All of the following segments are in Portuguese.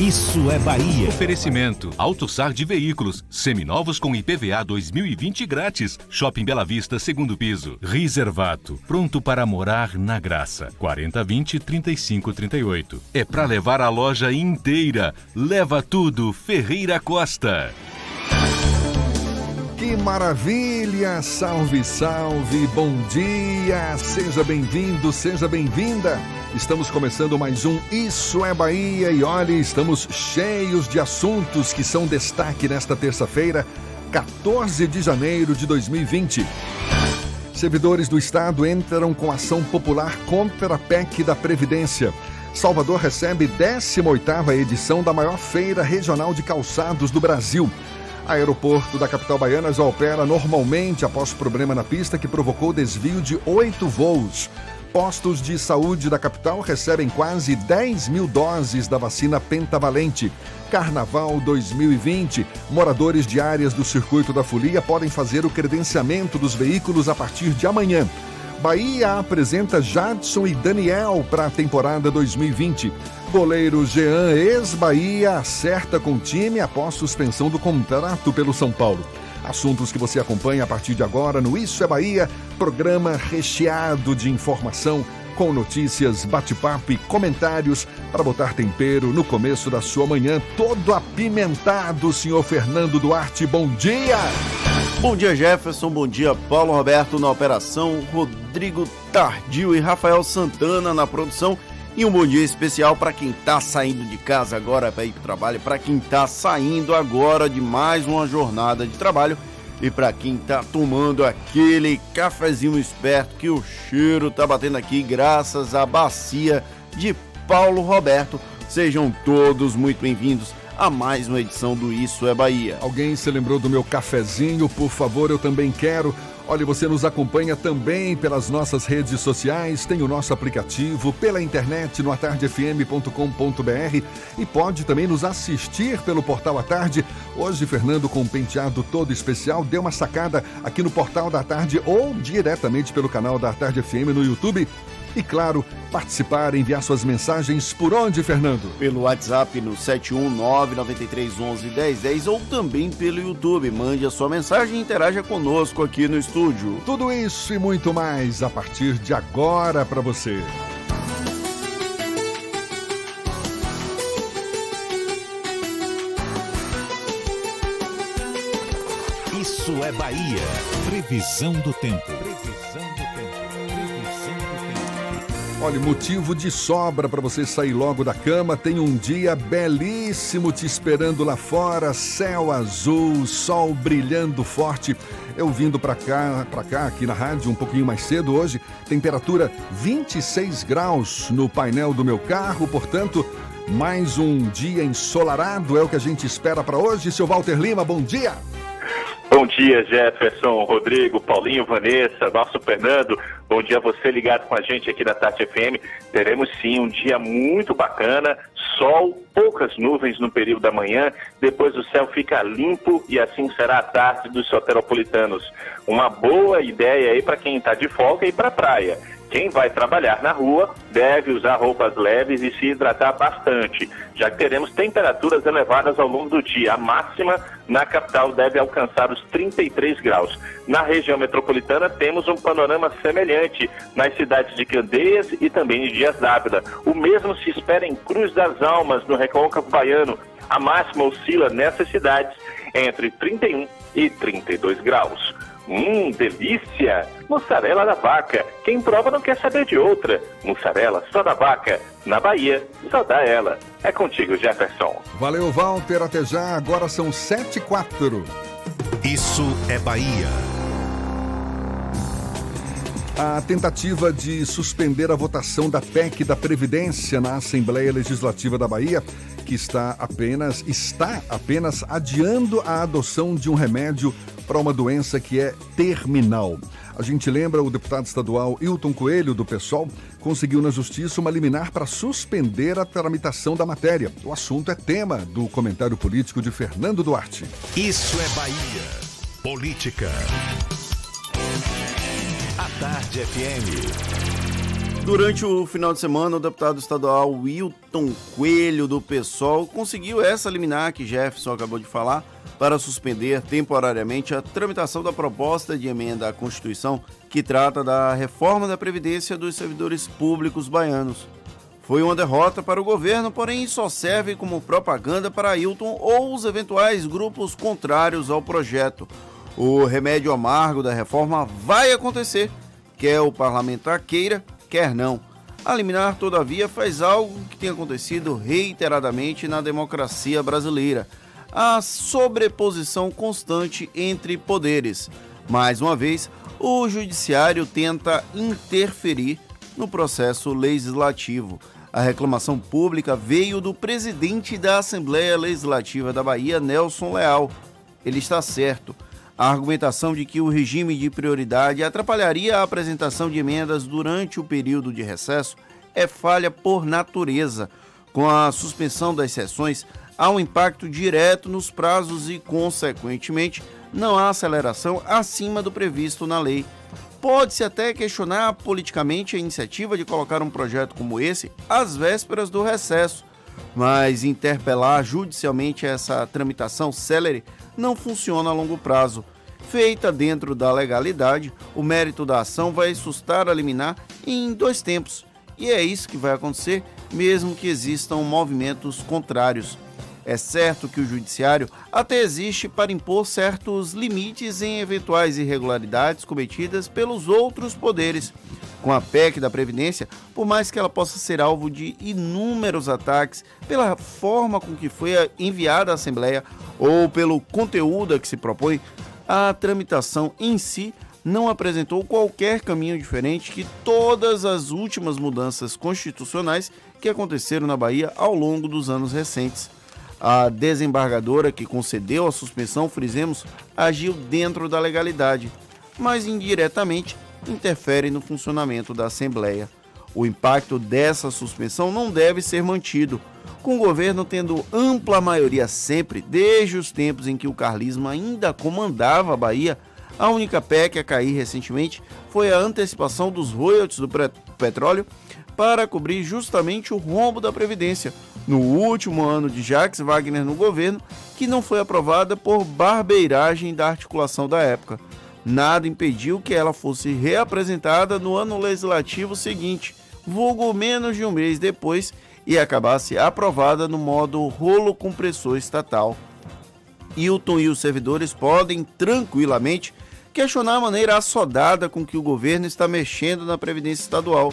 Isso é Bahia. Oferecimento: AutoSar de veículos, seminovos com IPVA 2020 grátis. Shopping Bela Vista, segundo piso. Reservato, pronto para morar na graça. 4020 3538. É para levar a loja inteira. Leva tudo, Ferreira Costa. Que maravilha! Salve, salve! Bom dia! Seja bem-vindo, seja bem-vinda! Estamos começando mais um Isso é Bahia e olhe, estamos cheios de assuntos que são destaque nesta terça-feira, 14 de janeiro de 2020. Servidores do Estado entram com ação popular contra a PEC da Previdência. Salvador recebe 18ª edição da maior feira regional de calçados do Brasil. Aeroporto da capital baiana já opera normalmente após problema na pista que provocou desvio de oito voos. Postos de saúde da capital recebem quase 10 mil doses da vacina pentavalente. Carnaval 2020. Moradores de áreas do Circuito da Folia podem fazer o credenciamento dos veículos a partir de amanhã. Bahia apresenta Jadson e Daniel para a temporada 2020. Goleiro Jean, ex-Bahia, acerta com o time após suspensão do contrato pelo São Paulo. Assuntos que você acompanha a partir de agora no Isso é Bahia, programa recheado de informação, com notícias, bate-papo e comentários para botar tempero no começo da sua manhã, todo apimentado, senhor Fernando Duarte. Bom dia! Bom dia, Jefferson. Bom dia, Paulo Roberto na operação, Rodrigo Tardio e Rafael Santana na produção. E um bom dia especial para quem está saindo de casa agora para ir para o trabalho, para quem está saindo agora de mais uma jornada de trabalho e para quem está tomando aquele cafezinho esperto que o cheiro tá batendo aqui graças à bacia de Paulo Roberto. Sejam todos muito bem-vindos a mais uma edição do Isso é Bahia. Alguém se lembrou do meu cafezinho? Por favor, eu também quero. Olha, você nos acompanha também pelas nossas redes sociais, tem o nosso aplicativo, pela internet no atardefm.com.br e pode também nos assistir pelo Portal à Tarde. Hoje, Fernando, com um penteado todo especial, deu uma sacada aqui no Portal da Tarde ou diretamente pelo canal da Tarde FM no YouTube. E claro, participar, enviar suas mensagens por onde, Fernando? Pelo WhatsApp no 71993111010 ou também pelo YouTube. Mande a sua mensagem e interaja conosco aqui no estúdio. Tudo isso e muito mais a partir de agora para você. Isso é Bahia. Previsão do tempo. Olha, motivo de sobra para você sair logo da cama. Tem um dia belíssimo te esperando lá fora, céu azul, sol brilhando forte. Eu vindo para cá, para cá aqui na rádio um pouquinho mais cedo hoje, temperatura 26 graus no painel do meu carro, portanto, mais um dia ensolarado é o que a gente espera para hoje. Seu Walter Lima, bom dia. Bom dia, Jefferson, Rodrigo, Paulinho, Vanessa, nosso Fernando. Bom dia a você ligado com a gente aqui na Tati FM. Teremos sim um dia muito bacana, sol, poucas nuvens no período da manhã, depois o céu fica limpo e assim será a tarde dos soteropolitanos. Uma boa ideia aí para quem está de folga e para a praia. Quem vai trabalhar na rua deve usar roupas leves e se hidratar bastante, já que teremos temperaturas elevadas ao longo do dia. A máxima na capital deve alcançar os 33 graus. Na região metropolitana temos um panorama semelhante nas cidades de Candeias e também de Dias Dávila. O mesmo se espera em Cruz das Almas, no Recôncavo Baiano. A máxima oscila nessas cidades entre 31 e 32 graus. Hum, delícia! Mussarela da vaca. Quem prova não quer saber de outra. Mussarela só da vaca. Na Bahia, só dá ela. É contigo, Jefferson. Valeu, Walter. Até já. Agora são 7 e 4. Isso é Bahia. A tentativa de suspender a votação da PEC da Previdência na Assembleia Legislativa da Bahia, que está apenas está apenas adiando a adoção de um remédio para uma doença que é terminal. A gente lembra o deputado estadual Hilton Coelho, do PSOL, conseguiu na justiça uma liminar para suspender a tramitação da matéria. O assunto é tema do comentário político de Fernando Duarte. Isso é Bahia. Política. A Tarde FM. Durante o final de semana, o deputado estadual Wilton Coelho, do PSOL, conseguiu essa liminar que Jefferson acabou de falar para suspender temporariamente a tramitação da proposta de emenda à Constituição que trata da reforma da Previdência dos servidores públicos baianos. Foi uma derrota para o governo, porém só serve como propaganda para Ailton ou os eventuais grupos contrários ao projeto. O remédio amargo da reforma vai acontecer, quer o parlamentar queira, quer não. A liminar, todavia, faz algo que tem acontecido reiteradamente na democracia brasileira a sobreposição constante entre poderes. Mais uma vez, o Judiciário tenta interferir no processo legislativo. A reclamação pública veio do presidente da Assembleia Legislativa da Bahia, Nelson Leal. Ele está certo. A argumentação de que o regime de prioridade atrapalharia a apresentação de emendas durante o período de recesso é falha por natureza. Com a suspensão das sessões, há um impacto direto nos prazos e, consequentemente, não há aceleração acima do previsto na lei. Pode-se até questionar politicamente a iniciativa de colocar um projeto como esse às vésperas do recesso, mas interpelar judicialmente essa tramitação célere não funciona a longo prazo. Feita dentro da legalidade, o mérito da ação vai sustar a liminar em dois tempos. E é isso que vai acontecer, mesmo que existam movimentos contrários. É certo que o judiciário até existe para impor certos limites em eventuais irregularidades cometidas pelos outros poderes. Com a PEC da Previdência, por mais que ela possa ser alvo de inúmeros ataques pela forma com que foi enviada à Assembleia ou pelo conteúdo a que se propõe, a tramitação em si não apresentou qualquer caminho diferente que todas as últimas mudanças constitucionais que aconteceram na Bahia ao longo dos anos recentes. A desembargadora que concedeu a suspensão, frisemos, agiu dentro da legalidade, mas indiretamente interfere no funcionamento da Assembleia. O impacto dessa suspensão não deve ser mantido, com o governo tendo ampla maioria sempre, desde os tempos em que o carlismo ainda comandava a Bahia. A única PEC a cair recentemente foi a antecipação dos royalties do petróleo para cobrir justamente o rombo da Previdência, no último ano de Jacques Wagner no governo, que não foi aprovada por barbeiragem da articulação da época. Nada impediu que ela fosse reapresentada no ano legislativo seguinte, vulgo menos de um mês depois, e acabasse aprovada no modo rolo compressor estatal. Hilton e os servidores podem tranquilamente questionar a maneira assodada com que o governo está mexendo na Previdência Estadual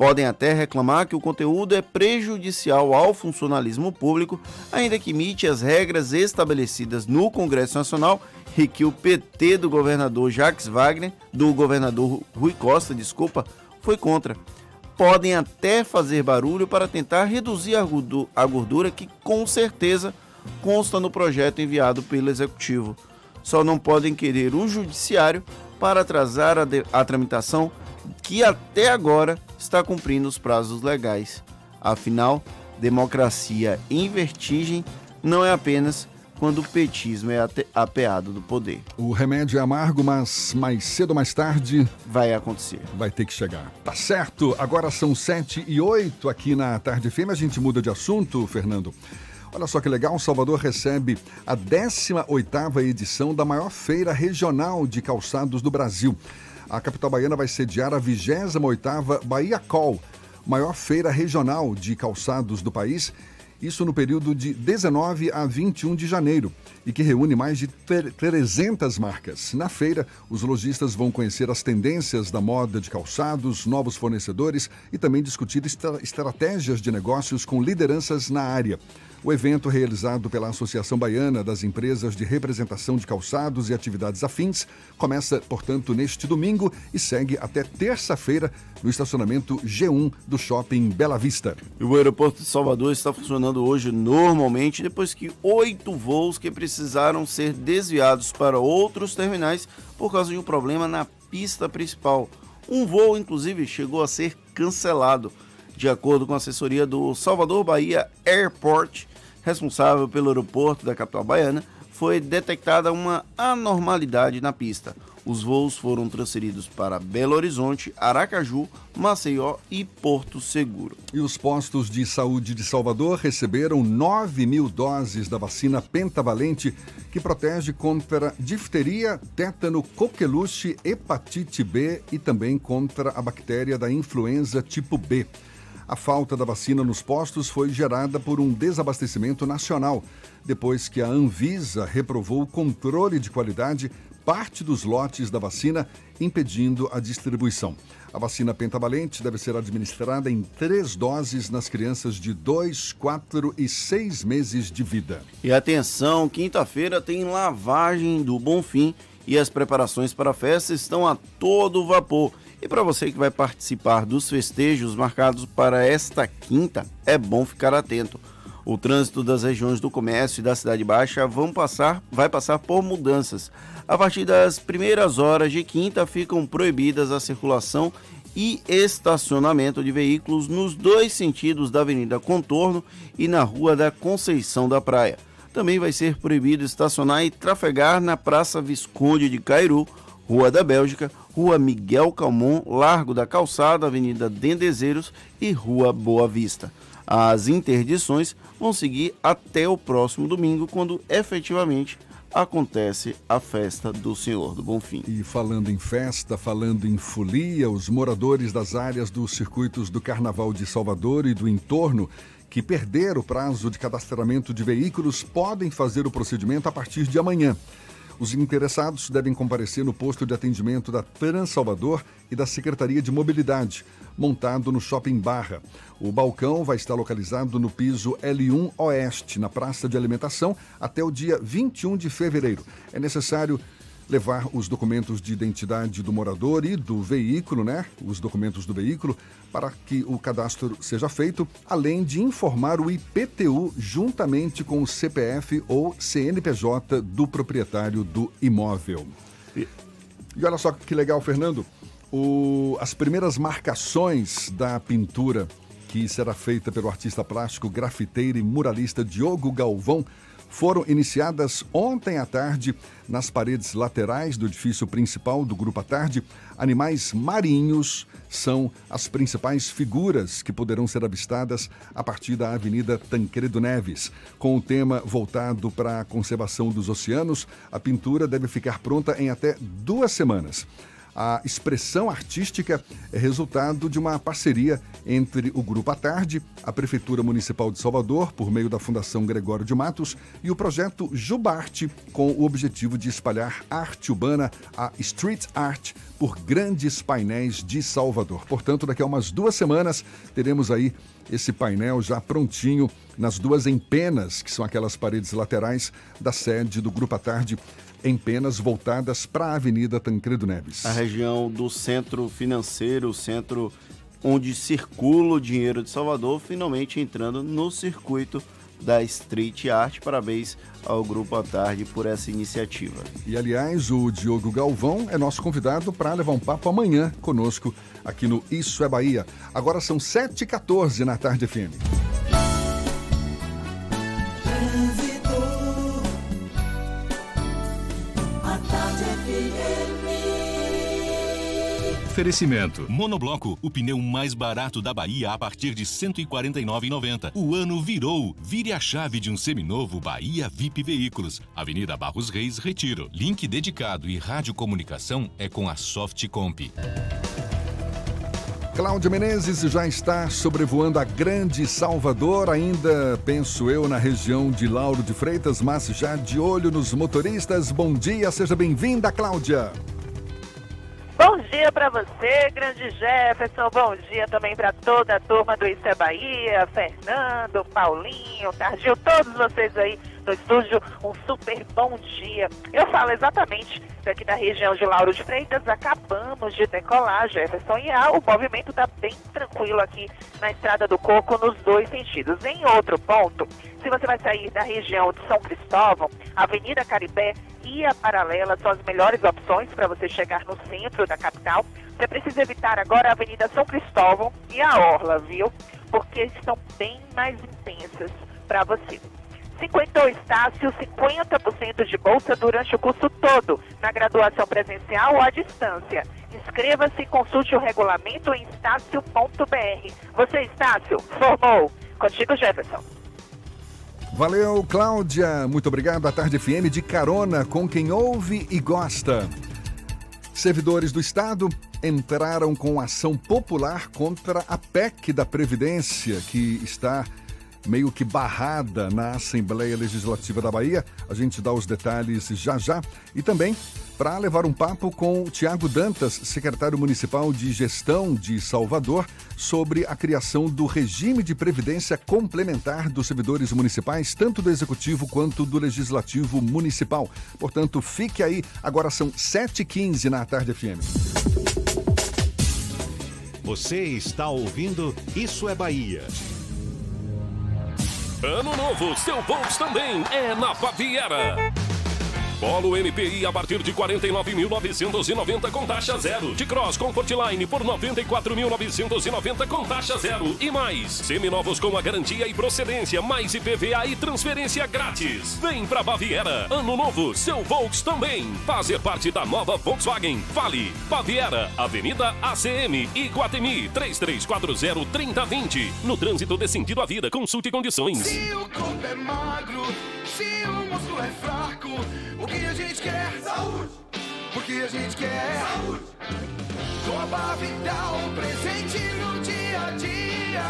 Podem até reclamar que o conteúdo é prejudicial ao funcionalismo público, ainda que imite as regras estabelecidas no Congresso Nacional e que o PT do governador Jacques Wagner, do governador Rui Costa, desculpa, foi contra. Podem até fazer barulho para tentar reduzir a gordura que com certeza consta no projeto enviado pelo executivo. Só não podem querer o judiciário para atrasar a, a tramitação que até agora está cumprindo os prazos legais. Afinal, democracia em vertigem não é apenas quando o petismo é apeado do poder. O remédio é amargo, mas mais cedo ou mais tarde. Vai acontecer. Vai ter que chegar. Tá certo. Agora são 7 e 8 aqui na Tarde Fêmea. A gente muda de assunto, Fernando. Olha só que legal, Salvador recebe a 18ª edição da maior feira regional de calçados do Brasil a capital baiana vai sediar a 28ª Bahia Call, maior feira regional de calçados do país, isso no período de 19 a 21 de janeiro, e que reúne mais de 300 marcas. Na feira, os lojistas vão conhecer as tendências da moda de calçados, novos fornecedores e também discutir estra estratégias de negócios com lideranças na área. O evento, realizado pela Associação Baiana das Empresas de Representação de Calçados e Atividades Afins, começa, portanto, neste domingo e segue até terça-feira no estacionamento G1 do Shopping Bela Vista. O aeroporto de Salvador está funcionando hoje normalmente depois que oito voos que precisaram ser desviados para outros terminais por causa de um problema na pista principal. Um voo, inclusive, chegou a ser cancelado. De acordo com a assessoria do Salvador Bahia Airport, responsável pelo aeroporto da capital baiana, foi detectada uma anormalidade na pista. Os voos foram transferidos para Belo Horizonte, Aracaju, Maceió e Porto Seguro. E os postos de saúde de Salvador receberam 9 mil doses da vacina pentavalente que protege contra difteria, tétano, coqueluche, hepatite B e também contra a bactéria da influenza tipo B. A falta da vacina nos postos foi gerada por um desabastecimento nacional, depois que a Anvisa reprovou o controle de qualidade parte dos lotes da vacina, impedindo a distribuição. A vacina pentavalente deve ser administrada em três doses nas crianças de 2, 4 e 6 meses de vida. E atenção, quinta-feira tem lavagem do Bonfim e as preparações para a festa estão a todo vapor. E para você que vai participar dos festejos marcados para esta quinta, é bom ficar atento. O trânsito das regiões do comércio e da Cidade Baixa vão passar, vai passar por mudanças. A partir das primeiras horas de quinta ficam proibidas a circulação e estacionamento de veículos nos dois sentidos da Avenida Contorno e na Rua da Conceição da Praia. Também vai ser proibido estacionar e trafegar na Praça Visconde de Cairu, Rua da Bélgica, Rua Miguel Calmon, Largo da Calçada, Avenida Dendezeiros e Rua Boa Vista. As interdições vão seguir até o próximo domingo, quando efetivamente acontece a festa do Senhor do Bonfim. E falando em festa, falando em folia, os moradores das áreas dos circuitos do Carnaval de Salvador e do entorno que perderam o prazo de cadastramento de veículos podem fazer o procedimento a partir de amanhã. Os interessados devem comparecer no posto de atendimento da Trans Salvador e da Secretaria de Mobilidade, montado no Shopping Barra. O balcão vai estar localizado no piso L1 Oeste, na Praça de Alimentação, até o dia 21 de fevereiro. É necessário levar os documentos de identidade do morador e do veículo, né? Os documentos do veículo, para que o cadastro seja feito, além de informar o IPTU juntamente com o CPF ou CNPJ do proprietário do imóvel. E, e olha só que legal, Fernando. O, as primeiras marcações da pintura que será feita pelo artista plástico, grafiteiro e muralista Diogo Galvão foram iniciadas ontem à tarde nas paredes laterais do edifício principal do Grupo à Tarde. Animais marinhos são as principais figuras que poderão ser avistadas a partir da Avenida Tancredo Neves. Com o tema voltado para a conservação dos oceanos, a pintura deve ficar pronta em até duas semanas. A expressão artística é resultado de uma parceria entre o Grupo à Tarde, a Prefeitura Municipal de Salvador, por meio da Fundação Gregório de Matos, e o projeto Jubarte, com o objetivo de espalhar arte urbana, a street art, por grandes painéis de Salvador. Portanto, daqui a umas duas semanas teremos aí esse painel já prontinho nas duas empenas, que são aquelas paredes laterais da sede do Grupo à Tarde em penas voltadas para a Avenida Tancredo Neves. A região do centro financeiro, o centro onde circula o dinheiro de Salvador, finalmente entrando no circuito da Street Art. Parabéns ao Grupo à Tarde por essa iniciativa. E aliás, o Diogo Galvão é nosso convidado para levar um papo amanhã conosco aqui no Isso é Bahia. Agora são 7h14 na Tarde FM. Oferecimento. Monobloco, o pneu mais barato da Bahia a partir de R$ 149,90. O ano virou. Vire a chave de um seminovo Bahia VIP Veículos. Avenida Barros Reis, Retiro. Link dedicado e radiocomunicação é com a Softcomp. Cláudia Menezes já está sobrevoando a Grande Salvador, ainda penso eu na região de Lauro de Freitas, mas já de olho nos motoristas. Bom dia, seja bem-vinda, Cláudia. Dia para você, grande Jefferson. Bom dia também para toda a turma do Isso é Bahia, Fernando, Paulinho, Targil, todos vocês aí no estúdio. Um super bom dia. Eu falo exatamente daqui da região de Lauro de Freitas. Acabamos de decolar, Jefferson, e ah, o movimento está bem tranquilo aqui na Estrada do Coco nos dois sentidos. Em outro ponto, se você vai sair da região de São Cristóvão, Avenida Caribé e a Paralela são as melhores opções para você chegar no centro da capital. Você precisa evitar agora a Avenida São Cristóvão e a Orla, viu? Porque estão bem mais intensas para você. 50 Estácio, 50% de bolsa durante o curso todo, na graduação presencial ou à distância. Inscreva-se e consulte o regulamento em estácio.br. Você, Estácio, formou. Contigo, Jefferson. Valeu, Cláudia. Muito obrigado. A Tarde FM de carona com quem ouve e gosta. Servidores do Estado entraram com ação popular contra a PEC da Previdência, que está meio que barrada na Assembleia Legislativa da Bahia. A gente dá os detalhes já já. E também para levar um papo com o Tiago Dantas, secretário municipal de Gestão de Salvador, sobre a criação do regime de previdência complementar dos servidores municipais, tanto do Executivo quanto do Legislativo Municipal. Portanto, fique aí. Agora são 7h15 na Tarde FM. Você está ouvindo Isso é Bahia. Ano novo, seu Volks também é na Baviera. Polo MPI a partir de 49.990 com taxa zero. De Cross Comfortline por 94.990 com taxa zero. E mais, seminovos com a garantia e procedência, mais IPVA e transferência grátis. Vem pra Baviera. Ano novo, seu Volks também. Fazer parte da nova Volkswagen. Fale. Baviera, Avenida ACM, Iguatemi, 3340-3020. No trânsito de sentido à vida, consulte condições. Se o corpo é magro, se o músculo é fraco, o que a gente quer? Saúde! Porque a gente quer saúde! Coba Vital, presente no dia a dia.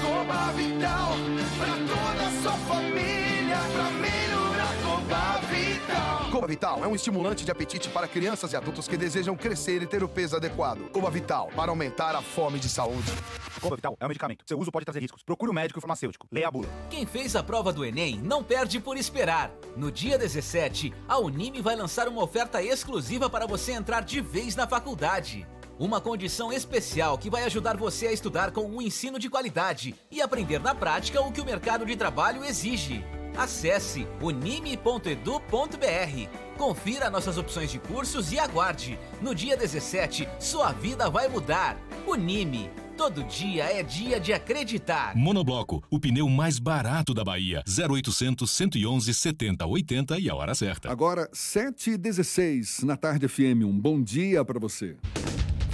Coba Vital, pra toda a sua família, pra melhorar Coba Vital. Coba Vital é um estimulante de apetite para crianças e adultos que desejam crescer e ter o peso adequado. Coba Vital, para aumentar a fome de saúde. Coba Vital é um medicamento. Seu uso pode trazer riscos. Procure o um médico farmacêutico. Leia a bula. Quem fez a prova do Enem não perde por esperar. No dia 17, a Unime vai lançar uma oferta exclusiva para você entrar de vez na faculdade. Uma condição especial que vai ajudar você a estudar com um ensino de qualidade e aprender na prática o que o mercado de trabalho exige. Acesse unime.edu.br. Confira nossas opções de cursos e aguarde. No dia 17, sua vida vai mudar. Unime. Todo dia é dia de acreditar. Monobloco, o pneu mais barato da Bahia. 0800 111 70 80 e a hora certa. Agora, 7h16 na Tarde FM. Um bom dia para você.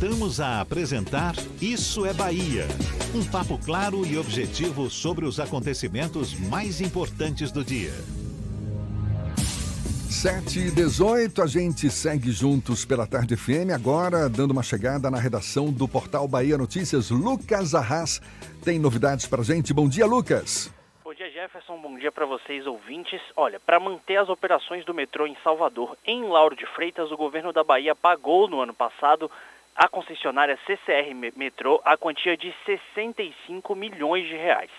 Voltamos a apresentar Isso é Bahia. Um papo claro e objetivo sobre os acontecimentos mais importantes do dia. 7 e 18, a gente segue juntos pela Tarde FM, agora dando uma chegada na redação do portal Bahia Notícias. Lucas Arras tem novidades pra gente. Bom dia, Lucas. Bom dia, Jefferson. Bom dia para vocês, ouvintes. Olha, para manter as operações do metrô em Salvador, em Lauro de Freitas, o governo da Bahia pagou no ano passado à concessionária CCR Metrô a quantia de 65 milhões de reais.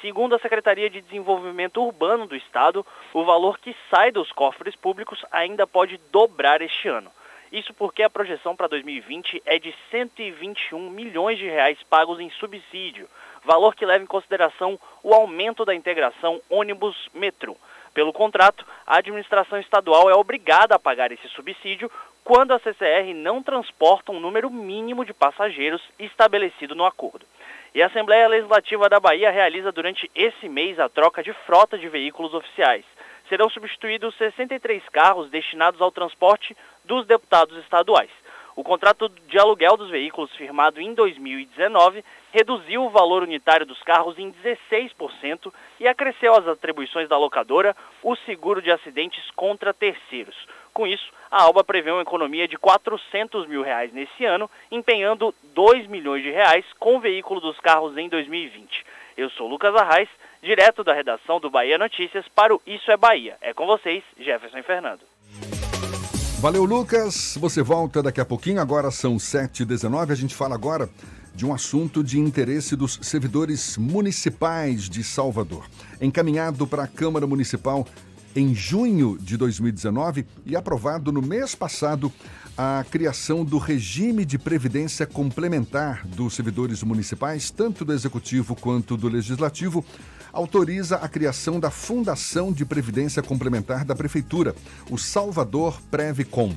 Segundo a Secretaria de Desenvolvimento Urbano do Estado, o valor que sai dos cofres públicos ainda pode dobrar este ano. Isso porque a projeção para 2020 é de 121 milhões de reais pagos em subsídio, valor que leva em consideração o aumento da integração ônibus-metrô. Pelo contrato, a administração estadual é obrigada a pagar esse subsídio quando a CCR não transporta um número mínimo de passageiros estabelecido no acordo. E a Assembleia Legislativa da Bahia realiza durante esse mês a troca de frota de veículos oficiais. Serão substituídos 63 carros destinados ao transporte dos deputados estaduais. O contrato de aluguel dos veículos firmado em 2019 reduziu o valor unitário dos carros em 16% e acresceu às atribuições da locadora o seguro de acidentes contra terceiros. Com isso, a Alba prevê uma economia de 400 mil reais nesse ano, empenhando 2 milhões de reais com o veículo dos carros em 2020. Eu sou Lucas Arraes, direto da redação do Bahia Notícias para o Isso é Bahia. É com vocês, Jefferson Fernando. Valeu, Lucas. Você volta daqui a pouquinho. Agora são 7h19. A gente fala agora de um assunto de interesse dos servidores municipais de Salvador. Encaminhado para a Câmara Municipal em junho de 2019 e aprovado no mês passado a criação do regime de previdência complementar dos servidores municipais, tanto do executivo quanto do legislativo, autoriza a criação da Fundação de Previdência Complementar da Prefeitura, o Salvador Previcom.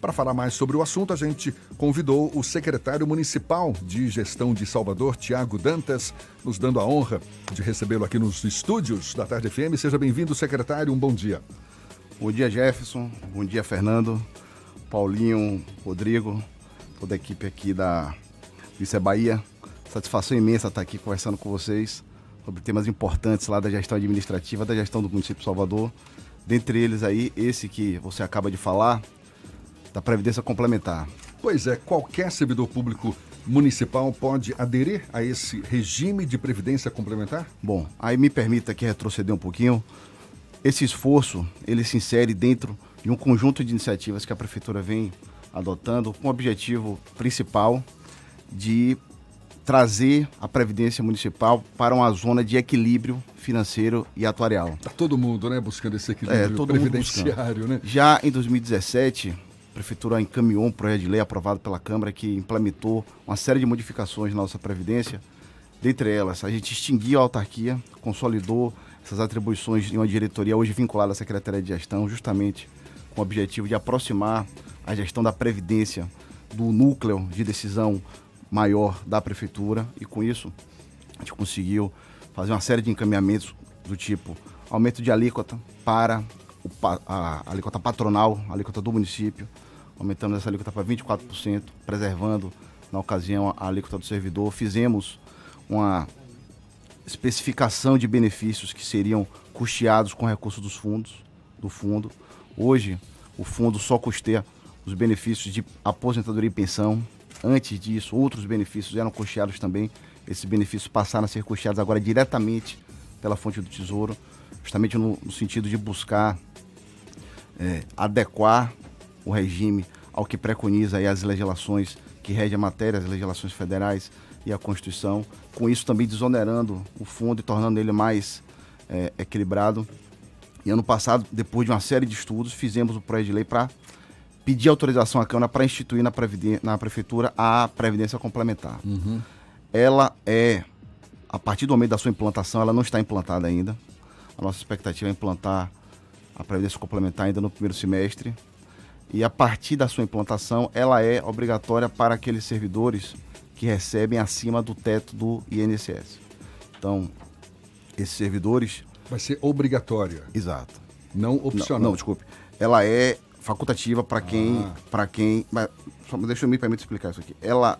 Para falar mais sobre o assunto, a gente convidou o secretário municipal de gestão de Salvador, Tiago Dantas, nos dando a honra de recebê-lo aqui nos estúdios da Tarde FM. Seja bem-vindo, secretário. Um bom dia. Bom dia, Jefferson. Bom dia, Fernando. Paulinho, Rodrigo, toda a equipe aqui da é Bahia. Satisfação imensa estar aqui conversando com vocês sobre temas importantes lá da gestão administrativa, da gestão do município de Salvador. Dentre eles aí, esse que você acaba de falar, da Previdência Complementar. Pois é, qualquer servidor público municipal pode aderir a esse regime de previdência complementar? Bom, aí me permita aqui retroceder um pouquinho. Esse esforço, ele se insere dentro de um conjunto de iniciativas que a prefeitura vem adotando com o objetivo principal de trazer a previdência municipal para uma zona de equilíbrio financeiro e atuarial. Está todo mundo, né, buscando esse equilíbrio é, previdenciário, né? Já em 2017, a Prefeitura encaminhou um projeto de lei aprovado pela Câmara que implementou uma série de modificações na nossa Previdência. Dentre elas, a gente extinguiu a autarquia, consolidou essas atribuições em uma diretoria hoje vinculada à Secretaria de Gestão, justamente com o objetivo de aproximar a gestão da Previdência do núcleo de decisão maior da Prefeitura e com isso a gente conseguiu fazer uma série de encaminhamentos do tipo aumento de alíquota para a, alíquota patronal, a alíquota do município, aumentamos essa alíquota para 24%, preservando na ocasião a alíquota do servidor. Fizemos uma especificação de benefícios que seriam custeados com recursos dos fundos, do fundo. Hoje, o fundo só custeia os benefícios de aposentadoria e pensão. Antes disso, outros benefícios eram custeados também. Esses benefícios passaram a ser custeados agora diretamente pela fonte do Tesouro, justamente no, no sentido de buscar é, adequar o regime ao que preconiza as legislações que regem a matéria, as legislações federais e a Constituição, com isso também desonerando o fundo e tornando ele mais é, equilibrado. E ano passado, depois de uma série de estudos, fizemos o projeto de lei para pedir autorização à Câmara para instituir na, na Prefeitura a Previdência Complementar. Uhum. Ela é, a partir do momento da sua implantação, ela não está implantada ainda. A nossa expectativa é implantar a Previdência Complementar ainda no primeiro semestre. E a partir da sua implantação, ela é obrigatória para aqueles servidores que recebem acima do teto do INSS. Então, esses servidores. Vai ser obrigatória. Exato. Não opcional. Não, não desculpe. Ela é facultativa para quem. Ah. para quem. Mas, só, deixa eu me permitir explicar isso aqui. Ela.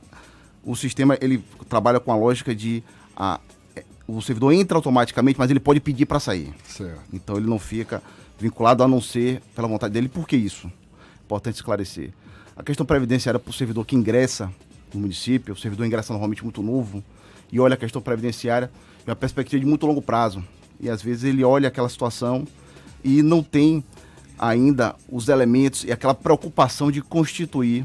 O sistema ele trabalha com a lógica de a, o servidor entra automaticamente, mas ele pode pedir para sair. Certo. Então ele não fica vinculado a não ser pela vontade dele. Por que isso? Importante esclarecer. A questão previdenciária para o servidor que ingressa no município, o servidor ingressa normalmente muito novo e olha a questão previdenciária de uma perspectiva de muito longo prazo. E às vezes ele olha aquela situação e não tem ainda os elementos e aquela preocupação de constituir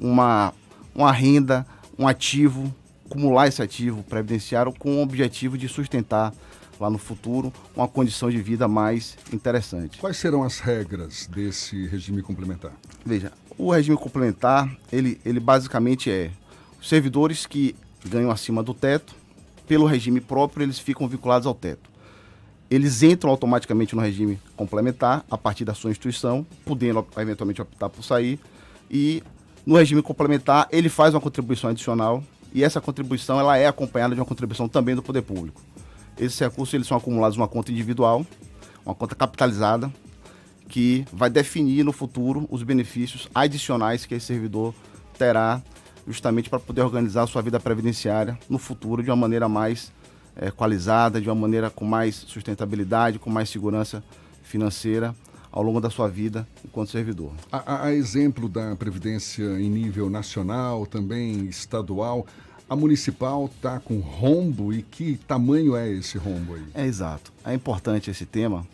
uma, uma renda, um ativo, acumular esse ativo previdenciário com o objetivo de sustentar lá no futuro uma condição de vida mais interessante. Quais serão as regras desse regime complementar? Veja, o regime complementar, ele, ele basicamente é servidores que ganham acima do teto, pelo regime próprio, eles ficam vinculados ao teto. Eles entram automaticamente no regime complementar a partir da sua instituição, podendo eventualmente optar por sair. E no regime complementar, ele faz uma contribuição adicional e essa contribuição ela é acompanhada de uma contribuição também do poder público. Esses recursos eles são acumulados numa conta individual, uma conta capitalizada, que vai definir no futuro os benefícios adicionais que esse servidor terá justamente para poder organizar a sua vida previdenciária no futuro de uma maneira mais é, qualizada, de uma maneira com mais sustentabilidade, com mais segurança financeira ao longo da sua vida enquanto servidor. A, a, exemplo da Previdência em nível nacional, também estadual, a municipal está com rombo e que tamanho é esse rombo aí? É exato. É importante esse tema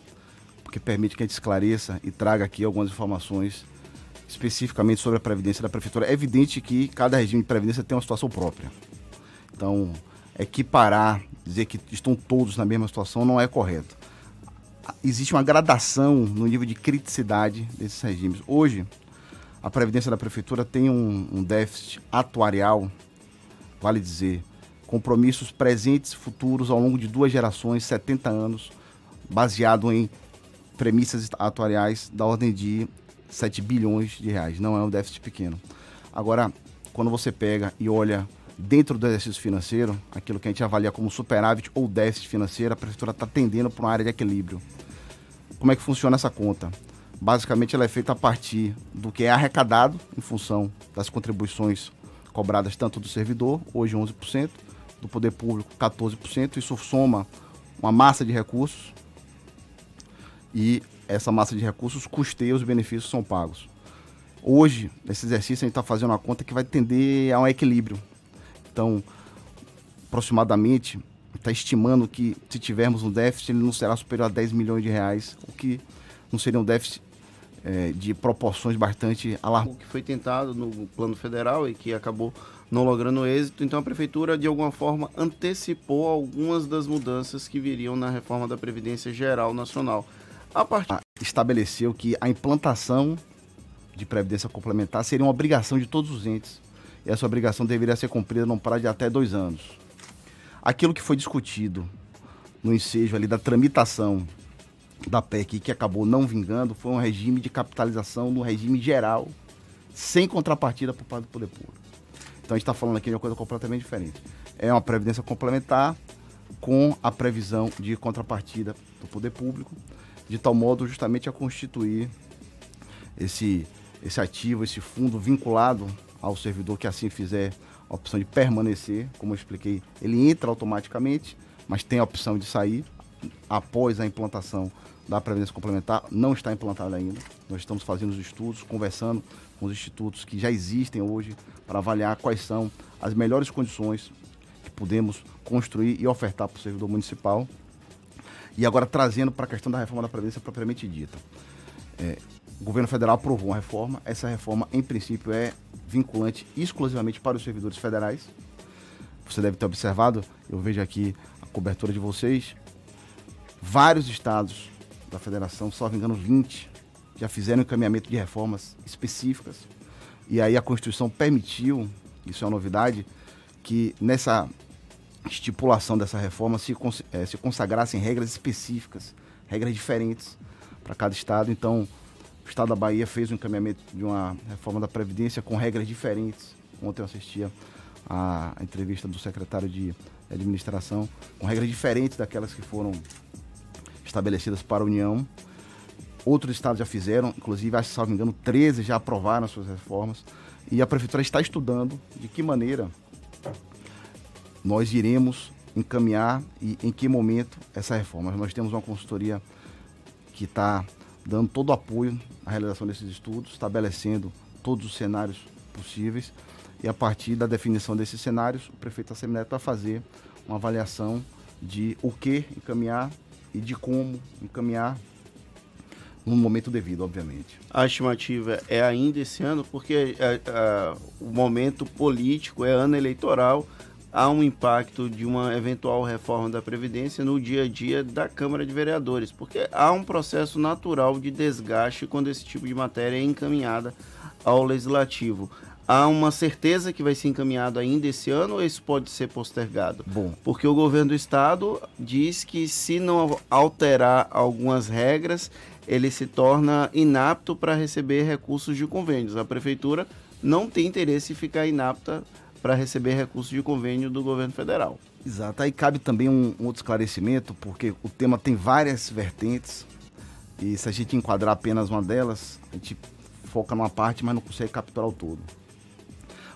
porque permite que a gente esclareça e traga aqui algumas informações especificamente sobre a Previdência da Prefeitura. É evidente que cada regime de Previdência tem uma situação própria. Então, equiparar, dizer que estão todos na mesma situação não é correto. Existe uma gradação no nível de criticidade desses regimes. Hoje, a Previdência da Prefeitura tem um, um déficit atuarial, vale dizer, compromissos presentes e futuros ao longo de duas gerações, 70 anos, baseado em premissas atuariais da ordem de 7 bilhões de reais. Não é um déficit pequeno. Agora, quando você pega e olha dentro do exercício financeiro, aquilo que a gente avalia como superávit ou déficit financeiro, a prefeitura está tendendo para uma área de equilíbrio. Como é que funciona essa conta? Basicamente, ela é feita a partir do que é arrecadado em função das contribuições cobradas tanto do servidor, hoje 11%, do poder público 14%. Isso soma uma massa de recursos e essa massa de recursos custeia os benefícios que são pagos. Hoje, nesse exercício, a gente está fazendo uma conta que vai tender a um equilíbrio. Então, aproximadamente, está estimando que se tivermos um déficit, ele não será superior a 10 milhões de reais, o que não seria um déficit é, de proporções bastante alarmantes. O que foi tentado no plano federal e que acabou não logrando êxito, então a prefeitura de alguma forma antecipou algumas das mudanças que viriam na reforma da Previdência Geral Nacional. A partir estabeleceu que a implantação de previdência complementar seria uma obrigação de todos os entes. E essa obrigação deveria ser cumprida num prazo de até dois anos. Aquilo que foi discutido no ensejo ali da tramitação da PEC que acabou não vingando foi um regime de capitalização no regime geral, sem contrapartida por parte do poder público. Então a gente está falando aqui de uma coisa completamente diferente. É uma previdência complementar com a previsão de contrapartida do poder público de tal modo justamente a constituir esse, esse ativo, esse fundo vinculado ao servidor que assim fizer a opção de permanecer, como eu expliquei, ele entra automaticamente, mas tem a opção de sair após a implantação da Previdência Complementar, não está implantada ainda. Nós estamos fazendo os estudos, conversando com os institutos que já existem hoje para avaliar quais são as melhores condições que podemos construir e ofertar para o servidor municipal e agora trazendo para a questão da reforma da Previdência propriamente dita. É, o governo federal aprovou uma reforma, essa reforma, em princípio, é vinculante exclusivamente para os servidores federais. Você deve ter observado, eu vejo aqui a cobertura de vocês, vários estados da federação, só me engano 20, já fizeram encaminhamento de reformas específicas. E aí a Constituição permitiu, isso é uma novidade, que nessa estipulação dessa reforma se, é, se consagrassem regras específicas, regras diferentes para cada estado. Então, o estado da Bahia fez um encaminhamento de uma reforma da Previdência com regras diferentes. Ontem eu assistia a, entrevista do secretário de administração, com regras diferentes daquelas que foram estabelecidas para a União. Outros estados já fizeram, inclusive, acho que, salvo engano, 13 já aprovaram as suas reformas. E a prefeitura está estudando de que maneira nós iremos encaminhar e em que momento essa reforma. Nós temos uma consultoria que está dando todo o apoio à realização desses estudos, estabelecendo todos os cenários possíveis e a partir da definição desses cenários, o prefeito Assemineto vai fazer uma avaliação de o que encaminhar e de como encaminhar no momento devido, obviamente. A estimativa é ainda esse ano, porque é, é, o momento político é ano eleitoral, há um impacto de uma eventual reforma da Previdência no dia a dia da Câmara de Vereadores, porque há um processo natural de desgaste quando esse tipo de matéria é encaminhada ao Legislativo. Há uma certeza que vai ser encaminhado ainda esse ano ou isso pode ser postergado? Bom. Porque o governo do estado diz que se não alterar algumas regras, ele se torna inapto para receber recursos de convênios. A prefeitura não tem interesse em ficar inapta para receber recursos de convênio do governo federal. Exato. Aí cabe também um, um, outro esclarecimento, porque o tema tem várias vertentes E se a gente enquadrar apenas uma delas, a gente foca numa parte, mas não consegue capturar o todo.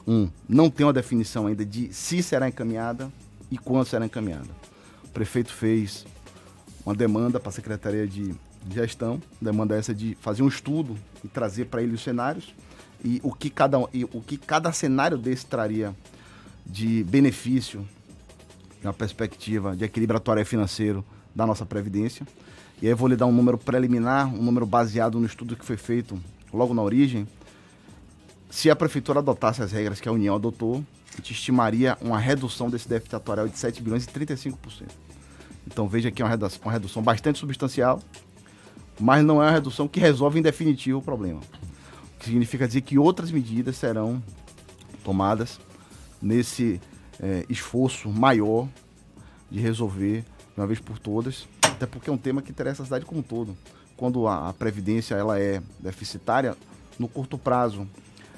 Um, não tem uma definição ainda de se será encaminhada e quando será encaminhada. O prefeito fez uma demanda para a Secretaria de Gestão, demanda essa de fazer um estudo e trazer para ele os cenários e o que cada o que cada cenário desse traria de benefício na perspectiva de equilíbrio atuário e financeiro da nossa previdência. E aí eu vou lhe dar um número preliminar, um número baseado no estudo que foi feito logo na origem. Se a prefeitura adotasse as regras que a União adotou, a gente estimaria uma redução desse déficit atuarial de 7 bilhões e 35%. Então veja que é uma redução, uma redução bastante substancial, mas não é uma redução que resolve em definitivo o problema. Significa dizer que outras medidas serão tomadas nesse é, esforço maior de resolver de uma vez por todas, até porque é um tema que interessa a cidade como um todo. Quando a, a previdência ela é deficitária, no curto prazo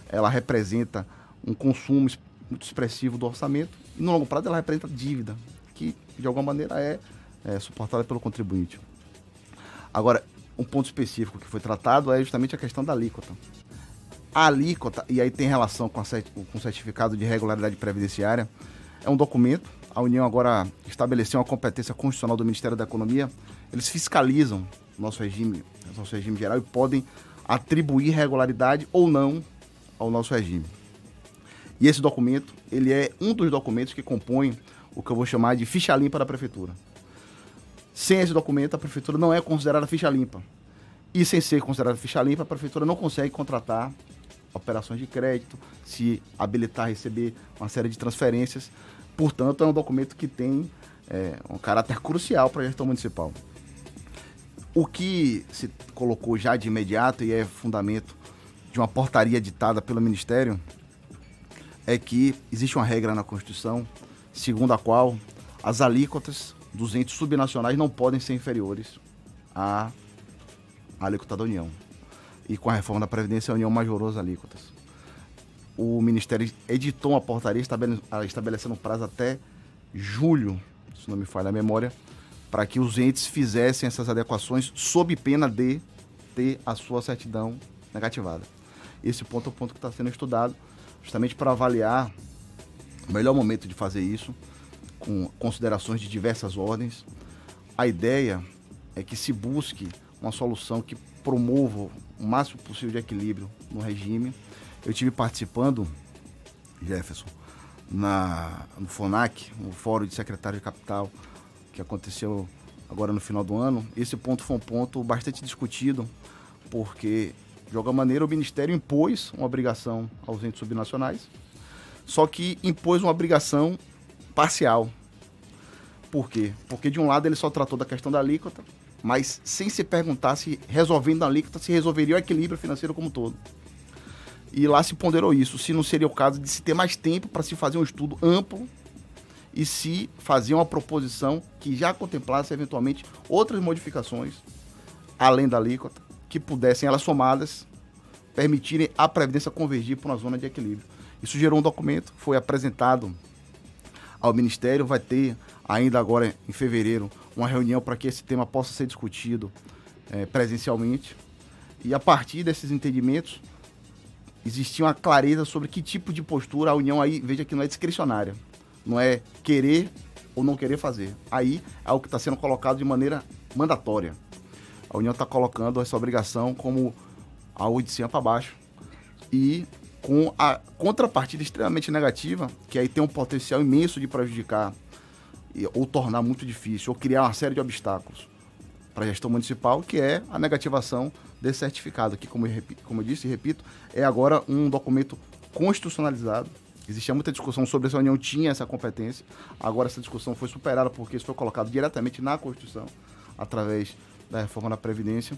ela representa um consumo muito expressivo do orçamento e no longo prazo ela representa dívida, que de alguma maneira é, é suportada pelo contribuinte. Agora, um ponto específico que foi tratado é justamente a questão da alíquota. A alíquota, e aí tem relação com, o certificado de regularidade previdenciária, é um documento. A União agora estabeleceu uma competência constitucional do Ministério da Economia. Eles fiscalizam nosso regime, nosso regime geral e podem atribuir regularidade ou não ao nosso regime. E esse documento, ele é um dos documentos que compõem o que eu vou chamar de ficha limpa da prefeitura. Sem esse documento, a prefeitura não é considerada ficha limpa. E sem ser considerada ficha limpa, a prefeitura não consegue contratar operações de crédito, se habilitar a receber uma série de transferências. Portanto, é um documento que tem é, um caráter crucial para a gestão municipal. O que se colocou já de imediato e é fundamento de uma portaria ditada pelo Ministério é que existe uma regra na Constituição segundo a qual as alíquotas dos entes subnacionais não podem ser inferiores à alíquota da União. E com a reforma da Previdência, a União majorou as alíquotas. O Ministério editou uma portaria estabelecendo um prazo até julho, se não me falha a memória, para que os entes fizessem essas adequações sob pena de ter a sua certidão negativada. Esse ponto é o ponto que está sendo estudado, justamente para avaliar o melhor momento de fazer isso com considerações de diversas ordens. A ideia é que se busque uma solução que promova o máximo possível de equilíbrio no regime. Eu tive participando, Jefferson, na, no FONAC, o Fórum de Secretário de Capital, que aconteceu agora no final do ano. Esse ponto foi um ponto bastante discutido, porque, de alguma maneira, o Ministério impôs uma obrigação aos entes subnacionais, só que impôs uma obrigação parcial. Por quê? Porque de um lado ele só tratou da questão da alíquota, mas sem se perguntar se resolvendo a alíquota se resolveria o equilíbrio financeiro como um todo. E lá se ponderou isso, se não seria o caso de se ter mais tempo para se fazer um estudo amplo e se fazer uma proposição que já contemplasse eventualmente outras modificações além da alíquota que pudessem elas somadas permitirem a previdência convergir para uma zona de equilíbrio. Isso gerou um documento, foi apresentado ao Ministério, vai ter ainda agora em fevereiro uma reunião para que esse tema possa ser discutido é, presencialmente. E a partir desses entendimentos, existia uma clareza sobre que tipo de postura a União aí, veja que não é discricionária, não é querer ou não querer fazer. Aí é o que está sendo colocado de maneira mandatória. A União está colocando essa obrigação como a de cima para baixo. E com a contrapartida extremamente negativa, que aí tem um potencial imenso de prejudicar ou tornar muito difícil, ou criar uma série de obstáculos para a gestão municipal, que é a negativação desse certificado, que, como eu, como eu disse e repito, é agora um documento constitucionalizado. Existia muita discussão sobre se a União tinha essa competência. Agora essa discussão foi superada porque isso foi colocado diretamente na Constituição, através da reforma da Previdência.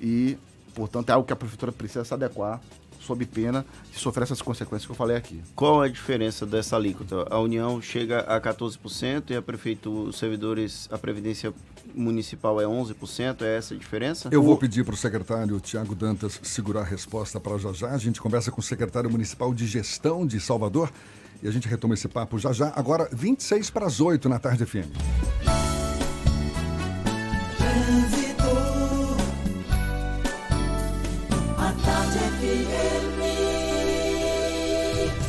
E, portanto, é algo que a Prefeitura precisa se adequar sob pena de sofrer essas consequências que eu falei aqui. Qual a diferença dessa alíquota? A União chega a 14% e a prefeitura, os servidores, a Previdência Municipal é 11%, é essa a diferença? Eu vou pedir para o secretário Tiago Dantas segurar a resposta para já já. A gente conversa com o secretário municipal de gestão de Salvador e a gente retoma esse papo já já. Agora, 26 para as 8 na tarde FM.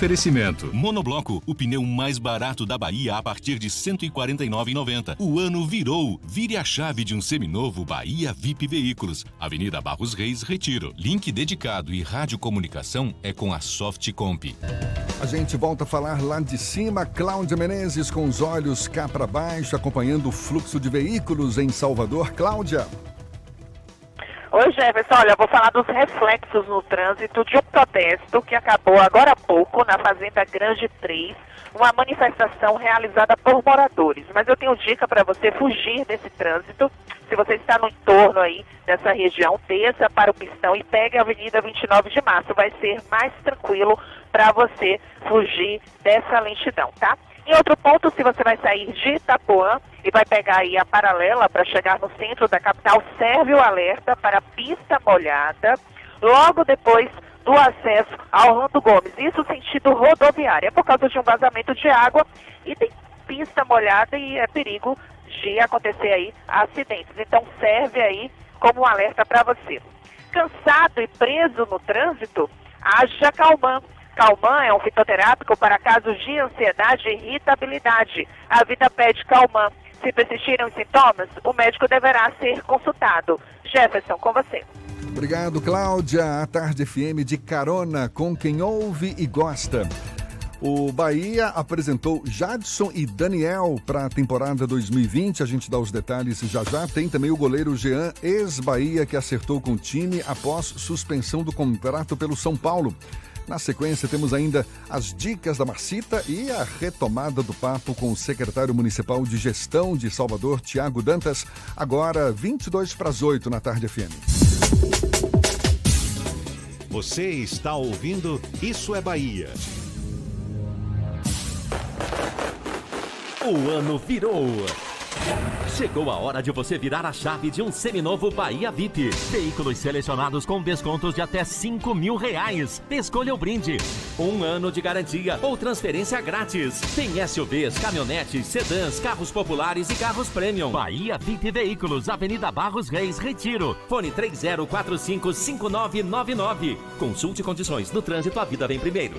Oferecimento. Monobloco, o pneu mais barato da Bahia a partir de R$ 149,90. O ano virou. Vire a chave de um seminovo Bahia VIP Veículos. Avenida Barros Reis, Retiro. Link dedicado e radiocomunicação é com a Softcomp. A gente volta a falar lá de cima. Cláudia Menezes com os olhos cá para baixo, acompanhando o fluxo de veículos em Salvador. Cláudia. Oi, Jefferson. Olha, vou falar dos reflexos no trânsito de um protesto que acabou agora há pouco na Fazenda Grande 3, uma manifestação realizada por moradores. Mas eu tenho dica para você fugir desse trânsito. Se você está no entorno aí dessa região, desça para o pistão e pegue a Avenida 29 de Março. Vai ser mais tranquilo para você fugir dessa lentidão, tá? Em outro ponto, se você vai sair de Itapuã e vai pegar aí a paralela para chegar no centro da capital, serve o alerta para pista molhada, logo depois do acesso ao Rando Gomes. Isso sentido rodoviário, é por causa de um vazamento de água e tem pista molhada e é perigo de acontecer aí acidentes. Então serve aí como um alerta para você. Cansado e preso no trânsito, haja calmante Calman é um fitoterápico para casos de ansiedade e irritabilidade. A vida pede Calman. Se persistirem os sintomas, o médico deverá ser consultado. Jefferson, com você. Obrigado, Cláudia. A Tarde FM de carona com quem ouve e gosta. O Bahia apresentou Jadson e Daniel para a temporada 2020. A gente dá os detalhes já já. Tem também o goleiro Jean, ex-Bahia, que acertou com o time após suspensão do contrato pelo São Paulo. Na sequência, temos ainda as dicas da Marcita e a retomada do papo com o secretário municipal de gestão de Salvador, Tiago Dantas, agora 22 para as 8 na tarde FM. Você está ouvindo Isso é Bahia. O ano virou. Chegou a hora de você virar a chave de um seminovo Bahia VIP. Veículos selecionados com descontos de até 5 mil reais. Escolha o brinde. Um ano de garantia ou transferência grátis. Tem SUVs, caminhonetes, sedãs, carros populares e carros premium. Bahia VIP Veículos, Avenida Barros Reis, Retiro. Fone 30455999. Consulte condições. No trânsito, a vida vem primeiro.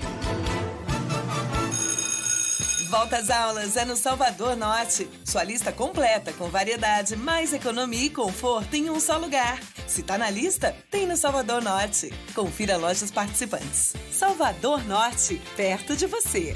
Volta às aulas é no Salvador Norte. Sua lista completa com variedade, mais economia e conforto em um só lugar. Se tá na lista, tem no Salvador Norte. Confira lojas participantes. Salvador Norte, perto de você.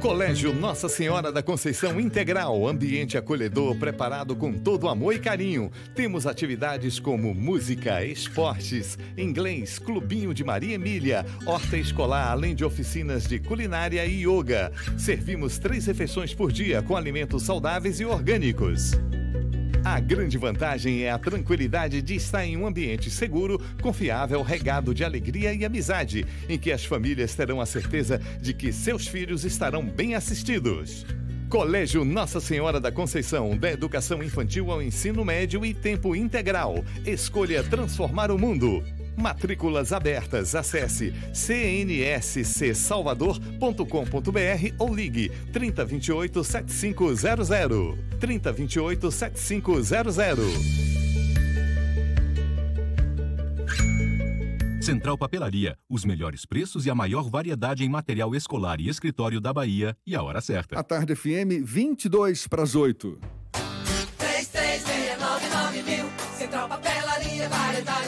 Colégio Nossa Senhora da Conceição Integral, ambiente acolhedor preparado com todo amor e carinho. Temos atividades como música, esportes, inglês, clubinho de Maria Emília, horta escolar, além de oficinas de culinária e yoga. Servimos três refeições por dia com alimentos saudáveis e orgânicos. A grande vantagem é a tranquilidade de estar em um ambiente seguro, confiável, regado de alegria e amizade, em que as famílias terão a certeza de que seus filhos estarão bem assistidos. Colégio Nossa Senhora da Conceição, da educação infantil ao ensino médio e tempo integral. Escolha transformar o mundo. Matrículas abertas. Acesse cnscsalvador.com.br ou ligue 3028 7500. 3028 7500. Central Papelaria, os melhores preços e a maior variedade em material escolar e escritório da Bahia e a hora certa. A tarde FM 22 para as 8. 3369 mil. Central Papelaria, variedade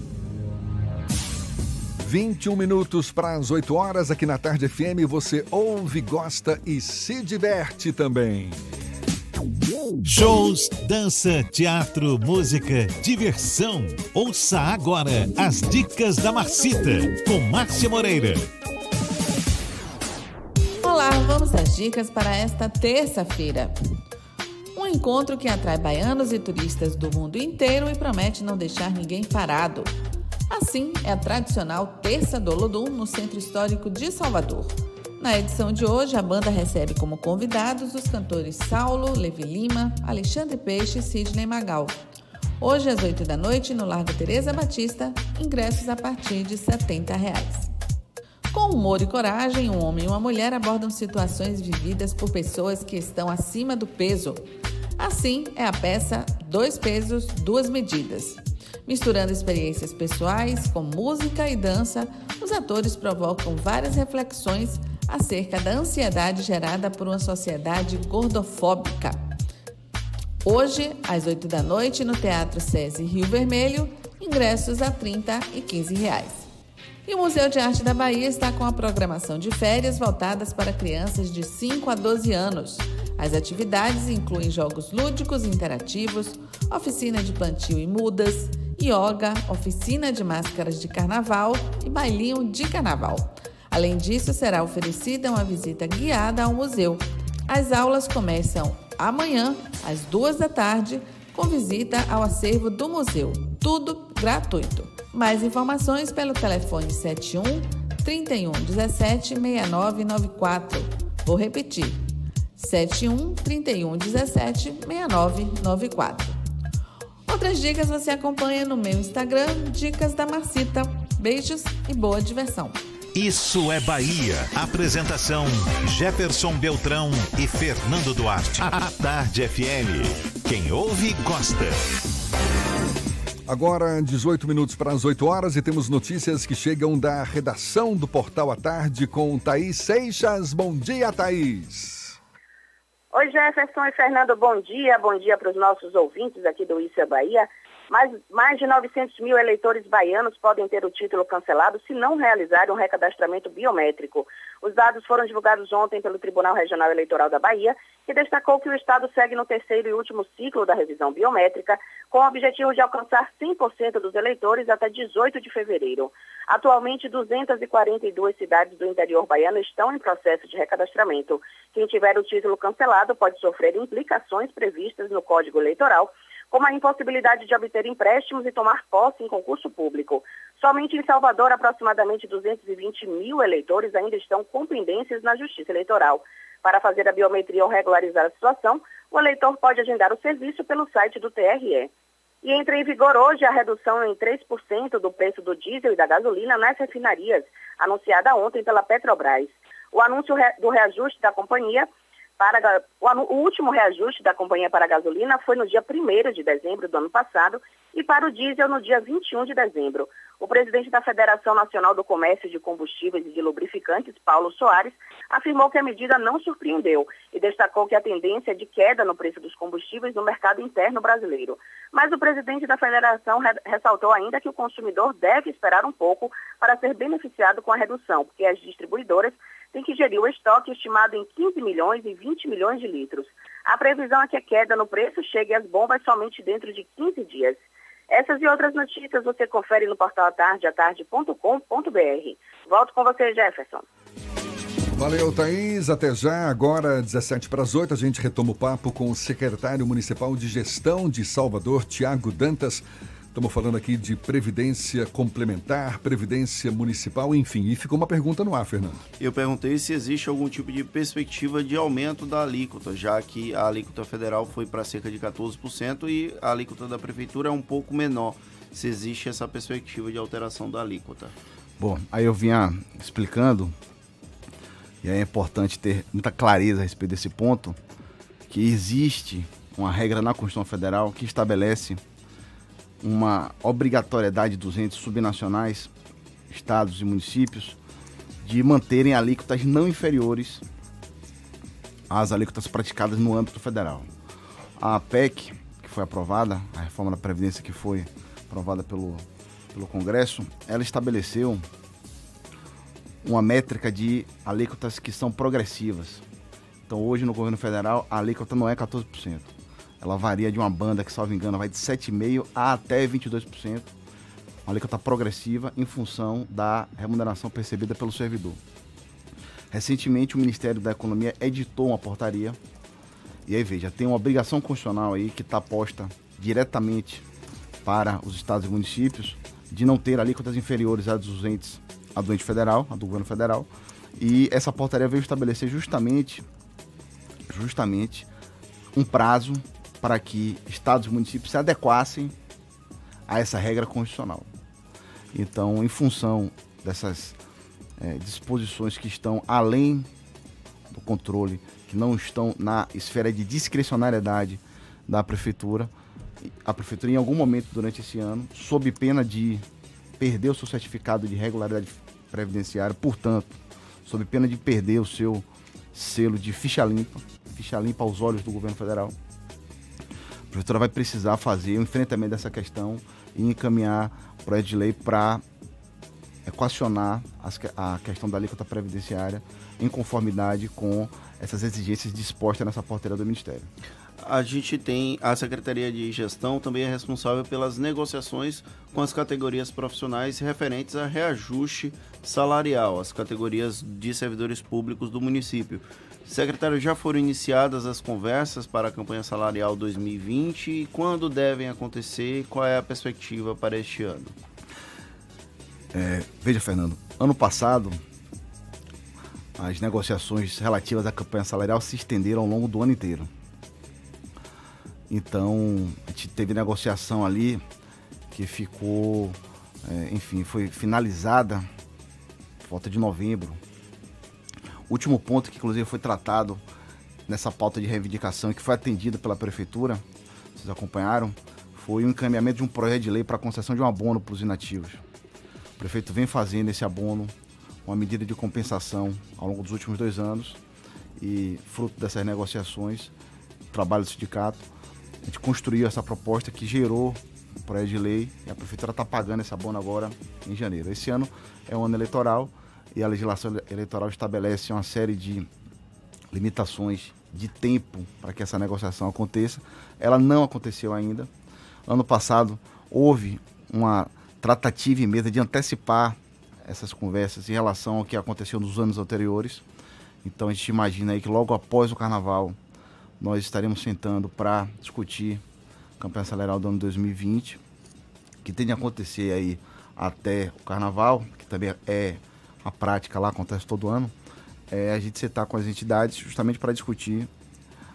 21 minutos para as 8 horas aqui na Tarde FM. Você ouve, gosta e se diverte também. Shows, dança, teatro, música, diversão. Ouça agora as dicas da Marcita com Márcia Moreira. Olá, vamos às dicas para esta terça-feira. Um encontro que atrai baianos e turistas do mundo inteiro e promete não deixar ninguém parado. Assim, é a tradicional Terça do Olodum no Centro Histórico de Salvador. Na edição de hoje, a banda recebe como convidados os cantores Saulo, Levi Lima, Alexandre Peixe e Sidney Magal. Hoje, às 8 da noite, no Largo Teresa Batista, ingressos a partir de 70 reais. Com humor e coragem, um homem e uma mulher abordam situações vividas por pessoas que estão acima do peso. Assim é a peça Dois Pesos, Duas Medidas. Misturando experiências pessoais com música e dança, os atores provocam várias reflexões acerca da ansiedade gerada por uma sociedade gordofóbica. Hoje, às 8 da noite, no Teatro SESI Rio Vermelho, ingressos a R$ 30 e 15 reais. E o Museu de Arte da Bahia está com a programação de férias voltadas para crianças de 5 a 12 anos. As atividades incluem jogos lúdicos interativos, oficina de plantio e mudas, yoga, oficina de máscaras de carnaval e bailinho de carnaval. Além disso, será oferecida uma visita guiada ao museu. As aulas começam amanhã, às duas da tarde, com visita ao acervo do museu. Tudo gratuito. Mais informações pelo telefone 71 31 17 6994. Vou repetir. 71 31 17 6994. Outras dicas você acompanha no meu Instagram, Dicas da Marcita. Beijos e boa diversão. Isso é Bahia. Apresentação: Jefferson Beltrão e Fernando Duarte. A Tarde FM. Quem ouve, gosta. Agora, 18 minutos para as 8 horas e temos notícias que chegam da redação do Portal à Tarde com Thaís Seixas. Bom dia, Thaís. Oi, Jefferson e Fernando, bom dia. Bom dia para os nossos ouvintes aqui do é Bahia. Mais, mais de 900 mil eleitores baianos podem ter o título cancelado se não realizarem um recadastramento biométrico. Os dados foram divulgados ontem pelo Tribunal Regional Eleitoral da Bahia, que destacou que o Estado segue no terceiro e último ciclo da revisão biométrica, com o objetivo de alcançar 100% dos eleitores até 18 de fevereiro. Atualmente, 242 cidades do interior baiano estão em processo de recadastramento. Quem tiver o título cancelado pode sofrer implicações previstas no Código Eleitoral como a impossibilidade de obter empréstimos e tomar posse em concurso público. Somente em Salvador, aproximadamente 220 mil eleitores ainda estão com pendências na Justiça Eleitoral. Para fazer a biometria ou regularizar a situação, o eleitor pode agendar o serviço pelo site do TRE. E entra em vigor hoje a redução em 3% do preço do diesel e da gasolina nas refinarias, anunciada ontem pela Petrobras. O anúncio do reajuste da companhia para, o, último reajuste da companhia para a gasolina foi no dia 1 de dezembro do ano passado e para o diesel no dia 21 de dezembro. O presidente da Federação Nacional do Comércio de Combustíveis e de Lubrificantes, Paulo Soares, afirmou que a medida não surpreendeu e destacou que a tendência é de queda no preço dos combustíveis no mercado interno brasileiro. Mas o presidente da federação ressaltou ainda que o consumidor deve esperar um pouco para ser beneficiado com a redução, porque as distribuidoras tem que gerir o estoque estimado em 15 milhões e 20 milhões de litros. A previsão é que a queda no preço chegue às bombas somente dentro de 15 dias. Essas e outras notícias você confere no portal atardeatarde.com.br. Volto com você, Jefferson. Valeu, Thaís. Até já. Agora, 17 para as 8, a gente retoma o papo com o secretário municipal de gestão de Salvador, Tiago Dantas. Estamos falando aqui de previdência complementar, previdência municipal, enfim. E ficou uma pergunta no ar, Fernando. Eu perguntei se existe algum tipo de perspectiva de aumento da alíquota, já que a alíquota federal foi para cerca de 14% e a alíquota da prefeitura é um pouco menor. Se existe essa perspectiva de alteração da alíquota. Bom, aí eu vinha explicando, e é importante ter muita clareza a respeito desse ponto, que existe uma regra na Constituição Federal que estabelece uma obrigatoriedade dos entes subnacionais, estados e municípios, de manterem alíquotas não inferiores às alíquotas praticadas no âmbito federal. A PEC, que foi aprovada, a reforma da Previdência que foi aprovada pelo, pelo Congresso, ela estabeleceu uma métrica de alíquotas que são progressivas. Então hoje no governo federal a alíquota não é 14%. Ela varia de uma banda que, salvo engano, vai de 7,5% a até 22%. Uma alíquota progressiva em função da remuneração percebida pelo servidor. Recentemente o Ministério da Economia editou uma portaria e aí veja, tem uma obrigação constitucional aí que está posta diretamente para os estados e municípios de não ter alíquotas inferiores a dos entes, a do ente federal, a do governo federal. E essa portaria veio estabelecer justamente, justamente um prazo para que estados e municípios se adequassem a essa regra constitucional. Então, em função dessas é, disposições que estão além do controle, que não estão na esfera de discricionariedade da prefeitura, a prefeitura em algum momento durante esse ano, sob pena de perder o seu certificado de regularidade previdenciária, portanto, sob pena de perder o seu selo de ficha limpa, ficha limpa aos olhos do governo federal, a prefeitura vai precisar fazer o enfrentamento dessa questão e encaminhar o projeto de lei para equacionar a questão da alíquota previdenciária em conformidade com essas exigências dispostas nessa porteira do Ministério a gente tem a Secretaria de Gestão também é responsável pelas negociações com as categorias profissionais referentes a reajuste salarial, as categorias de servidores públicos do município. Secretário, já foram iniciadas as conversas para a campanha salarial 2020 e quando devem acontecer? Qual é a perspectiva para este ano? É, veja, Fernando, ano passado as negociações relativas à campanha salarial se estenderam ao longo do ano inteiro. Então, a gente teve negociação ali que ficou, é, enfim, foi finalizada volta de novembro. Último ponto que inclusive foi tratado nessa pauta de reivindicação que foi atendido pela prefeitura, vocês acompanharam, foi o encaminhamento de um projeto de lei para a concessão de um abono para os inativos. O prefeito vem fazendo esse abono, uma medida de compensação ao longo dos últimos dois anos e fruto dessas negociações, trabalho do sindicato, a gente construiu essa proposta que gerou o projeto de lei e a prefeitura está pagando esse abono agora em janeiro. Esse ano é um ano eleitoral e a legislação eleitoral estabelece uma série de limitações de tempo para que essa negociação aconteça. Ela não aconteceu ainda. Ano passado houve uma tratativa em mesa de antecipar essas conversas em relação ao que aconteceu nos anos anteriores. Então a gente imagina aí que logo após o carnaval nós estaremos sentando para discutir a campanha salarial do ano 2020, que tem de acontecer aí até o carnaval, que também é a prática lá, acontece todo ano, é a gente sentar com as entidades justamente para discutir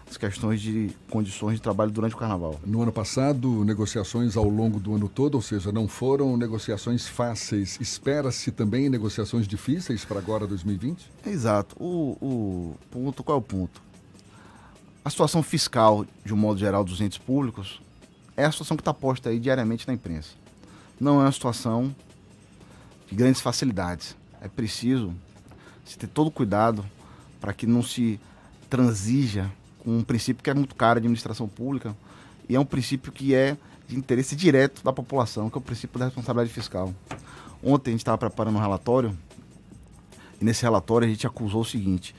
as questões de condições de trabalho durante o carnaval. No ano passado, negociações ao longo do ano todo, ou seja, não foram negociações fáceis. Espera-se também negociações difíceis para agora 2020? Exato. O, o ponto, qual é o ponto? A situação fiscal, de um modo geral, dos entes públicos é a situação que está posta aí diariamente na imprensa. Não é uma situação de grandes facilidades. É preciso se ter todo cuidado para que não se transija com um princípio que é muito caro à administração pública e é um princípio que é de interesse direto da população, que é o princípio da responsabilidade fiscal. Ontem a gente estava preparando um relatório e nesse relatório a gente acusou o seguinte,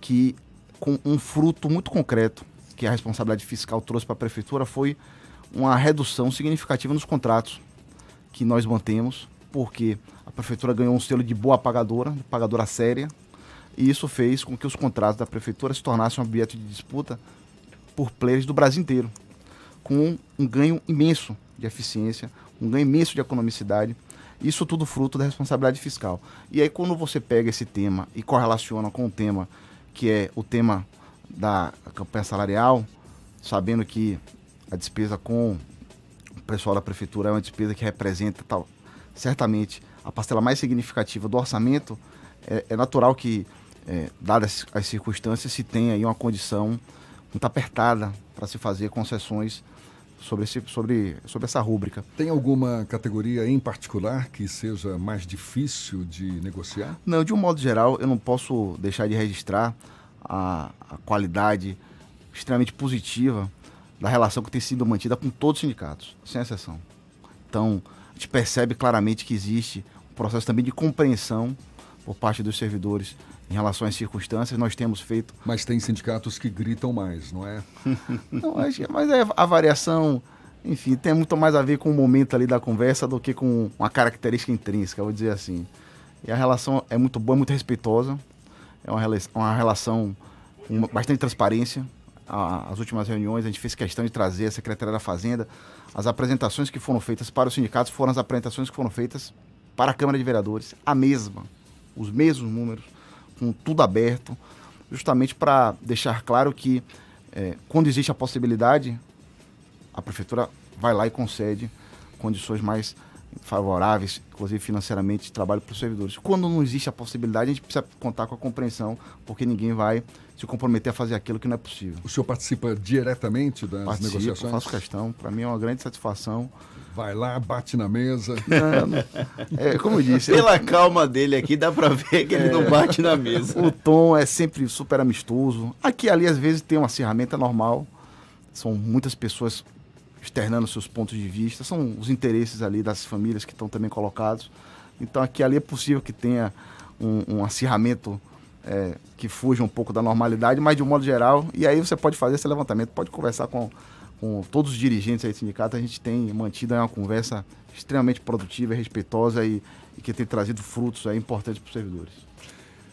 que com um fruto muito concreto que a responsabilidade fiscal trouxe para a prefeitura foi uma redução significativa nos contratos que nós mantemos, porque a prefeitura ganhou um selo de boa pagadora, pagadora séria, e isso fez com que os contratos da prefeitura se tornassem um objeto de disputa por players do Brasil inteiro, com um ganho imenso de eficiência, um ganho imenso de economicidade, isso tudo fruto da responsabilidade fiscal. E aí quando você pega esse tema e correlaciona com o tema que é o tema da campanha salarial, sabendo que a despesa com o pessoal da prefeitura é uma despesa que representa tal, certamente a parcela mais significativa do orçamento, é, é natural que, é, dadas as circunstâncias, se tenha aí uma condição muito apertada para se fazer concessões sobre, esse, sobre, sobre essa rúbrica. Tem alguma categoria em particular que seja mais difícil de negociar? Não, de um modo geral, eu não posso deixar de registrar a, a qualidade extremamente positiva da relação que tem sido mantida com todos os sindicatos, sem exceção. Então, a gente percebe claramente que existe um processo também de compreensão por parte dos servidores em relação às circunstâncias. Nós temos feito. Mas tem sindicatos que gritam mais, não é? não, mas é a variação, enfim, tem muito mais a ver com o momento ali da conversa do que com uma característica intrínseca, vou dizer assim. E a relação é muito boa, muito respeitosa. É uma, uma relação com bastante transparência. As últimas reuniões a gente fez questão de trazer a Secretaria da Fazenda. As apresentações que foram feitas para os sindicatos foram as apresentações que foram feitas para a Câmara de Vereadores, a mesma, os mesmos números, com tudo aberto, justamente para deixar claro que é, quando existe a possibilidade, a Prefeitura vai lá e concede condições mais favoráveis, inclusive financeiramente, de trabalho para os servidores. Quando não existe a possibilidade, a gente precisa contar com a compreensão, porque ninguém vai se comprometer a fazer aquilo que não é possível. O senhor participa diretamente das Participo, negociações? faço questão. Para mim é uma grande satisfação. Vai lá, bate na mesa. Não, não. É, como eu disse. Pela eu... calma dele aqui, dá para ver que ele é... não bate na mesa. O tom é sempre super amistoso. Aqui ali, às vezes, tem uma ferramenta normal. São muitas pessoas externando seus pontos de vista, são os interesses ali das famílias que estão também colocados. Então aqui ali é possível que tenha um, um acirramento é, que fuja um pouco da normalidade, mas de um modo geral, e aí você pode fazer esse levantamento, pode conversar com, com todos os dirigentes aí do sindicato, a gente tem mantido uma conversa extremamente produtiva, respeitosa e, e que tem trazido frutos aí importantes para os servidores.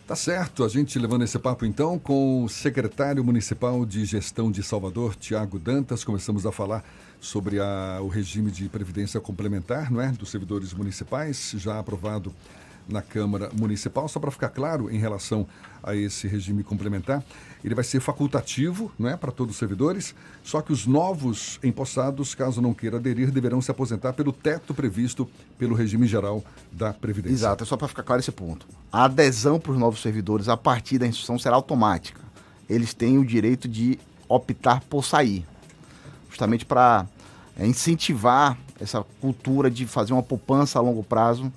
Tá certo, a gente levando esse papo então com o secretário municipal de gestão de Salvador, Tiago Dantas, começamos a falar sobre a, o regime de previdência complementar não é, dos servidores municipais, já aprovado na Câmara Municipal. Só para ficar claro em relação a esse regime complementar, ele vai ser facultativo não é, para todos os servidores, só que os novos empossados, caso não queira aderir, deverão se aposentar pelo teto previsto pelo regime geral da Previdência. Exato, é só para ficar claro esse ponto. A adesão para os novos servidores a partir da instrução será automática. Eles têm o direito de optar por sair justamente para é, incentivar essa cultura de fazer uma poupança a longo prazo,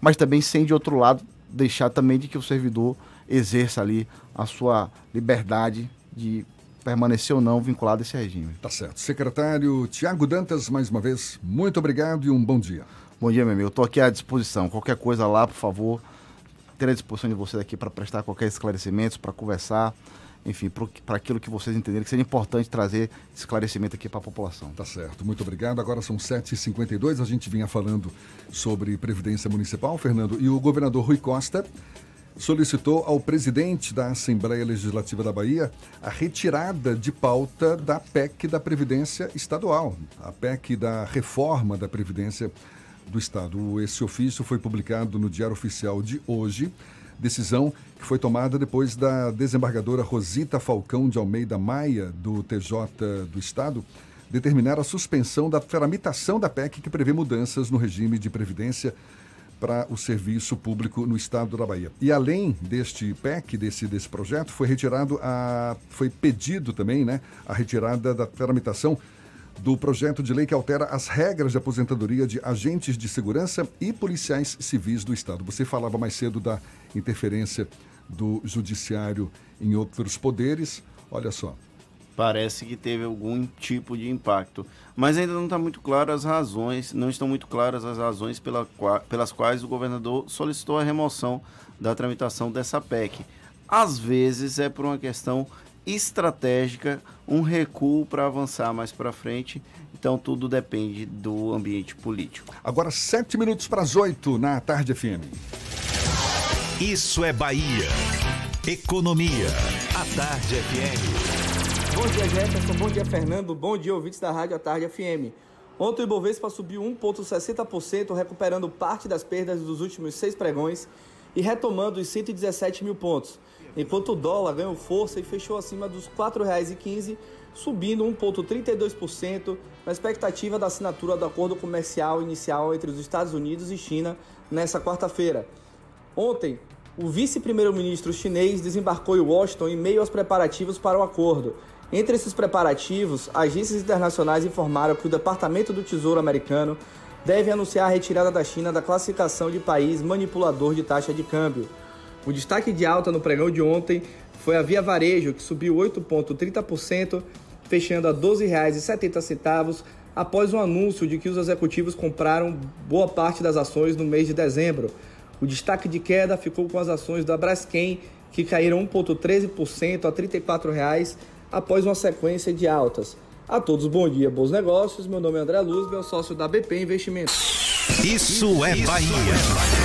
mas também sem, de outro lado, deixar também de que o servidor exerça ali a sua liberdade de permanecer ou não vinculado a esse regime. Tá certo. Secretário Tiago Dantas, mais uma vez, muito obrigado e um bom dia. Bom dia, meu amigo. Eu estou aqui à disposição. Qualquer coisa lá, por favor, terei à disposição de você aqui para prestar qualquer esclarecimento, para conversar enfim, para aquilo que vocês entenderem que seria importante trazer esclarecimento aqui para a população. Tá certo, muito obrigado. Agora são 7h52, a gente vinha falando sobre Previdência Municipal, Fernando, e o governador Rui Costa solicitou ao presidente da Assembleia Legislativa da Bahia a retirada de pauta da PEC da Previdência Estadual, a PEC da reforma da Previdência do Estado. Esse ofício foi publicado no Diário Oficial de hoje Decisão que foi tomada depois da desembargadora Rosita Falcão de Almeida Maia, do TJ do Estado, determinar a suspensão da tramitação da PEC que prevê mudanças no regime de previdência para o serviço público no estado da Bahia. E além deste PEC, desse, desse projeto, foi retirado a. foi pedido também né, a retirada da tramitação do projeto de lei que altera as regras de aposentadoria de agentes de segurança e policiais civis do Estado. Você falava mais cedo da interferência do judiciário em outros poderes. Olha só. Parece que teve algum tipo de impacto. Mas ainda não está muito claro as razões, não estão muito claras as razões pela, pelas quais o governador solicitou a remoção da tramitação dessa PEC. Às vezes é por uma questão estratégica, um recuo para avançar mais para frente. Então tudo depende do ambiente político. Agora sete minutos para as oito na tarde FM. Isso é Bahia. Economia. A Tarde FM. Bom dia, Jefferson. Bom dia, Fernando. Bom dia, ouvintes da Rádio A Tarde FM. Ontem o Ibovespa subiu 1,60%, recuperando parte das perdas dos últimos seis pregões e retomando os 117 mil pontos enquanto o dólar ganhou força e fechou acima dos R$ 4,15, subindo 1,32% na expectativa da assinatura do acordo comercial inicial entre os Estados Unidos e China nesta quarta-feira. Ontem, o vice-primeiro-ministro chinês desembarcou em Washington em meio aos preparativos para o acordo. Entre esses preparativos, agências internacionais informaram que o Departamento do Tesouro americano deve anunciar a retirada da China da classificação de país manipulador de taxa de câmbio. O destaque de alta no pregão de ontem foi a Via Varejo, que subiu 8,30%, fechando a R$ 12,70 após o anúncio de que os executivos compraram boa parte das ações no mês de dezembro. O destaque de queda ficou com as ações da Braskem, que caíram 1,13% a R$ 34,00 após uma sequência de altas. A todos, bom dia, bons negócios. Meu nome é André Luz, meu sócio da BP Investimentos. Isso é Bahia.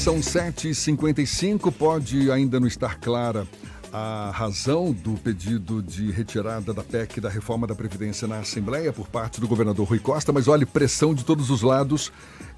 São 7h55, pode ainda não estar clara a razão do pedido de retirada da PEC da reforma da Previdência na Assembleia por parte do governador Rui Costa, mas olha, pressão de todos os lados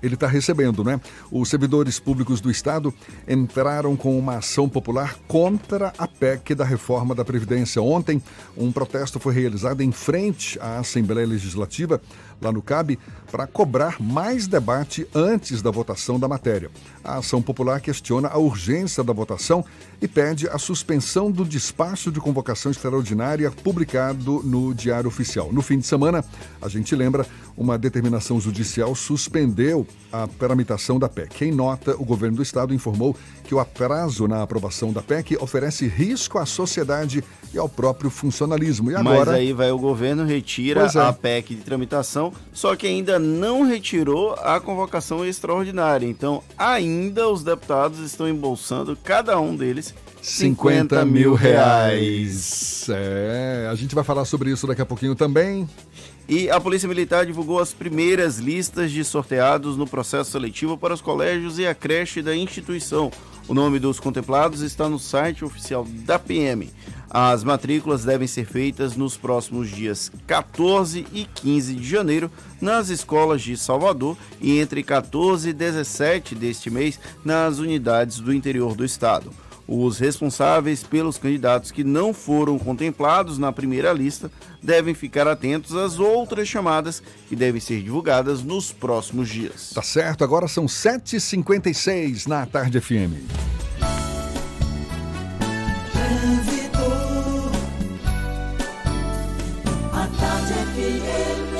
ele está recebendo, né? Os servidores públicos do Estado entraram com uma ação popular contra a PEC da reforma da Previdência. Ontem, um protesto foi realizado em frente à Assembleia Legislativa, lá no CAB, para cobrar mais debate antes da votação da matéria. A ação popular questiona a urgência da votação e pede a suspensão do despacho de convocação extraordinária publicado no Diário Oficial. No fim de semana, a gente lembra, uma determinação judicial suspendeu a tramitação da PEC. Em nota, o governo do estado informou que o atraso na aprovação da PEC oferece risco à sociedade e ao próprio funcionalismo. E agora... Mas aí vai o governo, retira é. a PEC de tramitação, só que ainda não retirou a convocação extraordinária. Então, ainda os deputados estão embolsando, cada um deles, 50 mil reais. É, a gente vai falar sobre isso daqui a pouquinho também. E a Polícia Militar divulgou as primeiras listas de sorteados no processo seletivo para os colégios e a creche da instituição. O nome dos contemplados está no site oficial da PM. As matrículas devem ser feitas nos próximos dias 14 e 15 de janeiro nas escolas de Salvador e entre 14 e 17 deste mês nas unidades do interior do estado. Os responsáveis pelos candidatos que não foram contemplados na primeira lista devem ficar atentos às outras chamadas que devem ser divulgadas nos próximos dias. Tá certo, agora são 7h56 na Tarde FM. A tarde FM.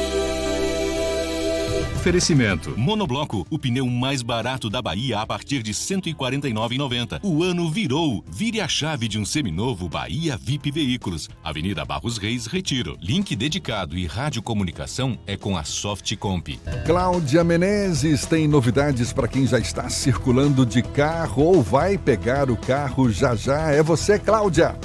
Oferecimento. Monobloco, o pneu mais barato da Bahia a partir de R$ 149,90. O ano virou. Vire a chave de um seminovo Bahia VIP Veículos. Avenida Barros Reis, Retiro. Link dedicado e radiocomunicação é com a Softcomp. Cláudia Menezes tem novidades para quem já está circulando de carro ou vai pegar o carro já já. É você, Cláudia.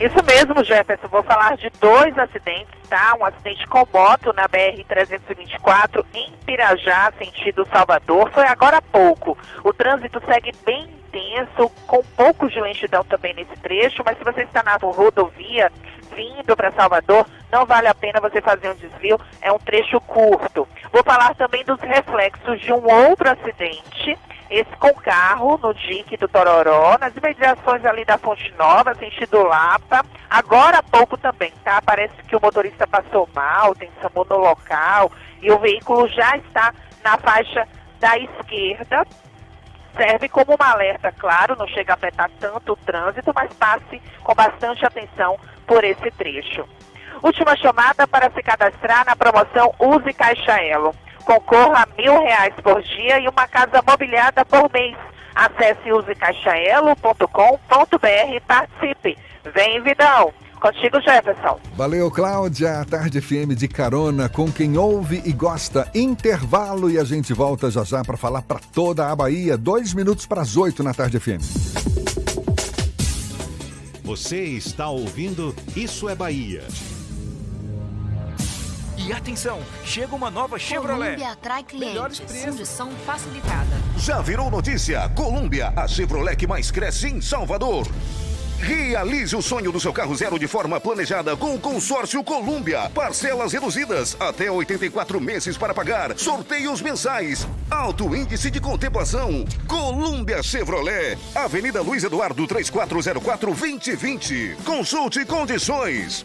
Isso mesmo, Jefferson. Vou falar de dois acidentes, tá? Um acidente com moto na BR-324 em Pirajá, sentido Salvador. Foi agora há pouco. O trânsito segue bem intenso, com pouco de lentidão também nesse trecho, mas se você está na rodovia vindo para Salvador, não vale a pena você fazer um desvio, é um trecho curto. Vou falar também dos reflexos de um outro acidente esse com carro no dique do Tororó, nas imediações ali da Fonte Nova, sentido Lapa. Agora há pouco também, tá? Parece que o motorista passou mal, tem SAMU no local e o veículo já está na faixa da esquerda. Serve como um alerta, claro, não chega a afetar tanto o trânsito, mas passe com bastante atenção por esse trecho. Última chamada para se cadastrar na promoção Use Caixa Elo. Concorra a mil reais por dia e uma casa mobiliada por mês. Acesse usecaixaelo.com.br e participe. Vem, Vidão. Contigo, Jefferson. Valeu, Cláudia. A Tarde FM de carona com quem ouve e gosta. Intervalo e a gente volta já já para falar para toda a Bahia. Dois minutos para as oito na Tarde FM. Você está ouvindo Isso é Bahia. E atenção, chega uma nova Chevrolet. Colômbia atrai Melhores clientes. preços. Condução facilitada. Já virou notícia? Colômbia, a Chevrolet que mais cresce em Salvador. Realize o sonho do seu carro zero de forma planejada com o consórcio Colômbia. Parcelas reduzidas, até 84 meses para pagar. Sorteios mensais. Alto índice de contemplação. Colômbia Chevrolet. Avenida Luiz Eduardo 3404-2020. Consulte condições.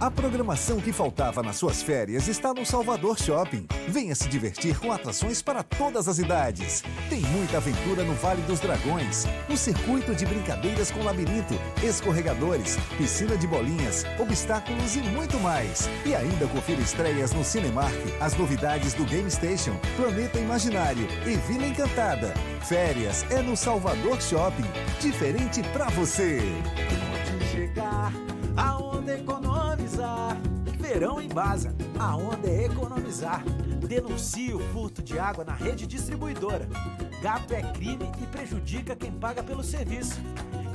A programação que faltava nas suas férias está no Salvador Shopping. Venha se divertir com atrações para todas as idades. Tem muita aventura no Vale dos Dragões, um circuito de brincadeiras com labirinto, escorregadores, piscina de bolinhas, obstáculos e muito mais. E ainda confira estreias no Cinemark, as novidades do Game Station, Planeta Imaginário e Vila Encantada. Férias é no Salvador Shopping. Diferente pra você. Verão em Baza, a onda é economizar. Denuncie o furto de água na rede distribuidora. Gato é crime e prejudica quem paga pelo serviço.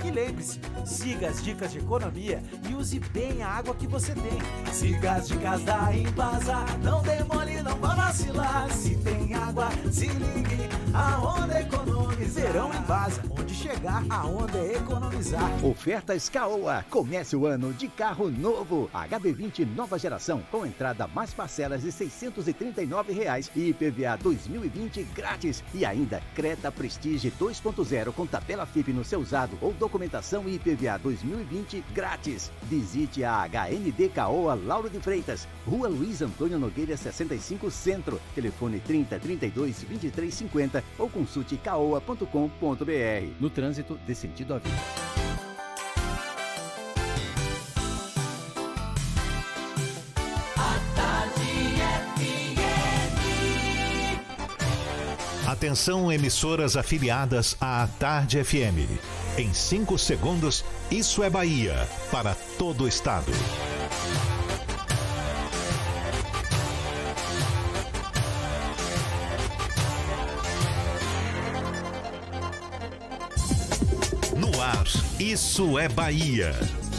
E lembre-se, siga as dicas de economia e use bem a água que você tem. Siga as dicas da Embasa, não demore, não vá vacilar. Se tem água, se ligue, a onda economiza. Verão Embasa, onde chegar, a onda é economizar. Ofertas Caoa. Comece o ano de carro novo. HB20 nova geração com entrada mais parcelas de 639 reais e IPVA 2020 grátis. E ainda Creta Prestige 2.0 com tabela FIP no seu usado ou documentação IPVA 2020 grátis. Visite a HND Caoa Lauro de Freitas, Rua Luiz Antônio Nogueira 65 Centro. Telefone 30 32 23 50 ou consulte caoa.com.br. No trânsito, dê sentido à vida. Atenção, emissoras afiliadas à Tarde FM. Em 5 segundos, isso é Bahia para todo o estado. No ar, isso é Bahia.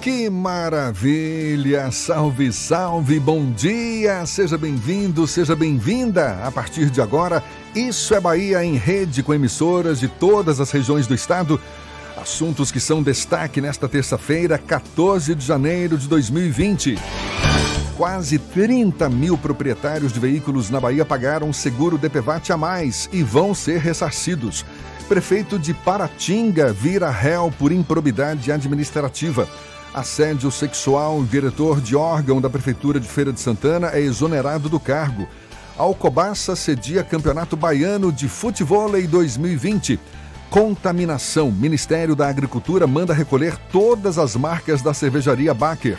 Que maravilha! Salve, salve, bom dia! Seja bem-vindo, seja bem-vinda! A partir de agora, Isso é Bahia em rede com emissoras de todas as regiões do estado. Assuntos que são destaque nesta terça-feira, 14 de janeiro de 2020. Quase 30 mil proprietários de veículos na Bahia pagaram seguro DPVAT a mais e vão ser ressarcidos. Prefeito de Paratinga vira réu por improbidade administrativa. Assédio sexual, diretor de órgão da Prefeitura de Feira de Santana é exonerado do cargo. Alcobaça cedia Campeonato Baiano de Futevôlei 2020. Contaminação. Ministério da Agricultura manda recolher todas as marcas da cervejaria Baker.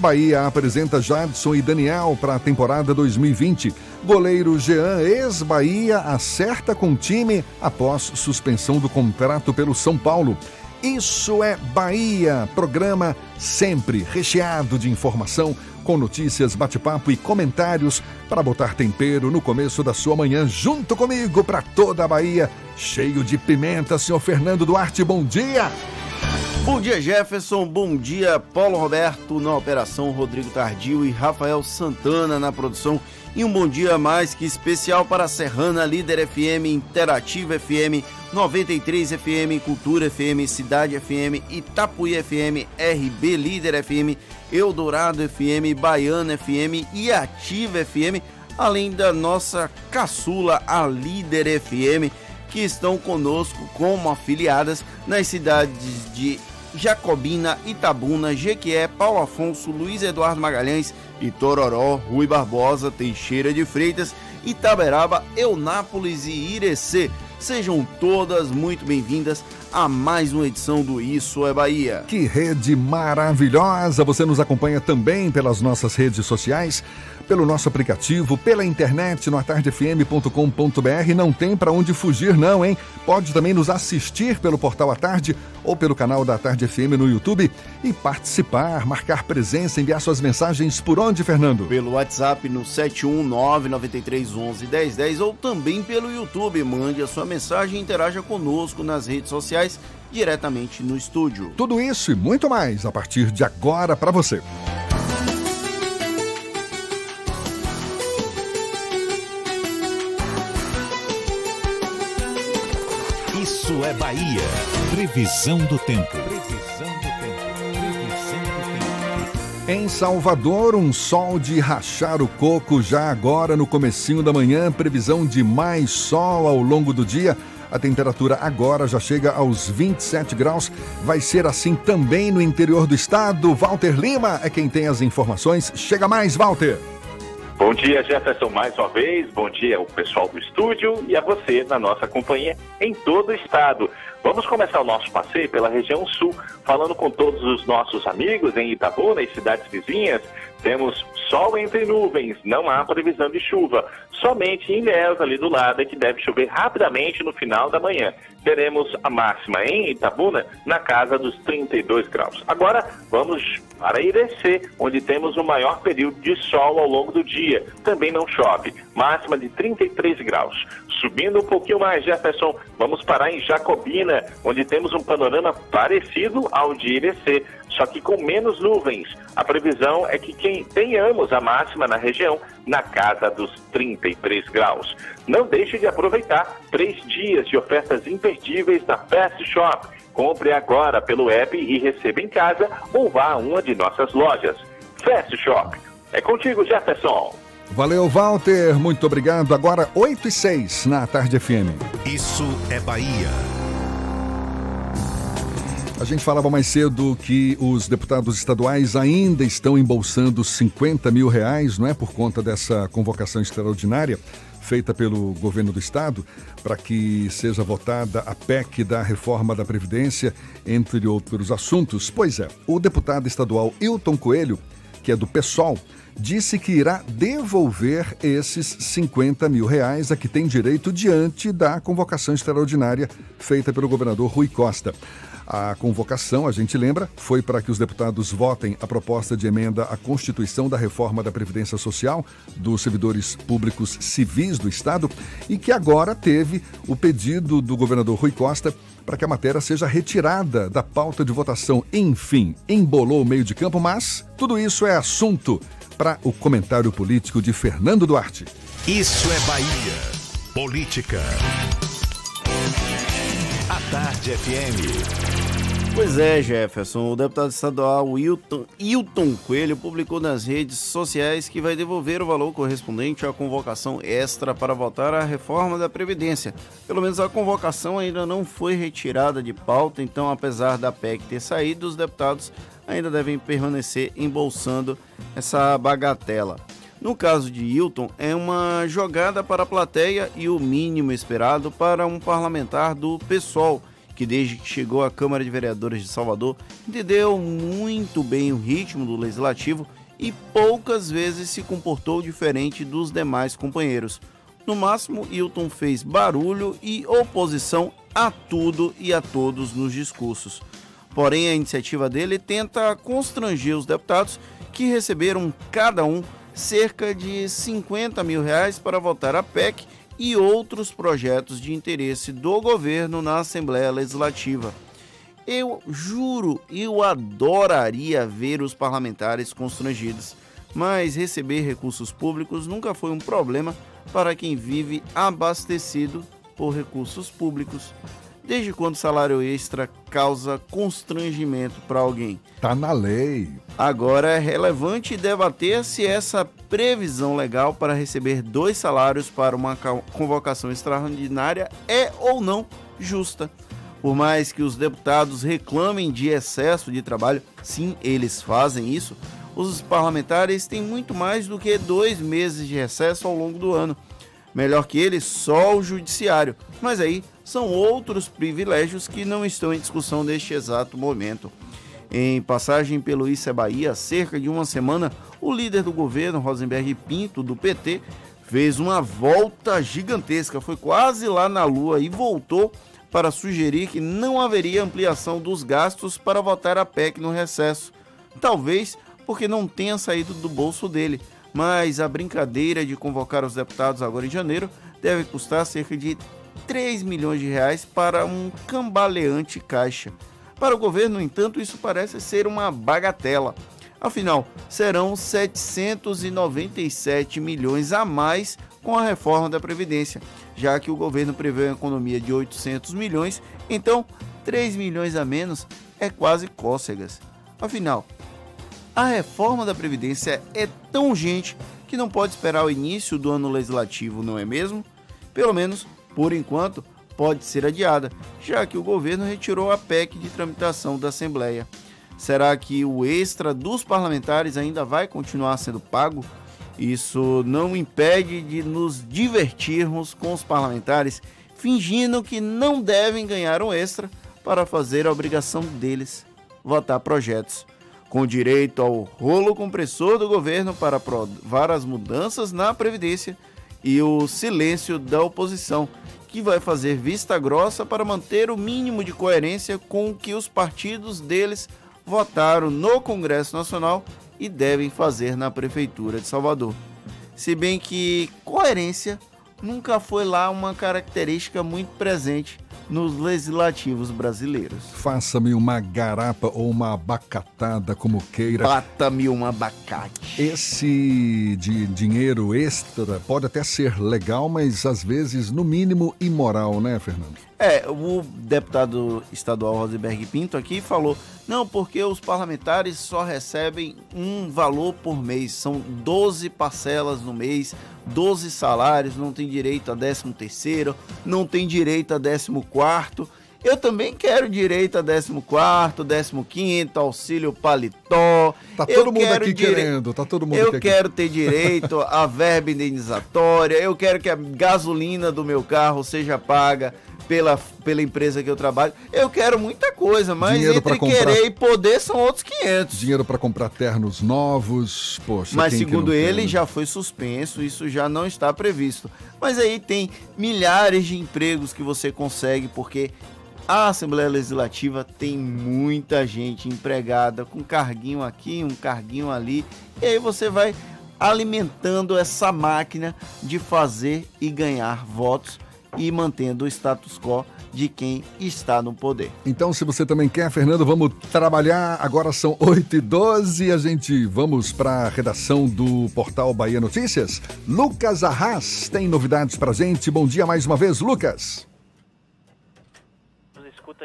Bahia apresenta Jadson e Daniel para a temporada 2020. Goleiro Jean, ex-Bahia, acerta com o time após suspensão do contrato pelo São Paulo. Isso é Bahia, programa sempre recheado de informação, com notícias, bate-papo e comentários para botar tempero no começo da sua manhã junto comigo para toda a Bahia, cheio de pimenta, senhor Fernando Duarte, bom dia! Bom dia, Jefferson. Bom dia, Paulo Roberto na operação, Rodrigo Tardio e Rafael Santana na produção. E um bom dia mais que especial para a Serrana Líder FM, Interativa FM, 93 FM, Cultura FM, Cidade FM, Itapuí FM, RB Líder FM, Eldorado FM, Baiana FM e Ativa FM, além da nossa caçula, a Líder FM, que estão conosco como afiliadas nas cidades de Jacobina, Itabuna, Jequié, Paulo Afonso, Luiz Eduardo Magalhães, Itororó, Rui Barbosa, Teixeira de Freitas, Itaberaba, Eunápolis e Irecê. Sejam todas muito bem-vindas a mais uma edição do Isso é Bahia. Que rede maravilhosa! Você nos acompanha também pelas nossas redes sociais, pelo nosso aplicativo, pela internet no atardefm.com.br. Não tem para onde fugir, não, hein? Pode também nos assistir pelo portal A Tarde ou pelo canal da Tarde FM no YouTube e participar, marcar presença, enviar suas mensagens por onde, Fernando? Pelo WhatsApp no 71993111010 ou também pelo YouTube. Mande a sua mensagem e interaja conosco nas redes sociais diretamente no estúdio. Tudo isso e muito mais a partir de agora para você. Isso é Bahia. Previsão do tempo. Em Salvador, um sol de rachar o coco já agora no comecinho da manhã, previsão de mais sol ao longo do dia. A temperatura agora já chega aos 27 graus. Vai ser assim também no interior do estado. Walter Lima é quem tem as informações. Chega mais, Walter. Bom dia, Jefferson, mais uma vez. Bom dia ao pessoal do estúdio e a você na nossa companhia em todo o estado. Vamos começar o nosso passeio pela região sul, falando com todos os nossos amigos em Itabuna e cidades vizinhas. Temos sol entre nuvens, não há previsão de chuva. Somente em Ilhéus, ali do lado, é que deve chover rapidamente no final da manhã. Teremos a máxima em Itabuna na casa dos 32 graus. Agora vamos para Irecê, onde temos o maior período de sol ao longo do dia. Também não chove, máxima de 33 graus. Subindo um pouquinho mais, Jefferson, vamos parar em Jacobina, onde temos um panorama parecido ao de Irecê, só que com menos nuvens. A previsão é que quem tenhamos a máxima na região na casa dos 33 graus. Não deixe de aproveitar três dias de ofertas imperdíveis da Fast Shop. Compre agora pelo app e receba em casa ou vá a uma de nossas lojas. Fast Shop. É contigo, Jefferson. Valeu, Walter. Muito obrigado. Agora 8 e 6 na Tarde FM. Isso é Bahia. A gente falava mais cedo que os deputados estaduais ainda estão embolsando 50 mil reais, não é? Por conta dessa convocação extraordinária feita pelo governo do estado para que seja votada a PEC da reforma da Previdência, entre outros assuntos. Pois é, o deputado estadual Hilton Coelho, que é do PSOL, disse que irá devolver esses 50 mil reais a que tem direito diante da convocação extraordinária feita pelo governador Rui Costa. A convocação, a gente lembra, foi para que os deputados votem a proposta de emenda à Constituição da reforma da Previdência Social dos servidores públicos civis do Estado e que agora teve o pedido do governador Rui Costa para que a matéria seja retirada da pauta de votação. Enfim, embolou o meio de campo, mas tudo isso é assunto para o comentário político de Fernando Duarte. Isso é Bahia. Política. Tarde FM. Pois é, Jefferson. O deputado estadual Hilton, Hilton Coelho publicou nas redes sociais que vai devolver o valor correspondente à convocação extra para votar a reforma da Previdência. Pelo menos a convocação ainda não foi retirada de pauta, então, apesar da PEC ter saído, os deputados ainda devem permanecer embolsando essa bagatela. No caso de Hilton, é uma jogada para a plateia e o mínimo esperado para um parlamentar do PSOL, que desde que chegou à Câmara de Vereadores de Salvador entendeu muito bem o ritmo do legislativo e poucas vezes se comportou diferente dos demais companheiros. No máximo, Hilton fez barulho e oposição a tudo e a todos nos discursos. Porém, a iniciativa dele tenta constranger os deputados que receberam cada um cerca de 50 mil reais para votar a PEC e outros projetos de interesse do governo na Assembleia Legislativa. Eu juro, eu adoraria ver os parlamentares constrangidos, mas receber recursos públicos nunca foi um problema para quem vive abastecido por recursos públicos. Desde quando salário extra causa constrangimento para alguém? Tá na lei. Agora é relevante debater se essa previsão legal para receber dois salários para uma convocação extraordinária é ou não justa. Por mais que os deputados reclamem de excesso de trabalho, sim, eles fazem isso, os parlamentares têm muito mais do que dois meses de recesso ao longo do ano. Melhor que eles, só o judiciário. Mas aí são outros privilégios que não estão em discussão neste exato momento. Em passagem pelo Isso é Bahia, há cerca de uma semana, o líder do governo, Rosenberg Pinto, do PT, fez uma volta gigantesca, foi quase lá na lua e voltou para sugerir que não haveria ampliação dos gastos para votar a PEC no recesso. Talvez porque não tenha saído do bolso dele, mas a brincadeira de convocar os deputados agora em janeiro deve custar cerca de 3 milhões de reais para um cambaleante caixa. Para o governo, no entanto, isso parece ser uma bagatela. Afinal, serão 797 milhões a mais com a reforma da Previdência, já que o governo prevê uma economia de 800 milhões, então 3 milhões a menos é quase cócegas. Afinal, a reforma da Previdência é tão urgente que não pode esperar o início do ano legislativo, não é mesmo? Pelo menos, por enquanto, pode ser adiada, já que o governo retirou a PEC de tramitação da Assembleia. Será que o extra dos parlamentares ainda vai continuar sendo pago? Isso não impede de nos divertirmos com os parlamentares, fingindo que não devem ganhar um extra para fazer a obrigação deles votar projetos com direito ao rolo compressor do governo para aprovar as mudanças na Previdência e o silêncio da oposição, que vai fazer vista grossa para manter o mínimo de coerência com o que os partidos deles votaram no Congresso Nacional e devem fazer na Prefeitura de Salvador. Se bem que coerência nunca foi lá uma característica muito presente nos legislativos brasileiros. Faça-me uma garapa ou uma abacatada, como queira. Bata-me um abacate. Esse de dinheiro extra pode até ser legal, mas às vezes, no mínimo, imoral, né, Fernando? É, o deputado estadual Rosenberg Pinto aqui falou: não, porque os parlamentares só recebem um valor por mês, são 12 parcelas no mês, 12 salários, não tem direito a 13 terceiro, não tem direito a 14 quarto. Eu também quero direito a 14, 15, auxílio paletó. Tá todo mundo aqui dire... querendo, tá todo mundo Eu aqui quero ter direito a verba indenizatória, eu quero que a gasolina do meu carro seja paga pela, pela empresa que eu trabalho. Eu quero muita coisa, mas Dinheiro entre comprar... querer e poder são outros 500. Dinheiro para comprar ternos novos, poxa. Mas segundo ele já foi suspenso, isso já não está previsto. Mas aí tem milhares de empregos que você consegue porque a Assembleia Legislativa tem muita gente empregada com carguinho aqui, um carguinho ali, e aí você vai alimentando essa máquina de fazer e ganhar votos e mantendo o status quo de quem está no poder. Então, se você também quer, Fernando, vamos trabalhar. Agora são 8 e 12 a gente vamos para a redação do portal Bahia Notícias. Lucas Arras tem novidades para gente. Bom dia mais uma vez, Lucas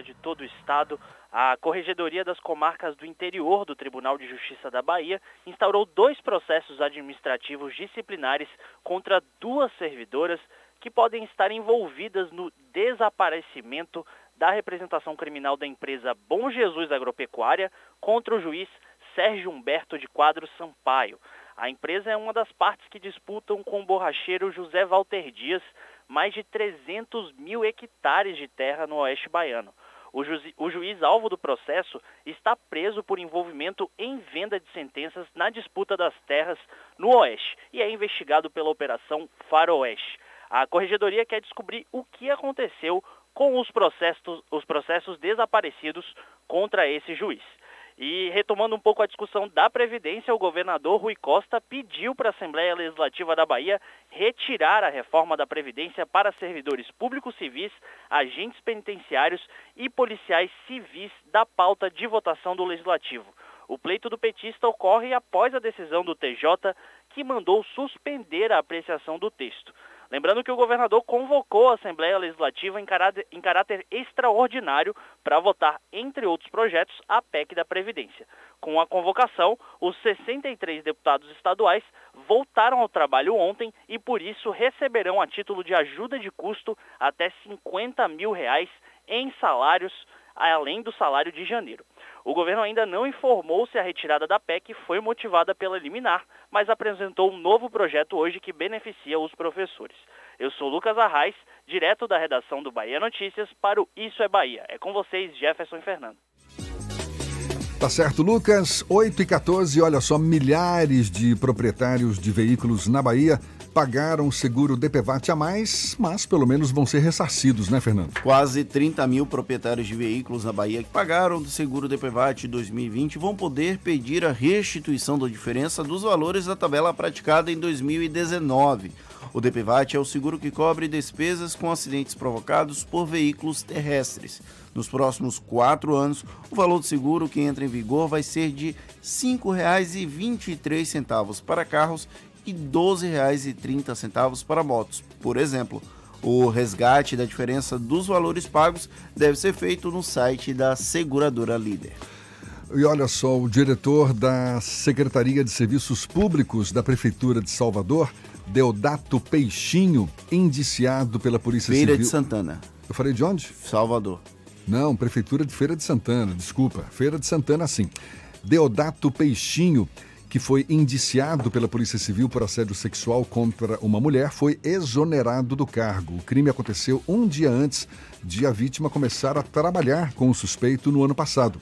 de todo o estado, a Corregedoria das Comarcas do Interior do Tribunal de Justiça da Bahia instaurou dois processos administrativos disciplinares contra duas servidoras que podem estar envolvidas no desaparecimento da representação criminal da empresa Bom Jesus Agropecuária contra o juiz Sérgio Humberto de Quadros Sampaio. A empresa é uma das partes que disputam com o borracheiro José Walter Dias mais de 300 mil hectares de terra no oeste baiano. O, ju o juiz alvo do processo está preso por envolvimento em venda de sentenças na disputa das terras no oeste e é investigado pela Operação Faroeste. A corregedoria quer descobrir o que aconteceu com os processos, os processos desaparecidos contra esse juiz. E retomando um pouco a discussão da Previdência, o governador Rui Costa pediu para a Assembleia Legislativa da Bahia retirar a reforma da Previdência para servidores públicos civis, agentes penitenciários e policiais civis da pauta de votação do Legislativo. O pleito do petista ocorre após a decisão do TJ, que mandou suspender a apreciação do texto. Lembrando que o governador convocou a Assembleia Legislativa em caráter, em caráter extraordinário para votar, entre outros projetos, a PEC da Previdência. Com a convocação, os 63 deputados estaduais voltaram ao trabalho ontem e, por isso, receberão a título de ajuda de custo até 50 mil reais em salários, além do salário de janeiro. O governo ainda não informou se a retirada da PEC foi motivada pela liminar, mas apresentou um novo projeto hoje que beneficia os professores. Eu sou Lucas Arraes, direto da redação do Bahia Notícias para o Isso é Bahia. É com vocês, Jefferson e Fernando. Tá certo, Lucas. 8 e 14, olha só, milhares de proprietários de veículos na Bahia pagaram seguro DPVAT a mais, mas pelo menos vão ser ressarcidos, né, Fernando? Quase 30 mil proprietários de veículos na Bahia que pagaram do seguro DPVAT 2020 vão poder pedir a restituição da diferença dos valores da tabela praticada em 2019. O DPVAT é o seguro que cobre despesas com acidentes provocados por veículos terrestres. Nos próximos quatro anos, o valor do seguro que entra em vigor vai ser de R$ 5,23 para carros e R$ 12,30 para motos. Por exemplo, o resgate da diferença dos valores pagos deve ser feito no site da seguradora líder. E olha só, o diretor da Secretaria de Serviços Públicos da Prefeitura de Salvador, Deodato Peixinho, indiciado pela Polícia Feira Civil. de Santana. Eu falei de onde? Salvador. Não, Prefeitura de Feira de Santana, desculpa. Feira de Santana, sim. Deodato Peixinho, que foi indiciado pela Polícia Civil por assédio sexual contra uma mulher, foi exonerado do cargo. O crime aconteceu um dia antes de a vítima começar a trabalhar com o suspeito no ano passado.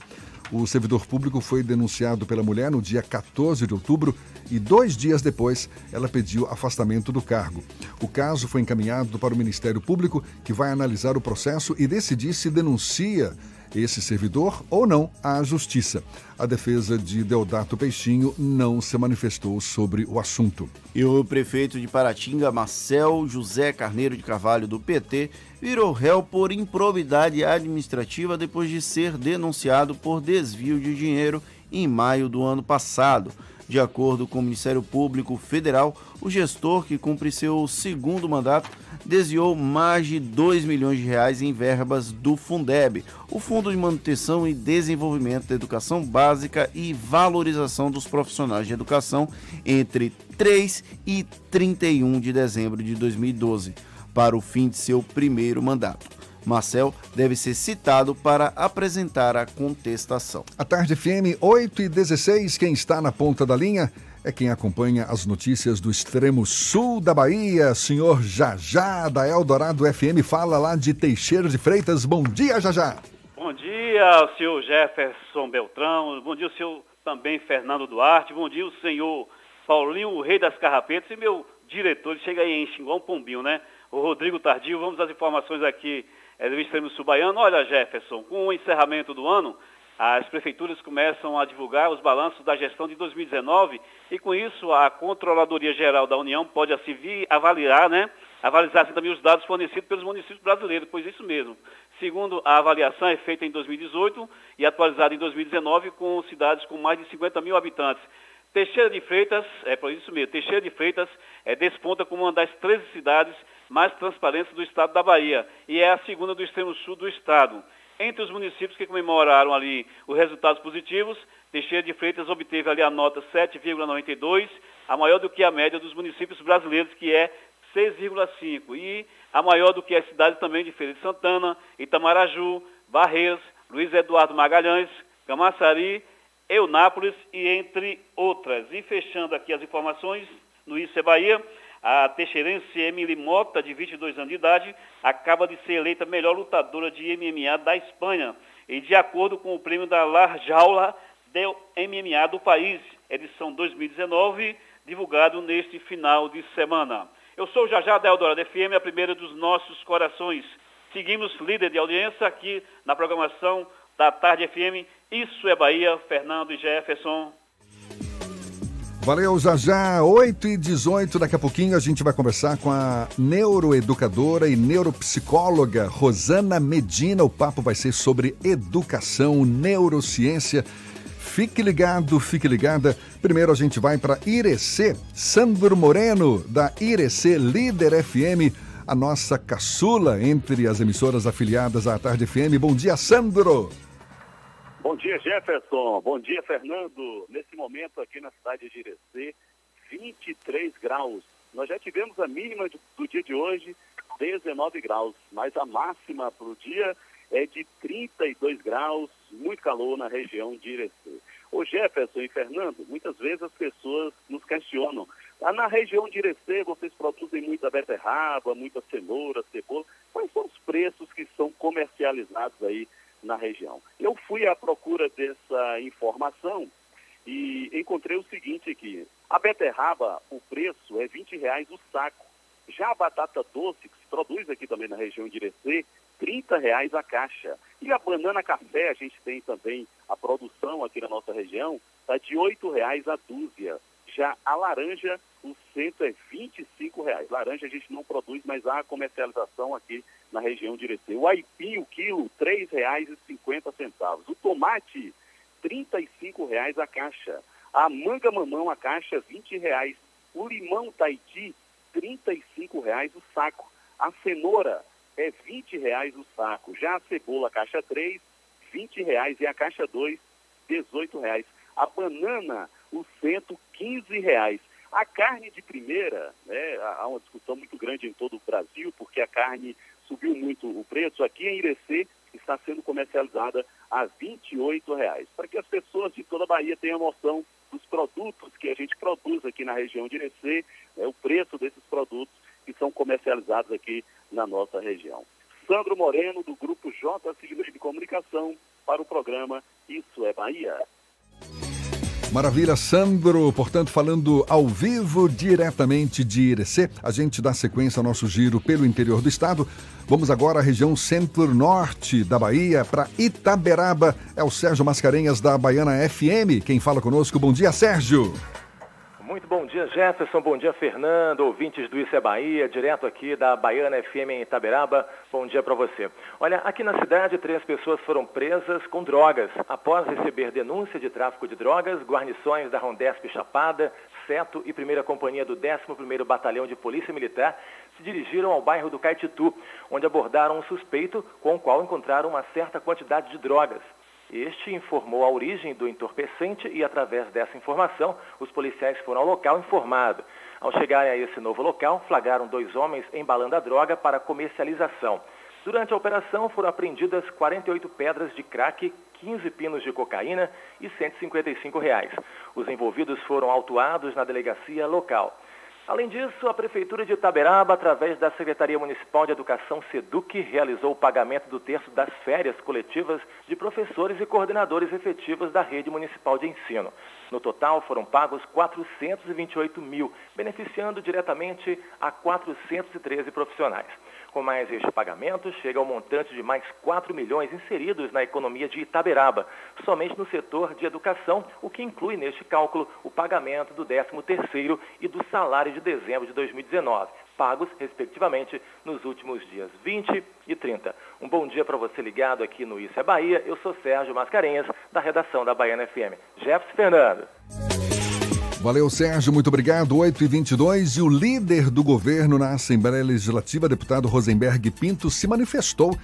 O servidor público foi denunciado pela mulher no dia 14 de outubro e dois dias depois ela pediu afastamento do cargo. O caso foi encaminhado para o Ministério Público, que vai analisar o processo e decidir se denuncia esse servidor ou não à Justiça. A defesa de Deodato Peixinho não se manifestou sobre o assunto. E o prefeito de Paratinga, Marcel José Carneiro de Carvalho, do PT, virou réu por improbidade administrativa depois de ser denunciado por desvio de dinheiro em maio do ano passado. De acordo com o Ministério Público Federal, o gestor, que cumpre seu segundo mandato, desviou mais de 2 milhões de reais em verbas do Fundeb, o Fundo de Manutenção e Desenvolvimento da Educação Básica e Valorização dos Profissionais de Educação, entre 3 e 31 de dezembro de 2012, para o fim de seu primeiro mandato. Marcel deve ser citado para apresentar a contestação. A tarde FM 8 e 16, quem está na ponta da linha é quem acompanha as notícias do extremo sul da Bahia, senhor Jajá da Eldorado FM, fala lá de Teixeira de Freitas. Bom dia, Jajá. Bom dia, senhor Jefferson Beltrão. Bom dia, o senhor também Fernando Duarte. Bom dia, o senhor Paulinho, o rei das carrapetas. E meu diretor, ele chega aí em Xinguão Pombinho, né? O Rodrigo Tardio. Vamos às informações aqui é, do extremo sul baiano. Olha, Jefferson, com o encerramento do ano, as prefeituras começam a divulgar os balanços da gestão de 2019 e com isso a Controladoria Geral da União pode assim vir avaliar, né? Avalizar assim, também os dados fornecidos pelos municípios brasileiros, pois isso mesmo. Segundo a avaliação é feita em 2018 e atualizada em 2019 com cidades com mais de 50 mil habitantes. Teixeira de Freitas, é por isso mesmo, Teixeira de Freitas é, desponta como uma das 13 cidades mais transparentes do estado da Bahia e é a segunda do extremo sul do estado. Entre os municípios que comemoraram ali os resultados positivos, Teixeira de Freitas obteve ali a nota 7,92, a maior do que a média dos municípios brasileiros, que é 6,5. E a maior do que as cidades também de Feira de Santana, Itamaraju, Barreiras, Luiz Eduardo Magalhães, Camaçari, Eunápolis e entre outras. E fechando aqui as informações no Isso é Bahia, a teixeirense Emily Mota, de 22 anos de idade, acaba de ser eleita melhor lutadora de MMA da Espanha, e de acordo com o prêmio da Larjaula del MMA do país, edição 2019, divulgado neste final de semana. Eu sou o Jajá da FM, a primeira dos nossos corações. Seguimos líder de audiência aqui na programação da Tarde FM. Isso é Bahia, Fernando e Jefferson. Valeu, já já, 8 e 18 daqui a pouquinho a gente vai conversar com a neuroeducadora e neuropsicóloga Rosana Medina. O papo vai ser sobre educação, neurociência. Fique ligado, fique ligada. Primeiro a gente vai para Irecê, Sandro Moreno, da Irecê Líder FM, a nossa caçula entre as emissoras afiliadas à Tarde FM. Bom dia, Sandro! Bom dia, Jefferson. Bom dia, Fernando. Nesse momento aqui na cidade de Irecê, 23 graus. Nós já tivemos a mínima do dia de hoje, 19 graus, mas a máxima para o dia é de 32 graus, muito calor na região de Irecê. Ô Jefferson e Fernando, muitas vezes as pessoas nos questionam. Lá na região de Irecê, vocês produzem muita beterraba, muita cenoura, cebola. Quais são os preços que são comercializados aí na região. Eu fui à procura dessa informação e encontrei o seguinte aqui. A beterraba, o preço é 20 reais o saco. Já a batata doce, que se produz aqui também na região de Irecê, 30 reais a caixa. E a banana café, a gente tem também a produção aqui na nossa região, está de 8 reais a dúzia. Já a laranja, o centro é 25 reais. Laranja a gente não produz, mas há comercialização aqui na região de Irecê. O aipim, o quilo, R$ 3,50. O tomate, 35 reais a caixa. A manga mamão, a caixa, 20 reais. O limão Tahiti, R$ 35,00 o saco. A cenoura é R$ 20,00 o saco. Já a cebola caixa 3, R$ 20,00 e a caixa 2, R$ 18,00. A banana, o cento, R$ 15,00. A carne de primeira, né, há uma discussão muito grande em todo o Brasil, porque a carne subiu muito o preço. Aqui em Irecê está sendo comercializada a R$ 28,00. Para que as pessoas de toda a Bahia tenham noção dos produtos que a gente produz aqui na região de Irecê, é, o preço desses produtos que são comercializados aqui na nossa região. Sandro Moreno, do Grupo J Signos de Comunicação, para o programa Isso é Bahia. Maravilha, Sandro. Portanto, falando ao vivo, diretamente de Irecê, a gente dá sequência ao nosso giro pelo interior do estado. Vamos agora à região centro-norte da Bahia, para Itaberaba. É o Sérgio Mascarenhas, da Baiana FM. Quem fala conosco, bom dia, Sérgio. Muito bom dia, Jefferson. Bom dia, Fernando. Ouvintes do Isso é Bahia, direto aqui da Baiana FM em Itaberaba. Bom dia para você. Olha, aqui na cidade, três pessoas foram presas com drogas. Após receber denúncia de tráfico de drogas, guarnições da Rondesp Chapada, Seto e Primeira Companhia do 11º Batalhão de Polícia Militar se dirigiram ao bairro do Caetitu, onde abordaram um suspeito com o qual encontraram uma certa quantidade de drogas. Este informou a origem do entorpecente e, através dessa informação, os policiais foram ao local informado. Ao chegarem a esse novo local, flagraram dois homens embalando a droga para comercialização. Durante a operação foram apreendidas 48 pedras de crack, 15 pinos de cocaína e 155 reais. Os envolvidos foram autuados na delegacia local. Além disso, a Prefeitura de Itaberaba, através da Secretaria Municipal de Educação SEDUC, realizou o pagamento do terço das férias coletivas de professores e coordenadores efetivos da rede municipal de ensino. No total, foram pagos 428 mil, beneficiando diretamente a 413 profissionais. Com mais este pagamento, chega ao montante de mais 4 milhões inseridos na economia de Itaberaba, somente no setor de educação, o que inclui neste cálculo o pagamento do 13º e do salário de dezembro de 2019, pagos, respectivamente, nos últimos dias 20 e 30. Um bom dia para você ligado aqui no Isso é Bahia. Eu sou Sérgio Mascarenhas, da redação da Baiana FM. Jefferson Fernando. Valeu, Sérgio, muito obrigado. 8 e 22 e o líder do governo na Assembleia Legislativa, deputado Rosenberg Pinto, se manifestou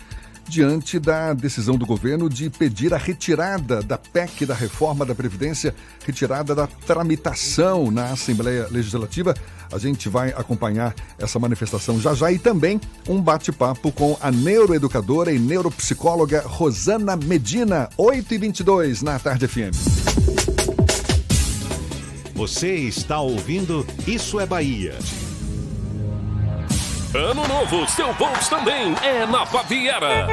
diante da decisão do governo de pedir a retirada da PEC da reforma da Previdência, retirada da tramitação na Assembleia Legislativa. A gente vai acompanhar essa manifestação já já e também um bate-papo com a neuroeducadora e neuropsicóloga Rosana Medina, 8 e 22 na Tarde FM. Você está ouvindo Isso é Bahia. Ano novo, seu Volks também é na Baviera.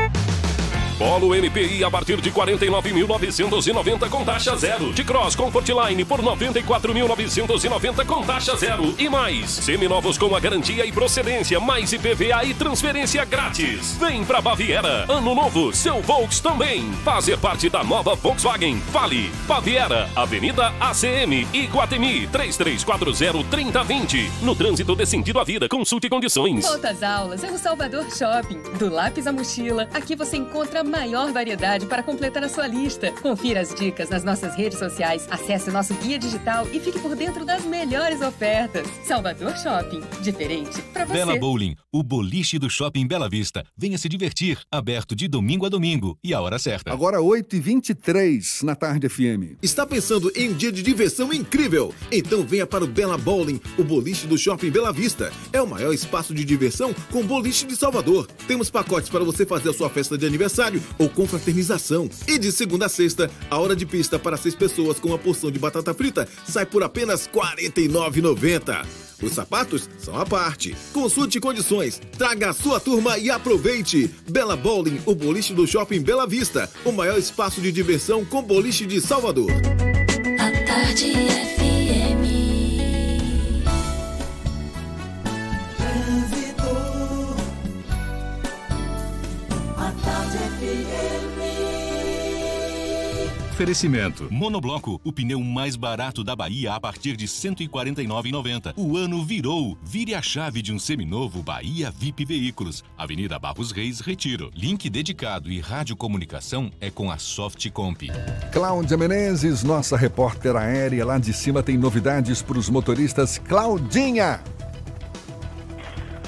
Polo MPI a partir de 49.990 com taxa zero. De Cross Comfortline por 94.990 com taxa zero. E mais, seminovos com a garantia e procedência, mais IPVA e transferência grátis. Vem pra Baviera. Ano novo, seu Volks também. Fazer parte da nova Volkswagen. Fale. Baviera, Avenida ACM, Iguatemi, 3340-3020. No trânsito de sentido à vida, consulte condições. Volta às aulas é no Salvador Shopping. Do lápis à mochila, aqui você encontra maior variedade para completar a sua lista. Confira as dicas nas nossas redes sociais, acesse nosso guia digital e fique por dentro das melhores ofertas. Salvador Shopping, diferente para você. Bela Bowling, o boliche do Shopping Bela Vista. Venha se divertir, aberto de domingo a domingo e a hora certa. Agora 8 e 23 na Tarde FM. Está pensando em um dia de diversão incrível? Então venha para o Bela Bowling, o boliche do Shopping Bela Vista. É o maior espaço de diversão com boliche de Salvador. Temos pacotes para você fazer a sua festa de aniversário ou confraternização. E de segunda a sexta, a hora de pista para seis pessoas com uma porção de batata frita sai por apenas R$ 49,90. Os sapatos são à parte. Consulte condições, traga a sua turma e aproveite. Bela Bowling, o boliche do Shopping Bela Vista, o maior espaço de diversão com boliche de Salvador. A tarde FM. Oferecimento. Monobloco, o pneu mais barato da Bahia a partir de R$ 149,90. O ano virou. Vire a chave de um seminovo Bahia VIP Veículos. Avenida Barros Reis, Retiro. Link dedicado e radiocomunicação é com a Softcomp. Cláudia Menezes, nossa repórter aérea lá de cima, tem novidades para os motoristas. Claudinha!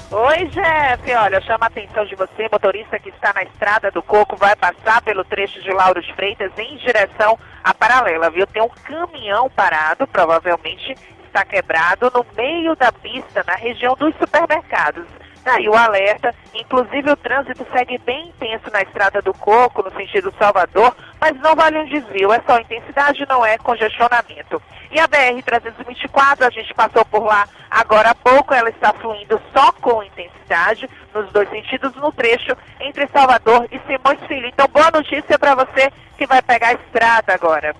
Oi, Jeff. Olha, chama a atenção de você, motorista que está na estrada do Coco, vai passar pelo trecho de Lauro de Freitas em direção à paralela, viu? Tem um caminhão parado, provavelmente está quebrado no meio da pista, na região dos supermercados. Daí o alerta, inclusive o trânsito segue bem intenso na estrada do Coco, no sentido Salvador, mas não vale um desvio, é só intensidade, não é congestionamento. E a BR-324, a gente passou por lá agora há pouco, ela está fluindo só com intensidade, nos dois sentidos, no trecho entre Salvador e Simões Filho. Então, boa notícia para você que vai pegar a estrada agora.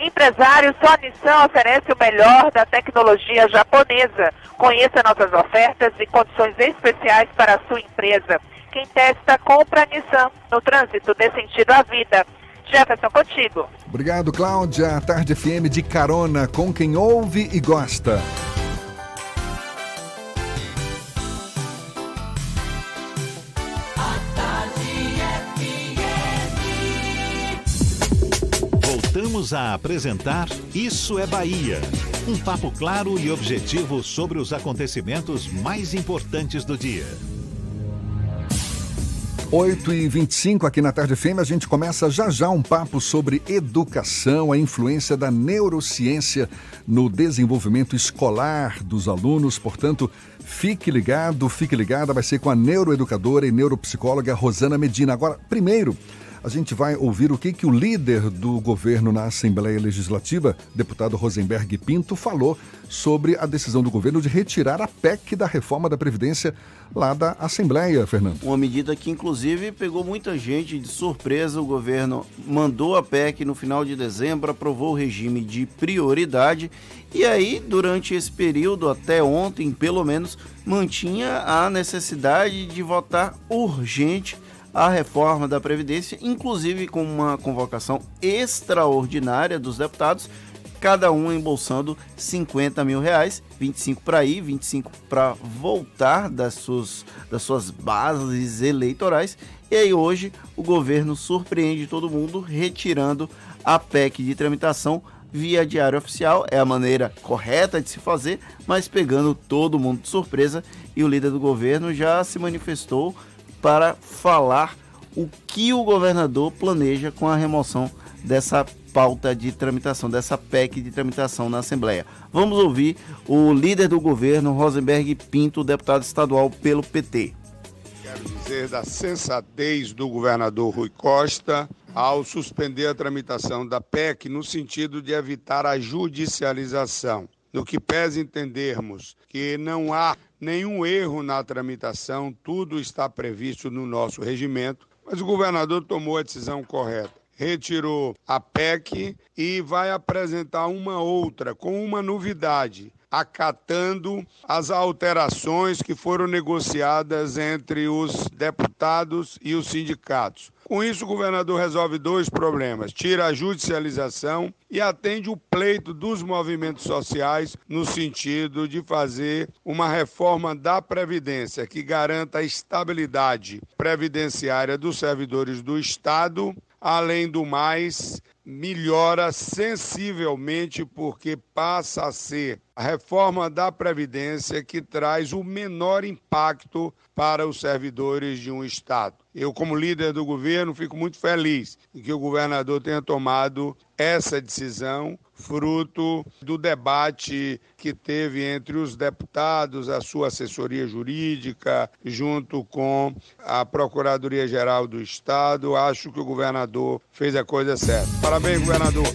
Empresário, só a Nissan oferece o melhor da tecnologia japonesa. Conheça nossas ofertas e condições especiais para a sua empresa. Quem testa, compra a Nissan. No trânsito, dê sentido à vida. Jefferson, contigo. Obrigado, Cláudia. Tarde FM de carona com quem ouve e gosta. Voltamos a apresentar Isso é Bahia. Um papo claro e objetivo sobre os acontecimentos mais importantes do dia. 8 e 25 aqui na Tarde Fêmea, a gente começa já já um papo sobre educação, a influência da neurociência no desenvolvimento escolar dos alunos. Portanto, fique ligado, fique ligada, vai ser com a neuroeducadora e neuropsicóloga Rosana Medina. Agora, primeiro, a gente vai ouvir o que, que o líder do governo na Assembleia Legislativa, deputado Rosenberg Pinto, falou sobre a decisão do governo de retirar a PEC da reforma da Previdência lá da Assembleia, Fernando. Uma medida que, inclusive, pegou muita gente de surpresa. O governo mandou a PEC no final de dezembro, aprovou o regime de prioridade e aí, durante esse período, até ontem, pelo menos, mantinha a necessidade de votar urgente a reforma da Previdência, inclusive com uma convocação extraordinária dos deputados, cada um embolsando 50 mil reais, 25 para ir, 25 para voltar das suas, das suas bases eleitorais. E aí hoje o governo surpreende todo mundo retirando a PEC de tramitação via diário oficial, é a maneira correta de se fazer, mas pegando todo mundo de surpresa e o líder do governo já se manifestou para falar o que o governador planeja com a remoção dessa pauta de tramitação, dessa PEC de tramitação na Assembleia. Vamos ouvir o líder do governo, Rosenberg Pinto, deputado estadual pelo PT. Quero dizer da sensatez do governador Rui Costa ao suspender a tramitação da PEC no sentido de evitar a judicialização. No que pese entendermos que não há nenhum erro na tramitação, tudo está previsto no nosso regimento, mas o governador tomou a decisão correta. Retirou a PEC e vai apresentar uma outra, com uma novidade, acatando as alterações que foram negociadas entre os deputados e os sindicatos. Com isso, o governador resolve dois problemas: tira a judicialização e atende o pleito dos movimentos sociais no sentido de fazer uma reforma da Previdência que garanta a estabilidade previdenciária dos servidores do Estado. Além do mais, melhora sensivelmente porque passa a ser a reforma da Previdência que traz o menor impacto para os servidores de um Estado. Eu, como líder do governo, fico muito feliz em que o governador tenha tomado essa decisão, fruto do debate que teve entre os deputados, a sua assessoria jurídica, junto com a Procuradoria-Geral do Estado. Acho que o governador fez a coisa certa. Parabéns, governador.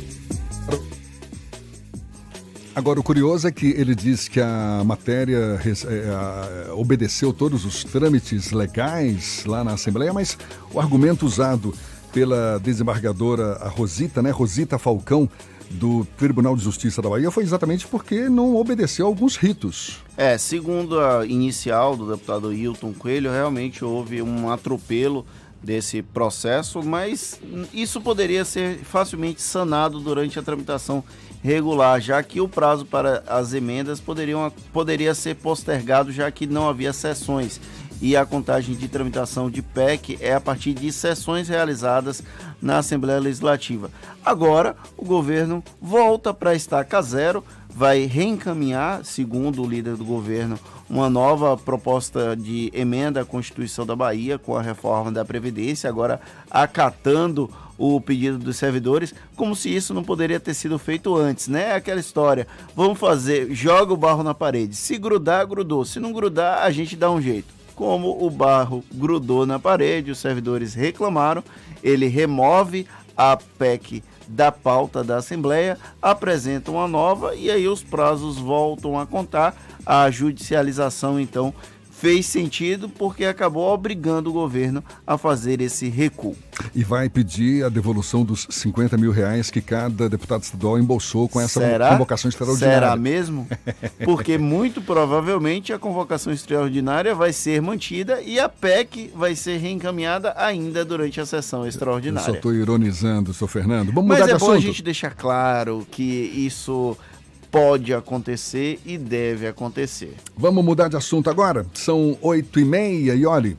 Agora, o curioso é que ele diz que a matéria é, obedeceu todos os trâmites legais lá na Assembleia, mas o argumento usado pela desembargadora Rosita, né, Rosita Falcão, do Tribunal de Justiça da Bahia, foi exatamente porque não obedeceu alguns ritos. É, segundo a inicial do deputado Hilton Coelho, realmente houve um atropelo desse processo, mas isso poderia ser facilmente sanado durante a tramitação regular, já que o prazo para as emendas poderiam, poderia ser postergado, já que não havia sessões. E a contagem de tramitação de PEC é a partir de sessões realizadas na Assembleia Legislativa. Agora, o governo volta para a estaca zero, vai reencaminhar, segundo o líder do governo, uma nova proposta de emenda à Constituição da Bahia com a reforma da Previdência, agora acatando o pedido dos servidores, como se isso não poderia ter sido feito antes, né? Aquela história, vamos fazer, joga o barro na parede, se grudar, grudou, se não grudar, a gente dá um jeito. Como o barro grudou na parede, os servidores reclamaram, ele remove a PEC da pauta da Assembleia, apresenta uma nova e aí os prazos voltam a contar. A judicialização, então, fez sentido porque acabou obrigando o governo a fazer esse recuo. E vai pedir a devolução dos 50 mil reais que cada deputado estadual embolsou com essa Será? convocação extraordinária. Será mesmo? Porque muito provavelmente a convocação extraordinária vai ser mantida e a PEC vai ser reencaminhada ainda durante a sessão Eu extraordinária. só estou ironizando, seu Fernando. Vamos Mas mudar é de bom assunto. a gente deixar claro que isso pode acontecer e deve acontecer. Vamos mudar de assunto agora? São oito e meia e olhe,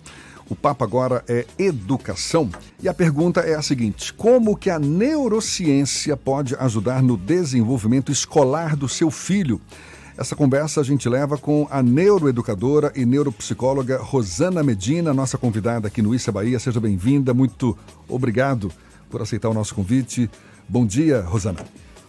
o papo agora é educação. E a pergunta é a seguinte, como que a neurociência pode ajudar no desenvolvimento escolar do seu filho? Essa conversa a gente leva com a neuroeducadora e neuropsicóloga Rosana Medina, nossa convidada aqui no Issa Bahia. Seja bem-vinda, muito obrigado por aceitar o nosso convite. Bom dia, Rosana.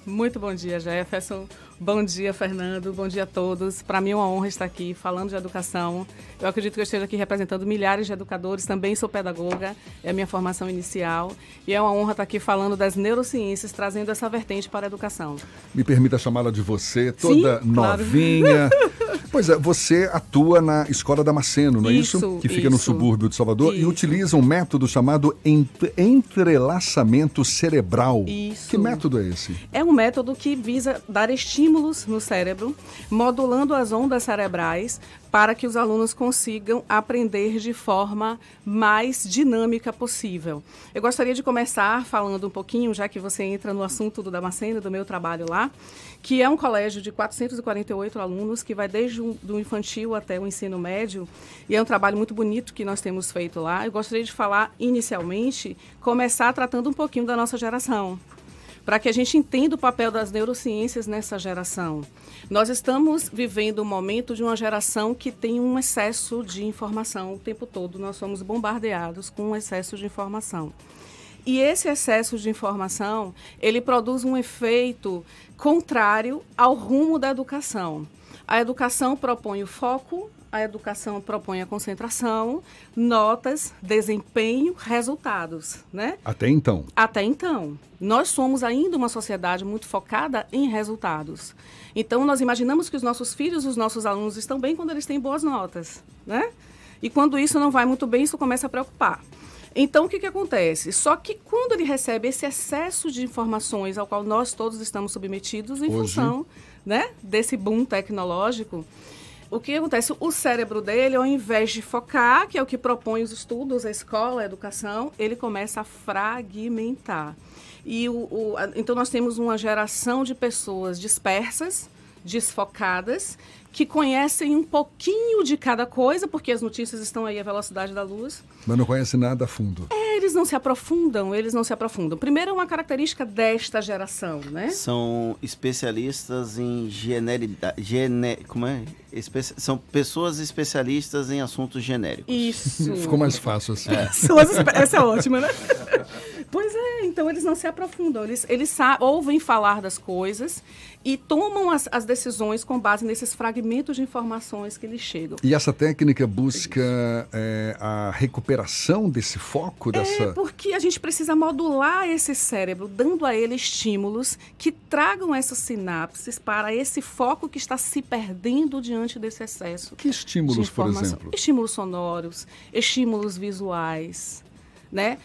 Muito bom dia, Jefferson. Bom dia, Fernando. Bom dia a todos. Para mim é uma honra estar aqui falando de educação. Eu acredito que eu esteja aqui representando milhares de educadores. Também sou pedagoga, é a minha formação inicial. E é uma honra estar aqui falando das neurociências, trazendo essa vertente para a educação. Me permita chamá-la de você, toda Sim, claro. pois é, você atua na Escola Damasceno, não é isso? Isso, Que fica no isso. subúrbio de Salvador e utiliza um método chamado ent- entrelaçamento cerebral. Isso. Que método é esse? É um método que visa dar estímulos no cérebro, modulando as ondas cerebrais para que os alunos consigam aprender de forma mais dinâmica possível. Eu gostaria de começar falando um pouquinho, já que você entra no assunto do Damasceno, do meu trabalho lá, que é um colégio de 448 alunos que vai desde o do infantil até o ensino médio, e é um trabalho muito bonito que nós temos feito lá. Eu gostaria de falar inicialmente, começar tratando um pouquinho da nossa geração para que a gente entenda o papel das neurociências nessa geração. Nós estamos vivendo um momento de uma geração que tem um excesso de informação o tempo todo. Nós somos bombardeados com um excesso de informação. E esse excesso de informação, ele produz um efeito contrário ao rumo da educação. A educação propõe o foco, a educação propõe a concentração, notas, desempenho, resultados, né? Até então. Até então, nós somos ainda uma sociedade muito focada em resultados. Então, nós imaginamos que os nossos filhos, os nossos alunos estão bem quando eles têm boas notas, né? E quando isso não vai muito bem, isso começa a preocupar. Então, o que, que acontece? Só que quando ele recebe esse excesso de informações ao qual nós todos estamos submetidos em Hoje. função né, desse boom tecnológico, o que acontece? O cérebro dele, ao invés de focar, que é o que propõe os estudos, a escola, a educação, ele começa a fragmentar. E o, o- então nós temos uma geração de pessoas dispersas, desfocadas, que conhecem um pouquinho de cada coisa, porque as notícias estão aí à velocidade da luz. Mas não conhece nada a fundo. É, eles não se aprofundam, eles não se aprofundam. Primeiro, é uma característica desta geração, né? São especialistas em generidade. Gene, como é? Espe- são pessoas especialistas em assuntos genéricos. Isso. Ficou mais fácil assim. Espe- Essa é ótima, né? Pois é, então eles não se aprofundam, eles, eles ouvem falar das coisas e tomam as, as decisões com base nesses fragmentos de informações que lhes chegam. E essa técnica busca é, a recuperação desse foco, dessa. É porque a gente precisa modular esse cérebro, dando a ele estímulos que tragam essas sinapses para esse foco que está se perdendo diante desse excesso. Que estímulos, por exemplo? Estímulos sonoros, estímulos visuais, né?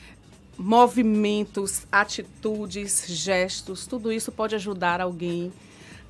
Movimentos, atitudes, gestos, tudo isso pode ajudar alguém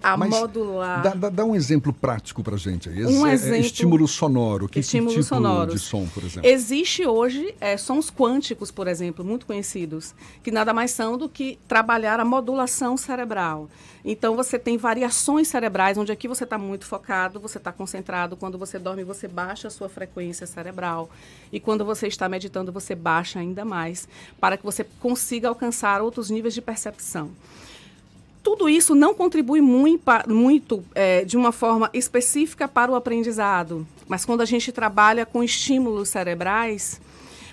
a Mas modular. Dá, dá- dá um exemplo prático pra gente aí. Um É- é exemplo- estímulo sonoro. Que, que Estímulos tipo sonoros. de som, por exemplo? Existe hoje é, sons quânticos, por exemplo, muito conhecidos, que nada mais são do que trabalhar a modulação cerebral. Então você tem variações cerebrais, onde aqui você está muito focado, você está concentrado. Quando você dorme, você baixa a sua frequência cerebral. E quando você está meditando, você baixa ainda mais, para que você consiga alcançar outros níveis de percepção. Tudo isso não contribui muito, muito eh, de uma forma específica para o aprendizado, mas quando a gente trabalha com estímulos cerebrais,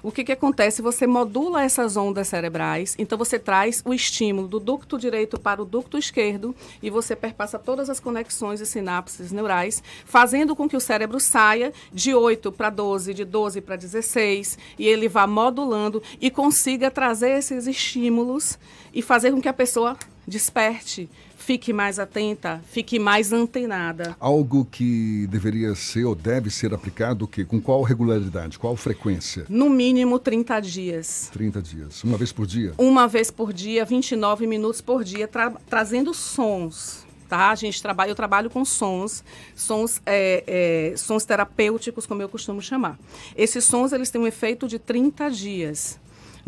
o que, que acontece? Você modula essas ondas cerebrais, então você traz o estímulo do ducto direito para o ducto esquerdo e você perpassa todas as conexões e sinapses neurais, fazendo com que o cérebro saia de 8 para 12, de 12 para 16, e ele vá modulando e consiga trazer esses estímulos e fazer com que a pessoa desperte, fique mais atenta, fique mais antenada. Algo que deveria ser ou deve ser aplicado o quê? com qual regularidade, qual frequência? No mínimo 30 dias. 30 dias, uma vez por dia? Uma vez por dia, 29 minutos por dia, tra- trazendo sons. Tá? A gente trabalha, eu trabalho com sons, sons, é, é, sons terapêuticos, como eu costumo chamar. Esses sons eles têm um efeito de 30 dias.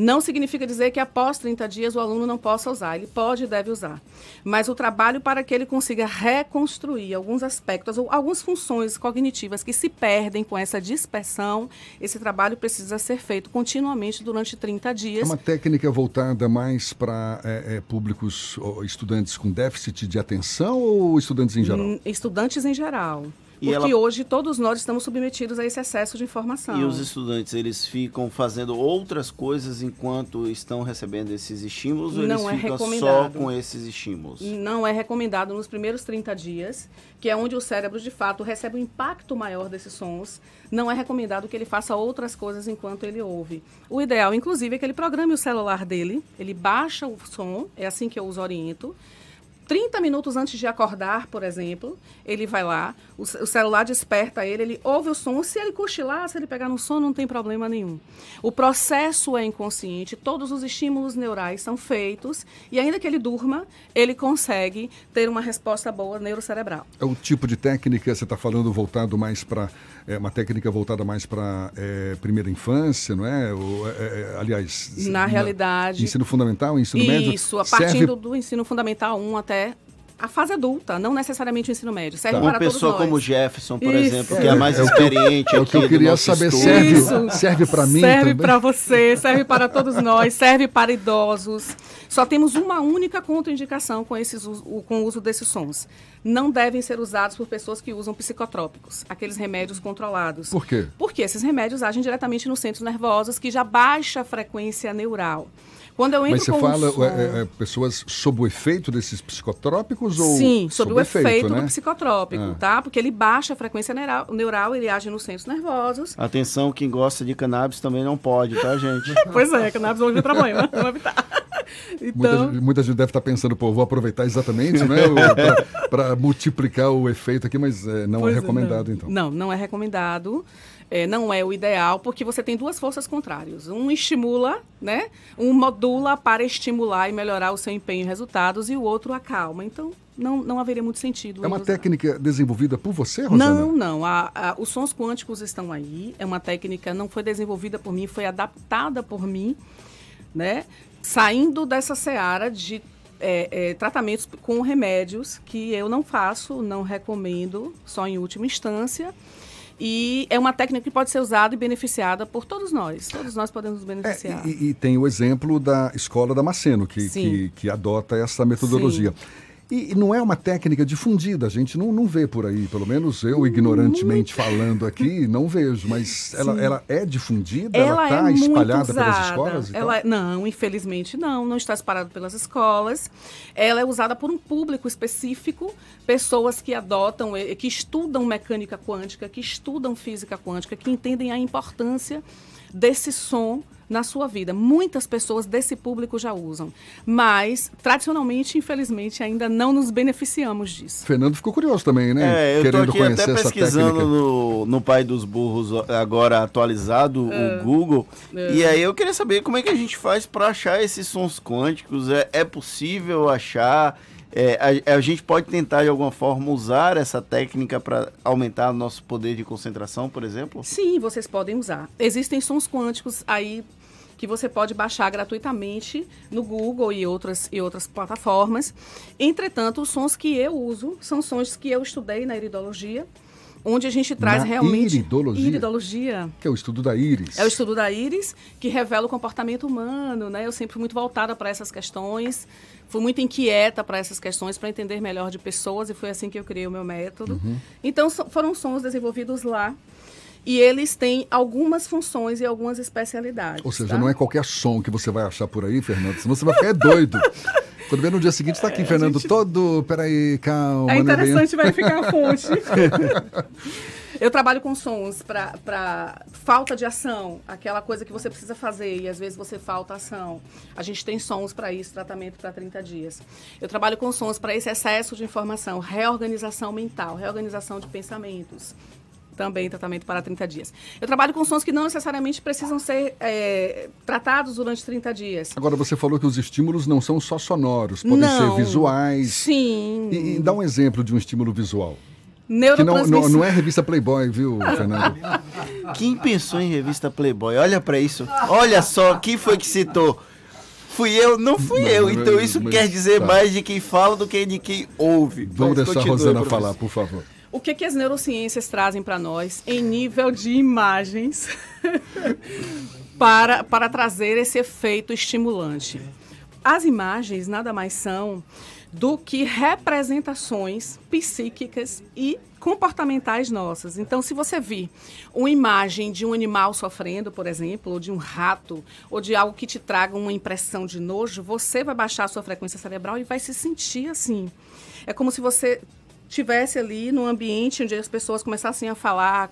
Não significa dizer que após 30 dias o aluno não possa usar. Ele pode e deve usar. Mas o trabalho para que ele consiga reconstruir alguns aspectos ou algumas funções cognitivas que se perdem com essa dispersão, esse trabalho precisa ser feito continuamente durante 30 É dias. uma técnica voltada mais para é, é, públicos, estudantes com déficit de atenção ou estudantes em geral? Hum, Estudantes em geral. E Porque ela- hoje todos nós estamos submetidos a esse excesso de informação. E os estudantes, eles ficam fazendo outras coisas enquanto estão recebendo esses estímulos ou Não é eles ficam só com esses estímulos? Não é recomendado nos primeiros 30 dias, que é onde o cérebro de fato recebe um impacto maior desses sons. Não é recomendado que ele faça outras coisas enquanto ele ouve. O ideal, inclusive, é que ele programe o celular dele, ele baixa o som, é assim que eu os oriento. 30 minutos antes de acordar, por exemplo, ele vai lá, o, o celular desperta ele, ele ouve o som. Se ele cochilar, se ele pegar no sono, não tem problema nenhum. O processo é inconsciente, todos os estímulos neurais são feitos, e ainda que ele durma, ele consegue ter uma resposta boa neurocerebral. É o tipo de técnica, você está falando voltado mais para. É uma técnica voltada mais para primeira infância, não é? Ou, é, é, aliás. Na realidade. Ensino fundamental, ensino médio. Isso, a serve partindo do ensino fundamental 1 até a fase adulta, não necessariamente o ensino médio. Serve Tá. Uma para pessoa todos nós. como Jefferson, por Isso. exemplo, que é mais É o experiente é o que eu queria saber, estúdio. serve- Isso. serve pra mim Serve para você, serve para todos nós, serve para idosos. Só temos uma única contraindicação com, esses, o- com o uso desses sons. Não devem ser usados por pessoas que usam psicotrópicos, aqueles remédios controlados. Por quê? Porque esses remédios agem diretamente nos centros nervosos, que já baixa a frequência neural. Quando eu entro Mas você com um fala som- é, é, é, pessoas sob o efeito desses psicotrópicos ou Sim, sob o efeito, né? do psicotrópico, Ah. tá? Porque ele baixa a frequência neural, neural, ele age nos centros nervosos. Atenção, quem gosta de cannabis também não pode, tá, gente? Pois é, cannabis hoje é problema. Vamos evitar. Muita, Então, gente- muita gente deve estar pensando, pô, vou aproveitar exatamente, né? Para multiplicar o efeito aqui, mas é, não Pois é é, recomendado, não. então. Não, não é recomendado. É, não é o ideal, porque você tem duas forças contrárias. Um estimula, né? Um modula para estimular e melhorar o seu empenho e resultados, e o outro acalma. Então, não, não haveria muito sentido. É uma usar. técnica desenvolvida por você, Rosana? Não, não. A- a- os sons quânticos estão aí. É uma técnica, não foi desenvolvida por mim, foi adaptada por mim, né? Saindo dessa seara de é, é, tratamentos com remédios que eu não faço, não recomendo, só em última instância. E é uma técnica que pode ser usada e beneficiada por todos nós. Todos nós podemos nos beneficiar. E, e tem o exemplo da escola Damasceno, que, Sim. que, que adota essa metodologia. E, e não é uma técnica difundida, a gente não, não vê por aí, pelo menos eu, ignorantemente falando aqui, não vejo, mas ela, ela é difundida, Ela está é muito espalhada usada. pelas escolas? Ela, é- Não, infelizmente não, não está espalhada pelas escolas. Ela é usada por um público específico, pessoas que adotam, eh, que estudam mecânica quântica, que estudam física quântica, que entendem a importância desse som na sua vida. Muitas pessoas desse público já usam, mas tradicionalmente, infelizmente, ainda não nos beneficiamos disso. Fernando ficou curioso também, né? É, eu tô Querendo aqui conhecer até pesquisando no, no Pai dos Burros agora atualizado, É. o Google. É. E aí eu queria saber como é que a gente faz para achar esses sons quânticos. É, é possível achar? É, a, a, gente pode tentar de alguma forma usar essa técnica para aumentar nosso poder de concentração, por exemplo? Sim, vocês podem usar. Existem sons quânticos aí que você pode baixar gratuitamente no Google e outras, e outras plataformas. Entretanto, os sons que eu uso são sons que eu estudei na iridologia onde a gente traz Na realmente iridologia? iridologia. Que é o estudo da íris. É o estudo da íris que revela o comportamento humano, né? Eu sempre fui muito voltada para essas questões, fui muito inquieta para essas questões para entender melhor de pessoas e foi assim que eu criei o meu método. Uhum. Então so, foram sons desenvolvidos lá e eles têm algumas funções e algumas especialidades. Ou seja, tá? não é qualquer som que você vai achar por aí, Fernando, senão você vai ficar doido. Quando vem no dia seguinte, está aqui, É, Fernando, gente- todo. Peraí, calma. É interessante verificar a fonte. Eu trabalho com sons para falta de ação, aquela coisa que você precisa fazer e às vezes você falta ação. A gente tem sons para isso, tratamento para 30 dias. Eu trabalho com sons para esse excesso de informação, reorganização mental, reorganização de pensamentos. Também tratamento para 30 dias. Eu trabalho com sons que não necessariamente precisam ser é, tratados durante 30 dias. Agora, você falou que os estímulos não são só sonoros, podem Não. ser visuais. Sim. E, e dá um exemplo de um estímulo visual. Que não, não, não é revista Playboy, viu, Fernando? Quem pensou em revista Playboy? Olha pra isso. Olha só, quem foi que citou? Fui eu? Não fui Não, eu. mas- Então isso mas quer dizer tá. mais de quem fala do que de quem ouve. Vamos Mas deixar a Rosana professor. falar, por favor. O que, que as neurociências trazem para nós em nível de imagens para, para trazer esse efeito estimulante? As imagens nada mais são do que representações psíquicas e comportamentais nossas. Então, se você vir uma imagem de um animal sofrendo, por exemplo, ou de um rato, ou de algo que te traga uma impressão de nojo, você vai baixar a sua frequência cerebral e vai se sentir assim. É como se você tivesse ali num ambiente onde as pessoas começassem a falar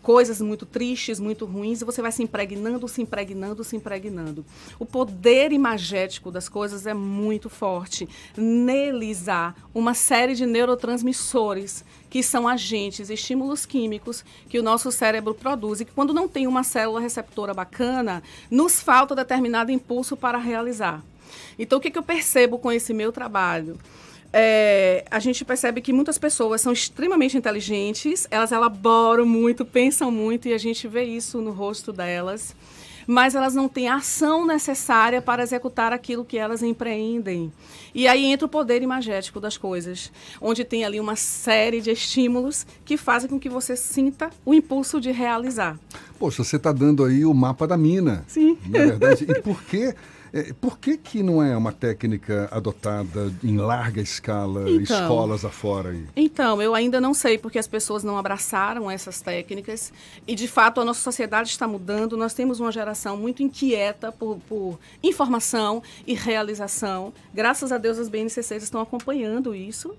coisas muito tristes, muito ruins, e você vai se impregnando, se impregnando, se impregnando. O poder imagético das coisas é muito forte. Neles há uma série de neurotransmissores que são agentes, estímulos químicos que o nosso cérebro produz e que quando não tem uma célula receptora bacana, nos falta determinado impulso para realizar. Então, o que, que eu percebo com esse meu trabalho? É, a gente percebe que muitas pessoas são extremamente inteligentes, elas elaboram muito, pensam muito e a gente vê isso no rosto delas, mas elas não têm a ação necessária para executar aquilo que elas empreendem. E aí entra o poder imagético das coisas, onde tem ali uma série de estímulos que fazem com que você sinta o impulso de realizar. Poxa, você está dando aí o mapa da mina. Sim. Não é verdade? E por que, por que, que não é uma técnica adotada em larga escala, Então. escolas afora aí? Então, eu ainda não sei porque as pessoas não abraçaram essas técnicas e, de fato, a nossa sociedade está mudando. Nós temos uma geração muito inquieta por, por informação e realização. Graças a Deus, as BNCCs estão acompanhando isso.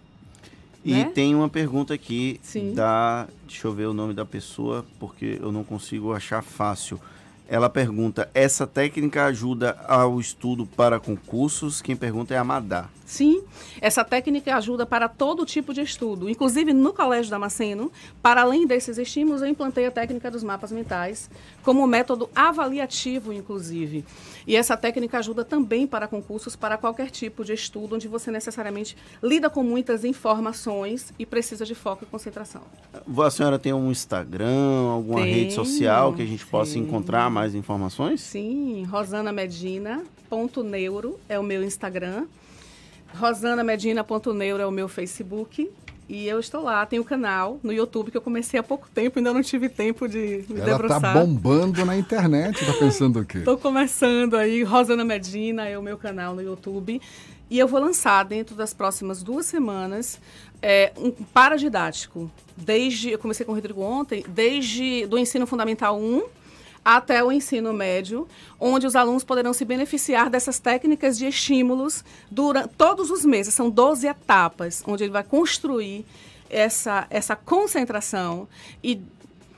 E né? tem uma pergunta aqui Sim. da. Deixa eu ver o nome da pessoa, porque eu não consigo achar fácil. Ela pergunta: essa técnica ajuda ao estudo para concursos? Quem pergunta é a Madá. Sim, essa técnica ajuda para todo tipo de estudo. Inclusive, no Colégio Damasceno, para além desses estímulos, eu implantei a técnica dos mapas mentais como método avaliativo, inclusive. E essa técnica ajuda também para concursos, para qualquer tipo de estudo, onde você necessariamente lida com muitas informações e precisa de foco e concentração. A senhora tem um Instagram, alguma rede social que a gente possa encontrar mais informações? Sim, rosanamedina.neuro é o meu Instagram. rosanamedina.neuro é o meu Facebook. E eu estou lá, tenho o canal no YouTube que eu comecei há pouco tempo, ainda não tive tempo de me Ela tá debruçar. bombando na internet, tá pensando o quê? Estou começando aí, Rosana Medina é o meu canal no YouTube. E eu vou lançar dentro das próximas duas semanas é, um paradidático. Desde, eu comecei com o Rodrigo ontem, desde do ensino fundamental 1 até o ensino médio, onde os alunos poderão se beneficiar dessas técnicas de estímulos durante todos os meses. São 12 etapas, onde ele vai construir essa, essa concentração e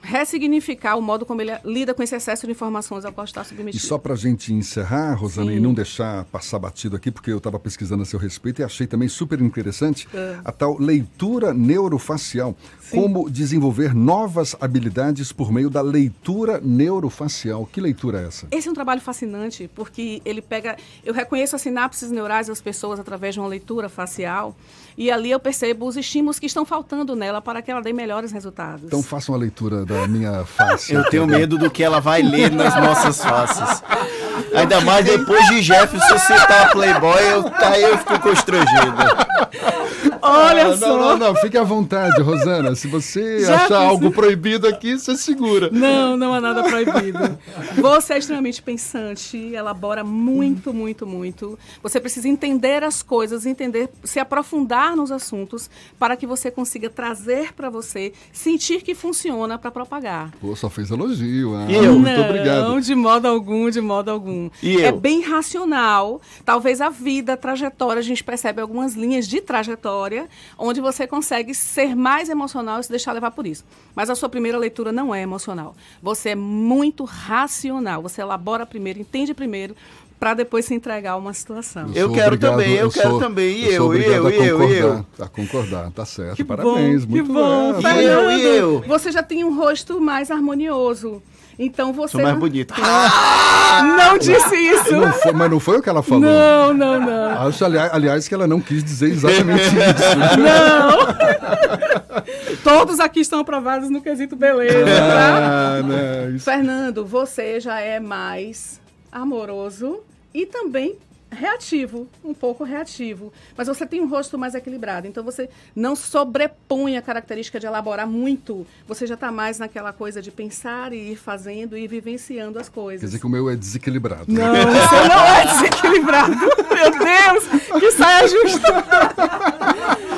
ressignificar o modo como ele lida com esse excesso de informações ao qual está E submetido. só para a gente encerrar, Rosana, Sim. e não deixar passar batido aqui, porque eu estava pesquisando a seu respeito e achei também super interessante É. a tal leitura neurofacial. Como desenvolver novas habilidades por meio da leitura neurofacial. Que leitura é essa? Esse é um trabalho fascinante, porque ele pega. Eu reconheço as sinapses neurais das pessoas através de uma leitura facial, e ali eu percebo os estímulos que estão faltando nela para que ela dê melhores resultados. Então façam a leitura da minha face. Eu tenho medo do que ela vai ler nas nossas faces. Ainda mais depois de Jefferson citar a Playboy, eu, aí eu fico constrangido. Olha Ah, só. Não, não, não, fique à vontade, Rosana. Se você Já achar fiz- algo proibido aqui, você segura. Não, não há nada proibido. Você é extremamente pensante, elabora muito, muito, muito. Você precisa entender as coisas, entender, se aprofundar nos assuntos para que você consiga trazer para você, sentir que funciona para propagar. Pô, só fez elogio. Ah, E eu? Muito não, obrigado. de modo algum, de modo algum. E é eu? bem racional. Talvez a vida, a trajetória, a gente percebe algumas linhas de trajetória onde você consegue ser mais emocional e se deixar levar por isso. Mas a sua primeira leitura não é emocional. Você é muito racional. Você elabora primeiro, entende primeiro, para depois se entregar a uma situação. Eu sou quero obrigado- também, eu quero sou- também, e eu, e eu, e eu, e concordar, eu. A concordar, tá certo. Que Parabéns, bom, muito que bom. bom. Fernando, eu, e eu? Você já tem um rosto mais harmonioso. Então você. Sou mais não- bonito. Não disse isso. Não foi- mas não foi o que ela falou. Não, não, não. Acho, ali- aliás, que ela não quis dizer exatamente isso. Não! Todos aqui estão aprovados no quesito beleza, tá? Ah, né, isso- Fernando, você já é mais amoroso e também reativo, um pouco reativo. Mas você tem um rosto mais equilibrado, então você não sobrepõe a característica de elaborar muito. Você já está mais naquela coisa de pensar e ir fazendo e vivenciando as Quer coisas. dizer que o meu é desequilibrado. Não, você não é desequilibrado. Meu Deus, que saia justa.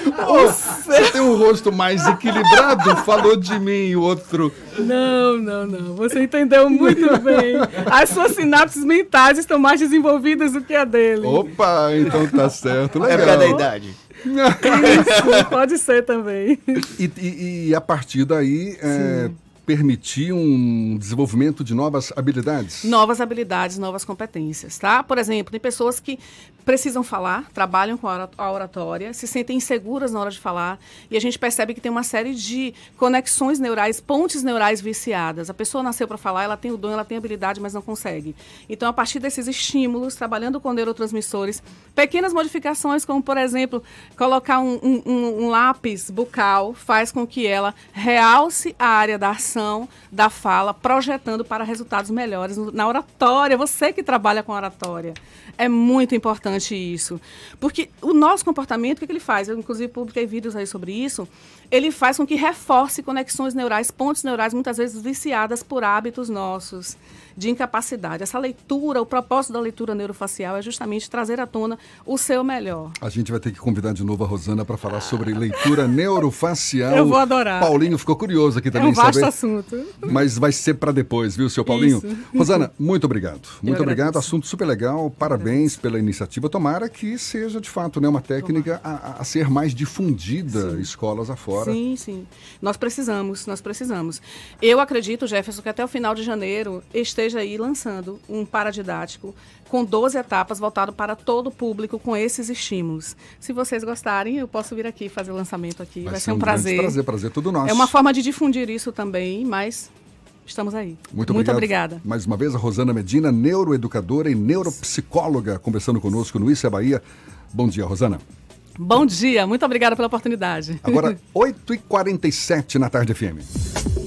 Você tem um rosto mais equilibrado, falou de mim, o outro. Não, não, não. Você entendeu muito bem. As suas sinapses mentais estão mais desenvolvidas do que a dele. Opa, então tá certo. É Legal. por causa da idade. Isso, pode ser também. E, e- e a partir daí, é, permitir um desenvolvimento de novas habilidades? Novas habilidades, novas competências, tá? Por exemplo, tem pessoas que precisam falar, trabalham com a ora- a oratória, se sentem inseguras na hora de falar, e a gente percebe que tem uma série de conexões neurais, pontes neurais viciadas. A pessoa nasceu para falar, ela tem o dom, ela tem a habilidade, mas não consegue. Então, a partir desses estímulos, trabalhando com neurotransmissores, pequenas modificações, como, por exemplo, colocar um- um- um lápis bucal, faz com que ela realce a área da ação, da fala, projetando para resultados melhores na oratória. Você que trabalha com oratória. É muito importante isso. Porque o nosso comportamento, o que, que ele faz? Eu, inclusive, publiquei vídeos aí sobre isso. Ele faz com que reforce conexões neurais, pontes neurais, muitas vezes viciadas por hábitos nossos de incapacidade. Essa leitura, o propósito da leitura neurofacial é justamente trazer à tona o seu melhor. A gente vai ter que convidar de novo a Rosana para falar sobre leitura neurofacial. Eu vou adorar. Paulinho ficou curioso aqui também é um vasto saber. assunto. Mas vai ser para depois, viu, seu Paulinho? Isso. Rosana, muito obrigado. Muito obrigado. Assunto super legal. Parabéns pela iniciativa. Tomara que seja, de fato, né, uma técnica a, a- ser mais difundida escolas afora. Sim, sim. Nós precisamos, nós precisamos. Eu acredito, Jefferson, que até o final de janeiro esteja aí lançando um paradidático com 12 etapas voltado para todo o público com esses estímulos. Se vocês gostarem, eu posso vir aqui fazer o lançamento aqui. Vai, ser um, grande prazer. prazer, prazer todo nosso. É uma forma de difundir isso também, mas estamos aí. Muito, Muito obrigada. Mais uma vez, a Rosana Medina, neuroeducadora e neuropsicóloga, conversando conosco no Isso é Bahia. Bom dia, Rosana. Bom dia, muito obrigada pela oportunidade. Agora, 8h47 na Tarde FM.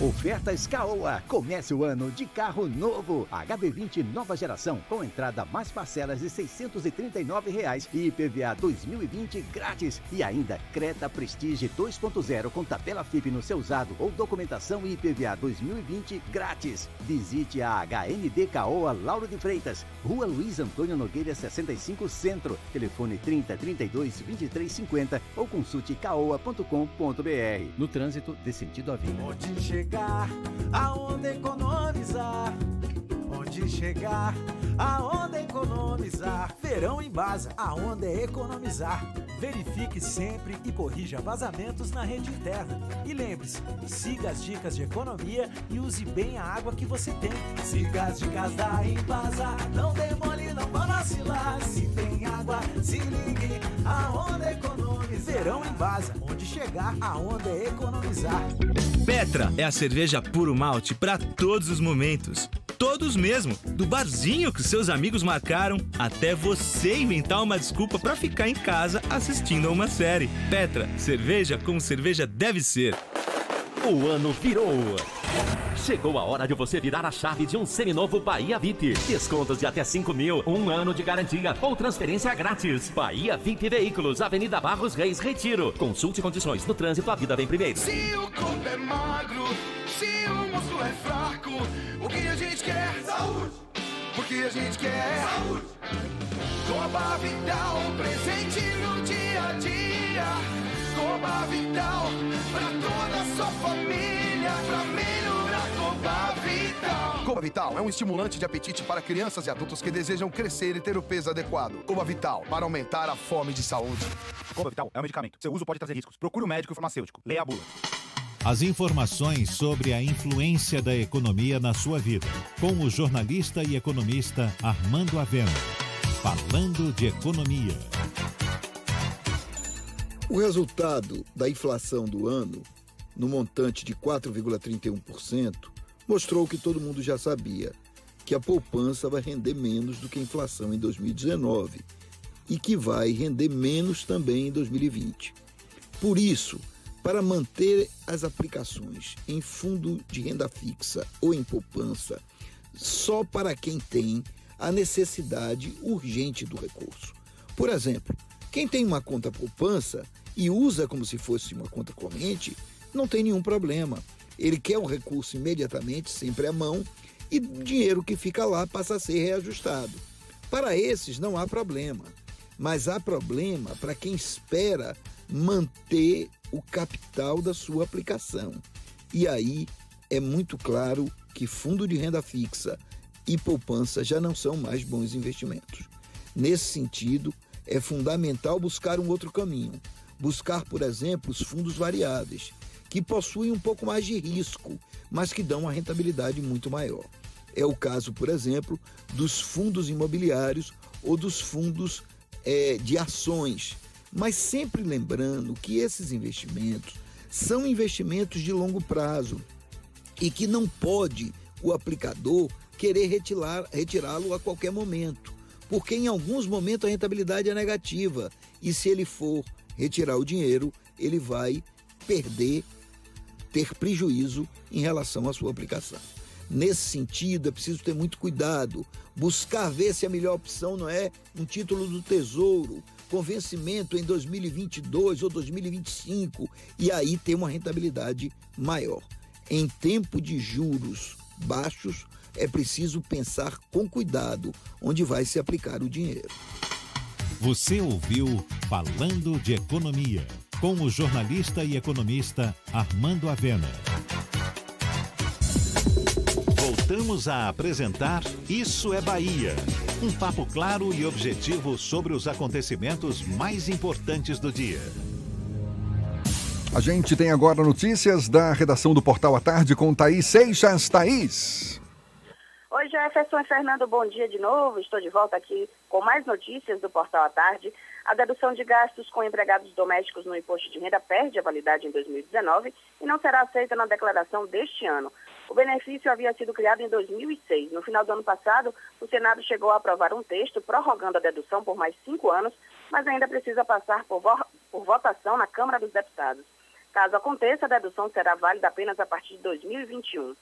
Ofertas Caoa. Comece o ano de carro novo. HB20 nova geração com entrada mais parcelas de 639 reais e IPVA 2020 grátis. E ainda Creta Prestige 2.0 com tabela FIP no seu usado ou documentação e IPVA 2020 grátis. Visite a HND Caoa Lauro de Freitas, Rua Luiz Antônio Nogueira 65 Centro. Telefone 30 32 23 50 ou consulte caoa.com.br. No trânsito, dê sentido à vida. Onde chegar, aonde economizar. Aonde chegar, aonde economizar. Verão em Baza, aonde economizar. Verifique sempre e corrija vazamentos na rede interna. E lembre-se, siga as dicas de economia e use bem a água que você tem. Siga as dicas da Embasa, não demole, não vá vacilar. Se tem água, se ligue, aonde economizar. Verão em Baza, onde chegar, aonde é economizar. Petra é a cerveja puro malte para todos os momentos. Todos mesmo, do barzinho que seus amigos marcaram até você inventar uma desculpa para ficar em casa assistindo a uma série. Petra, cerveja como cerveja deve ser. O ano virou. Chegou a hora de você virar a chave de um seminovo Bahia VIP. Descontos de até 5 mil, um ano de garantia ou transferência grátis. Bahia VIP Veículos, Avenida Barros Reis, Retiro. Consulte condições no trânsito, a vida vem primeiro. Se o corpo é magro, se o músculo é fraco, o que a gente quer? Saúde! Porque a gente quer saúde! Coba Vital, presente no dia a dia. Coba Vital, pra toda a sua família, pra melhorar Coba Vital. Coba Vital é um estimulante de apetite para crianças e adultos que desejam crescer e ter o peso adequado. Coba Vital, para aumentar a fome de saúde. Coba Vital é um medicamento. Seu uso pode trazer riscos. Procure um médico e farmacêutico. Leia a bula. As informações sobre a influência da economia na sua vida, com o jornalista e economista Armando Avena. Falando de economia. O resultado da inflação do ano, no montante de 4,31%, mostrou que todo mundo já sabia, que a poupança vai render menos do que a inflação em 2019 e que vai render menos também em 2020. Por isso, para manter as aplicações em fundo de renda fixa ou em poupança, só para quem tem a necessidade urgente do recurso. Por exemplo, quem tem uma conta poupança e usa como se fosse uma conta corrente, não tem nenhum problema. Ele quer o recurso imediatamente, sempre à mão, e o dinheiro que fica lá passa a ser reajustado. Para esses não há problema, mas há problema para quem espera manter o capital da sua aplicação. E aí é muito claro que fundo de renda fixa e poupança já não são mais bons investimentos. Nesse sentido, é fundamental buscar um outro caminho. Buscar, por exemplo, os fundos variáveis, que possuem um pouco mais de risco, mas que dão uma rentabilidade muito maior. É o caso, por exemplo, dos fundos imobiliários ou dos fundos é, de ações. Mas sempre lembrando que esses investimentos são investimentos de longo prazo e que não pode o aplicador querer retirá-lo a qualquer momento, porque em alguns momentos a rentabilidade é negativa e se ele for retirar o dinheiro, ele vai perder, ter prejuízo em relação à sua aplicação. Nesse sentido, é preciso ter muito cuidado, buscar ver se a melhor opção não é um título do Tesouro, com vencimento em 2022 ou 2025, e aí ter uma rentabilidade maior. Em tempo de juros baixos, é preciso pensar com cuidado onde vai se aplicar o dinheiro. Você ouviu Falando de Economia, com o jornalista e economista Armando Avena. Voltamos a apresentar Isso é Bahia. Um papo claro e objetivo sobre os acontecimentos mais importantes do dia. A gente tem agora notícias da redação do Portal à Tarde com Thaís Seixas. Thaís. Oi, Jefferson e Fernando, bom dia de novo. Estou de volta aqui com mais notícias do Portal à Tarde. A dedução de gastos com empregados domésticos no imposto de renda perde a validade em 2019 e não será aceita na declaração deste ano. O benefício havia sido criado em 2006. No final do ano passado, o Senado chegou a aprovar um texto prorrogando a dedução por mais cinco anos, mas ainda precisa passar por, vo por votação na Câmara dos Deputados. Caso aconteça, a dedução será válida apenas a partir de 2021.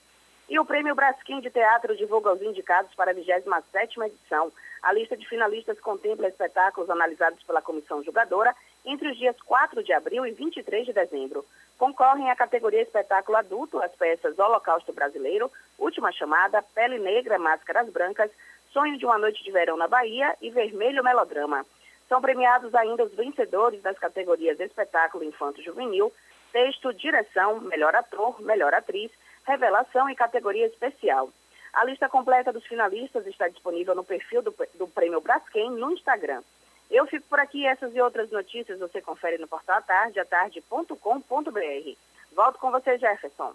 E o Prêmio Braskem de Teatro divulga os indicados para a 27ª edição. A lista de finalistas contempla espetáculos analisados pela comissão julgadora entre os dias 4 de abril e 23 de dezembro. Concorrem à categoria espetáculo adulto as peças Holocausto Brasileiro, Última Chamada, Pele Negra, Máscaras Brancas, Sonho de uma Noite de Verão na Bahia e Vermelho Melodrama. São premiados ainda os vencedores das categorias Espetáculo Infanto Juvenil, Texto, Direção, Melhor Ator, Melhor Atriz, Revelação e Categoria Especial. A lista completa dos finalistas está disponível no perfil do, do Prêmio Braskem no Instagram. Eu fico por aqui. Essas e outras notícias você confere no portal Atarde, atarde.com.br. Volto com você, Jefferson.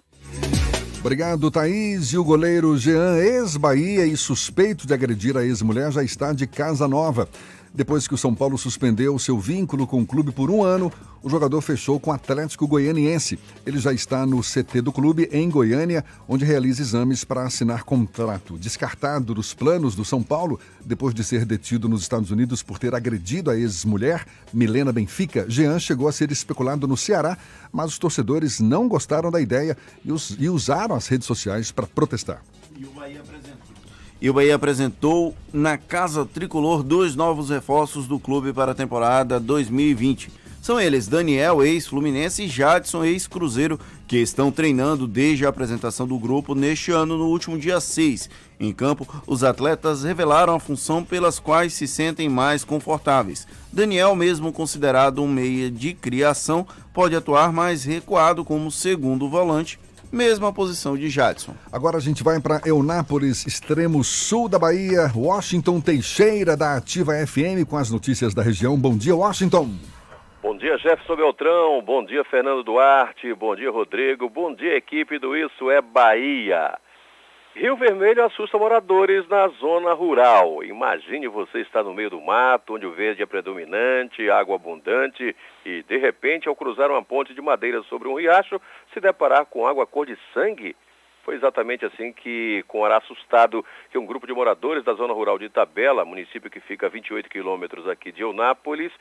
Obrigado, Thaís. E o goleiro Jean, ex-Bahia e suspeito de agredir a ex-mulher, já está de casa nova. Depois que o São Paulo suspendeu seu vínculo com o clube por um ano, o jogador fechou com o Atlético Goianiense. Ele já está no CT do clube em Goiânia, onde realiza exames para assinar contrato. Descartado dos planos do São Paulo, depois de ser detido nos Estados Unidos por ter agredido a ex-mulher, Milena Benfica, Jean chegou a ser especulado no Ceará, mas os torcedores não gostaram da ideia e, us usaram as redes sociais para protestar. E o Bahia apresentou e o Bahia apresentou na Casa Tricolor dois novos reforços do clube para a temporada 2020. São eles Daniel, ex-Fluminense, e Jadson, ex-Cruzeiro, que estão treinando desde a apresentação do grupo neste ano, no último dia 6. Em campo, os atletas revelaram a função pelas quais se sentem mais confortáveis. Daniel, mesmo considerado um meia de criação, pode atuar mais recuado como segundo volante mesma posição de Jadson. Agora a gente vai para Eunápolis, extremo sul da Bahia. Washington Teixeira, da Ativa FM, com as notícias da região. Bom dia, Washington. Bom dia, Jefferson Beltrão. Bom dia, Fernando Duarte. Bom dia, Rodrigo. Bom dia, equipe do Isso é Bahia. Rio Vermelho assusta moradores na zona rural. Imagine você estar no meio do mato, onde o verde é predominante, água abundante, e de repente, ao cruzar uma ponte de madeira sobre um riacho, se deparar com água cor de sangue. Foi exatamente assim que, com ar assustado, que um grupo de moradores da zona rural de Itabela, município que fica a 28 quilômetros aqui de Eunápolis,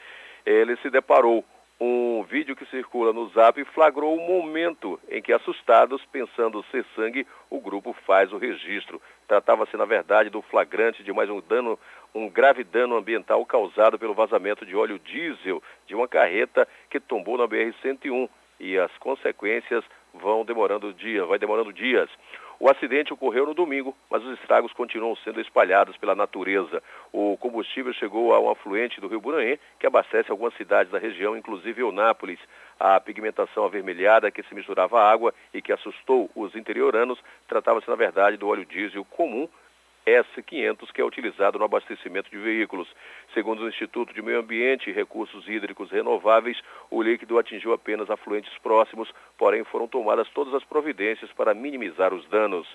ele se deparou um vídeo que circula no Zap flagrou o momento em que, assustados, pensando ser sangue, o grupo faz o registro. Tratava-se, na verdade, do flagrante de mais um dano, um grave dano ambiental causado pelo vazamento de óleo diesel de uma carreta que tombou na BR-101 e as consequências vão demorando dias, vai demorando dias. O acidente ocorreu no domingo, mas os estragos continuam sendo espalhados pela natureza. O combustível chegou a um afluente do Rio Buranhê, que abastece algumas cidades da região, inclusive Eunápolis. A pigmentação avermelhada que se misturava à água e que assustou os interioranos tratava-se, na verdade, do óleo diesel comum S500, que é utilizado no abastecimento de veículos. Segundo o Instituto de Meio Ambiente e Recursos Hídricos Renováveis, o líquido atingiu apenas afluentes próximos, porém foram tomadas todas as providências para minimizar os danos.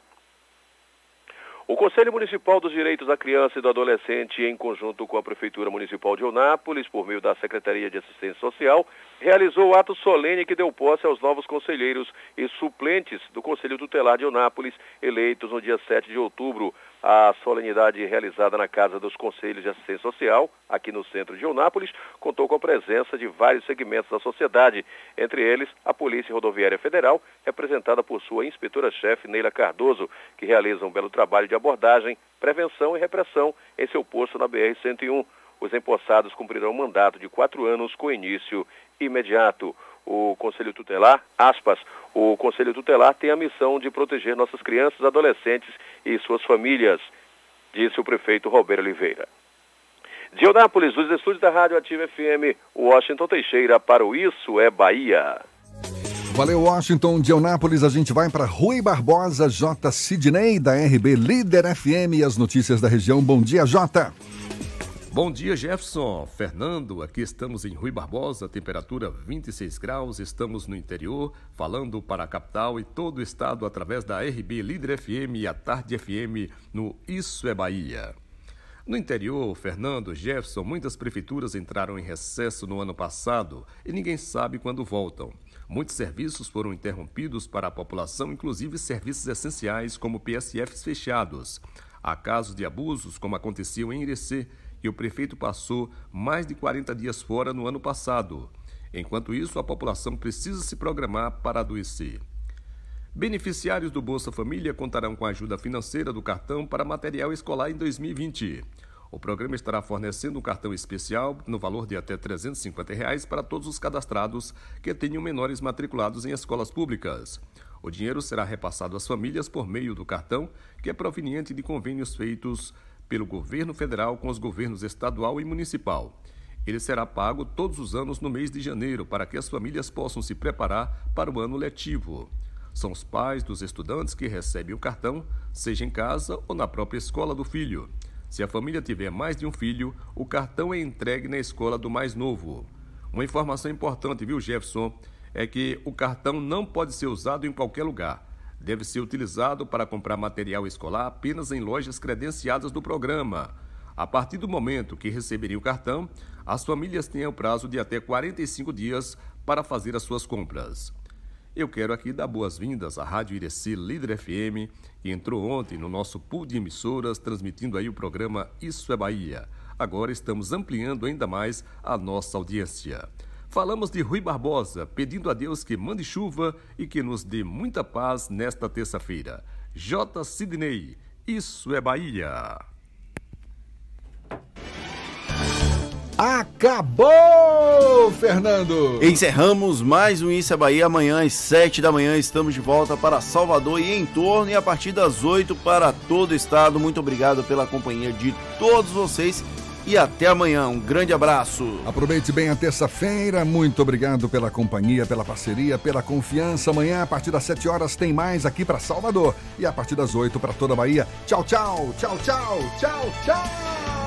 O Conselho Municipal dos Direitos da Criança e do Adolescente, em conjunto com a Prefeitura Municipal de Onápolis, por meio da Secretaria de Assistência Social, realizou o ato solene que deu posse aos novos conselheiros e suplentes do Conselho Tutelar de Onápolis, eleitos no dia 7 de outubro. A solenidade realizada na Casa dos Conselhos de Assistência Social, aqui no centro de Eunápolis, contou com a presença de vários segmentos da sociedade, entre eles a Polícia Rodoviária Federal, representada por sua inspetora-chefe Neila Cardoso, que realiza um belo trabalho de abordagem, prevenção e repressão em seu posto na BR-101. Os empossados cumprirão um mandato de quatro anos com início imediato o Conselho Tutelar, aspas, o Conselho Tutelar tem a missão de proteger nossas crianças, adolescentes e suas famílias, disse o prefeito Roberto Oliveira. De Eunápolis, dos estúdios da Rádio Ativa FM, Washington Teixeira para o Isso é Bahia. Valeu, Washington. De Eunápolis, a gente vai para Rui Barbosa, J. Sidney, da RB Líder FM e as notícias da região. Bom dia, Jota. Bom dia, Jefferson. Fernando, aqui estamos em Rui Barbosa, temperatura 26 graus. Estamos no interior, falando para a capital e todo o estado através da RB Líder FM e a Tarde FM no Isso é Bahia. No interior, Fernando, Jefferson, muitas prefeituras entraram em recesso no ano passado e ninguém sabe quando voltam. Muitos serviços foram interrompidos para a população, inclusive serviços essenciais como PSFs fechados. Há casos de abusos, como aconteceu em Irecê, que o prefeito passou mais de 40 dias fora no ano passado. Enquanto isso, a população precisa se programar para adoecer. Beneficiários do Bolsa Família contarão com a ajuda financeira do cartão para material escolar em 2020. O programa estará fornecendo um cartão especial no valor de até 350 reais para todos os cadastrados que tenham menores matriculados em escolas públicas. O dinheiro será repassado às famílias por meio do cartão, que é proveniente de convênios feitos pelo governo federal com os governos estadual e municipal. Ele será pago todos os anos no mês de janeiro para que as famílias possam se preparar para o ano letivo. São os pais dos estudantes que recebem o cartão, seja em casa ou na própria escola do filho. Se a família tiver mais de um filho, o cartão é entregue na escola do mais novo. Uma informação importante, viu, Jefferson, é que o cartão não pode ser usado em qualquer lugar. Deve ser utilizado para comprar material escolar apenas em lojas credenciadas do programa. A partir do momento que receberem o cartão, as famílias têm o prazo de até 45 dias para fazer as suas compras. Eu quero aqui dar boas-vindas à Rádio Ireci Líder FM, que entrou ontem no nosso pool de emissoras, transmitindo aí o programa Isso é Bahia. Agora estamos ampliando ainda mais a nossa audiência. Falamos de Rui Barbosa, pedindo a Deus que mande chuva e que nos dê muita paz nesta terça-feira. J. Sidney, Isso é Bahia. Acabou, Fernando! Encerramos mais um Isso é Bahia. Amanhã às 7 da manhã estamos de volta para Salvador e em torno e a partir das 8 para todo o estado. Muito obrigado pela companhia de todos vocês e até amanhã. Um grande abraço. Aproveite bem a terça-feira. Muito obrigado pela companhia, pela parceria, pela confiança. Amanhã, a partir das 7 horas, tem mais aqui para Salvador e a partir das 8 para toda a Bahia. Tchau, tchau, tchau, tchau, tchau, tchau.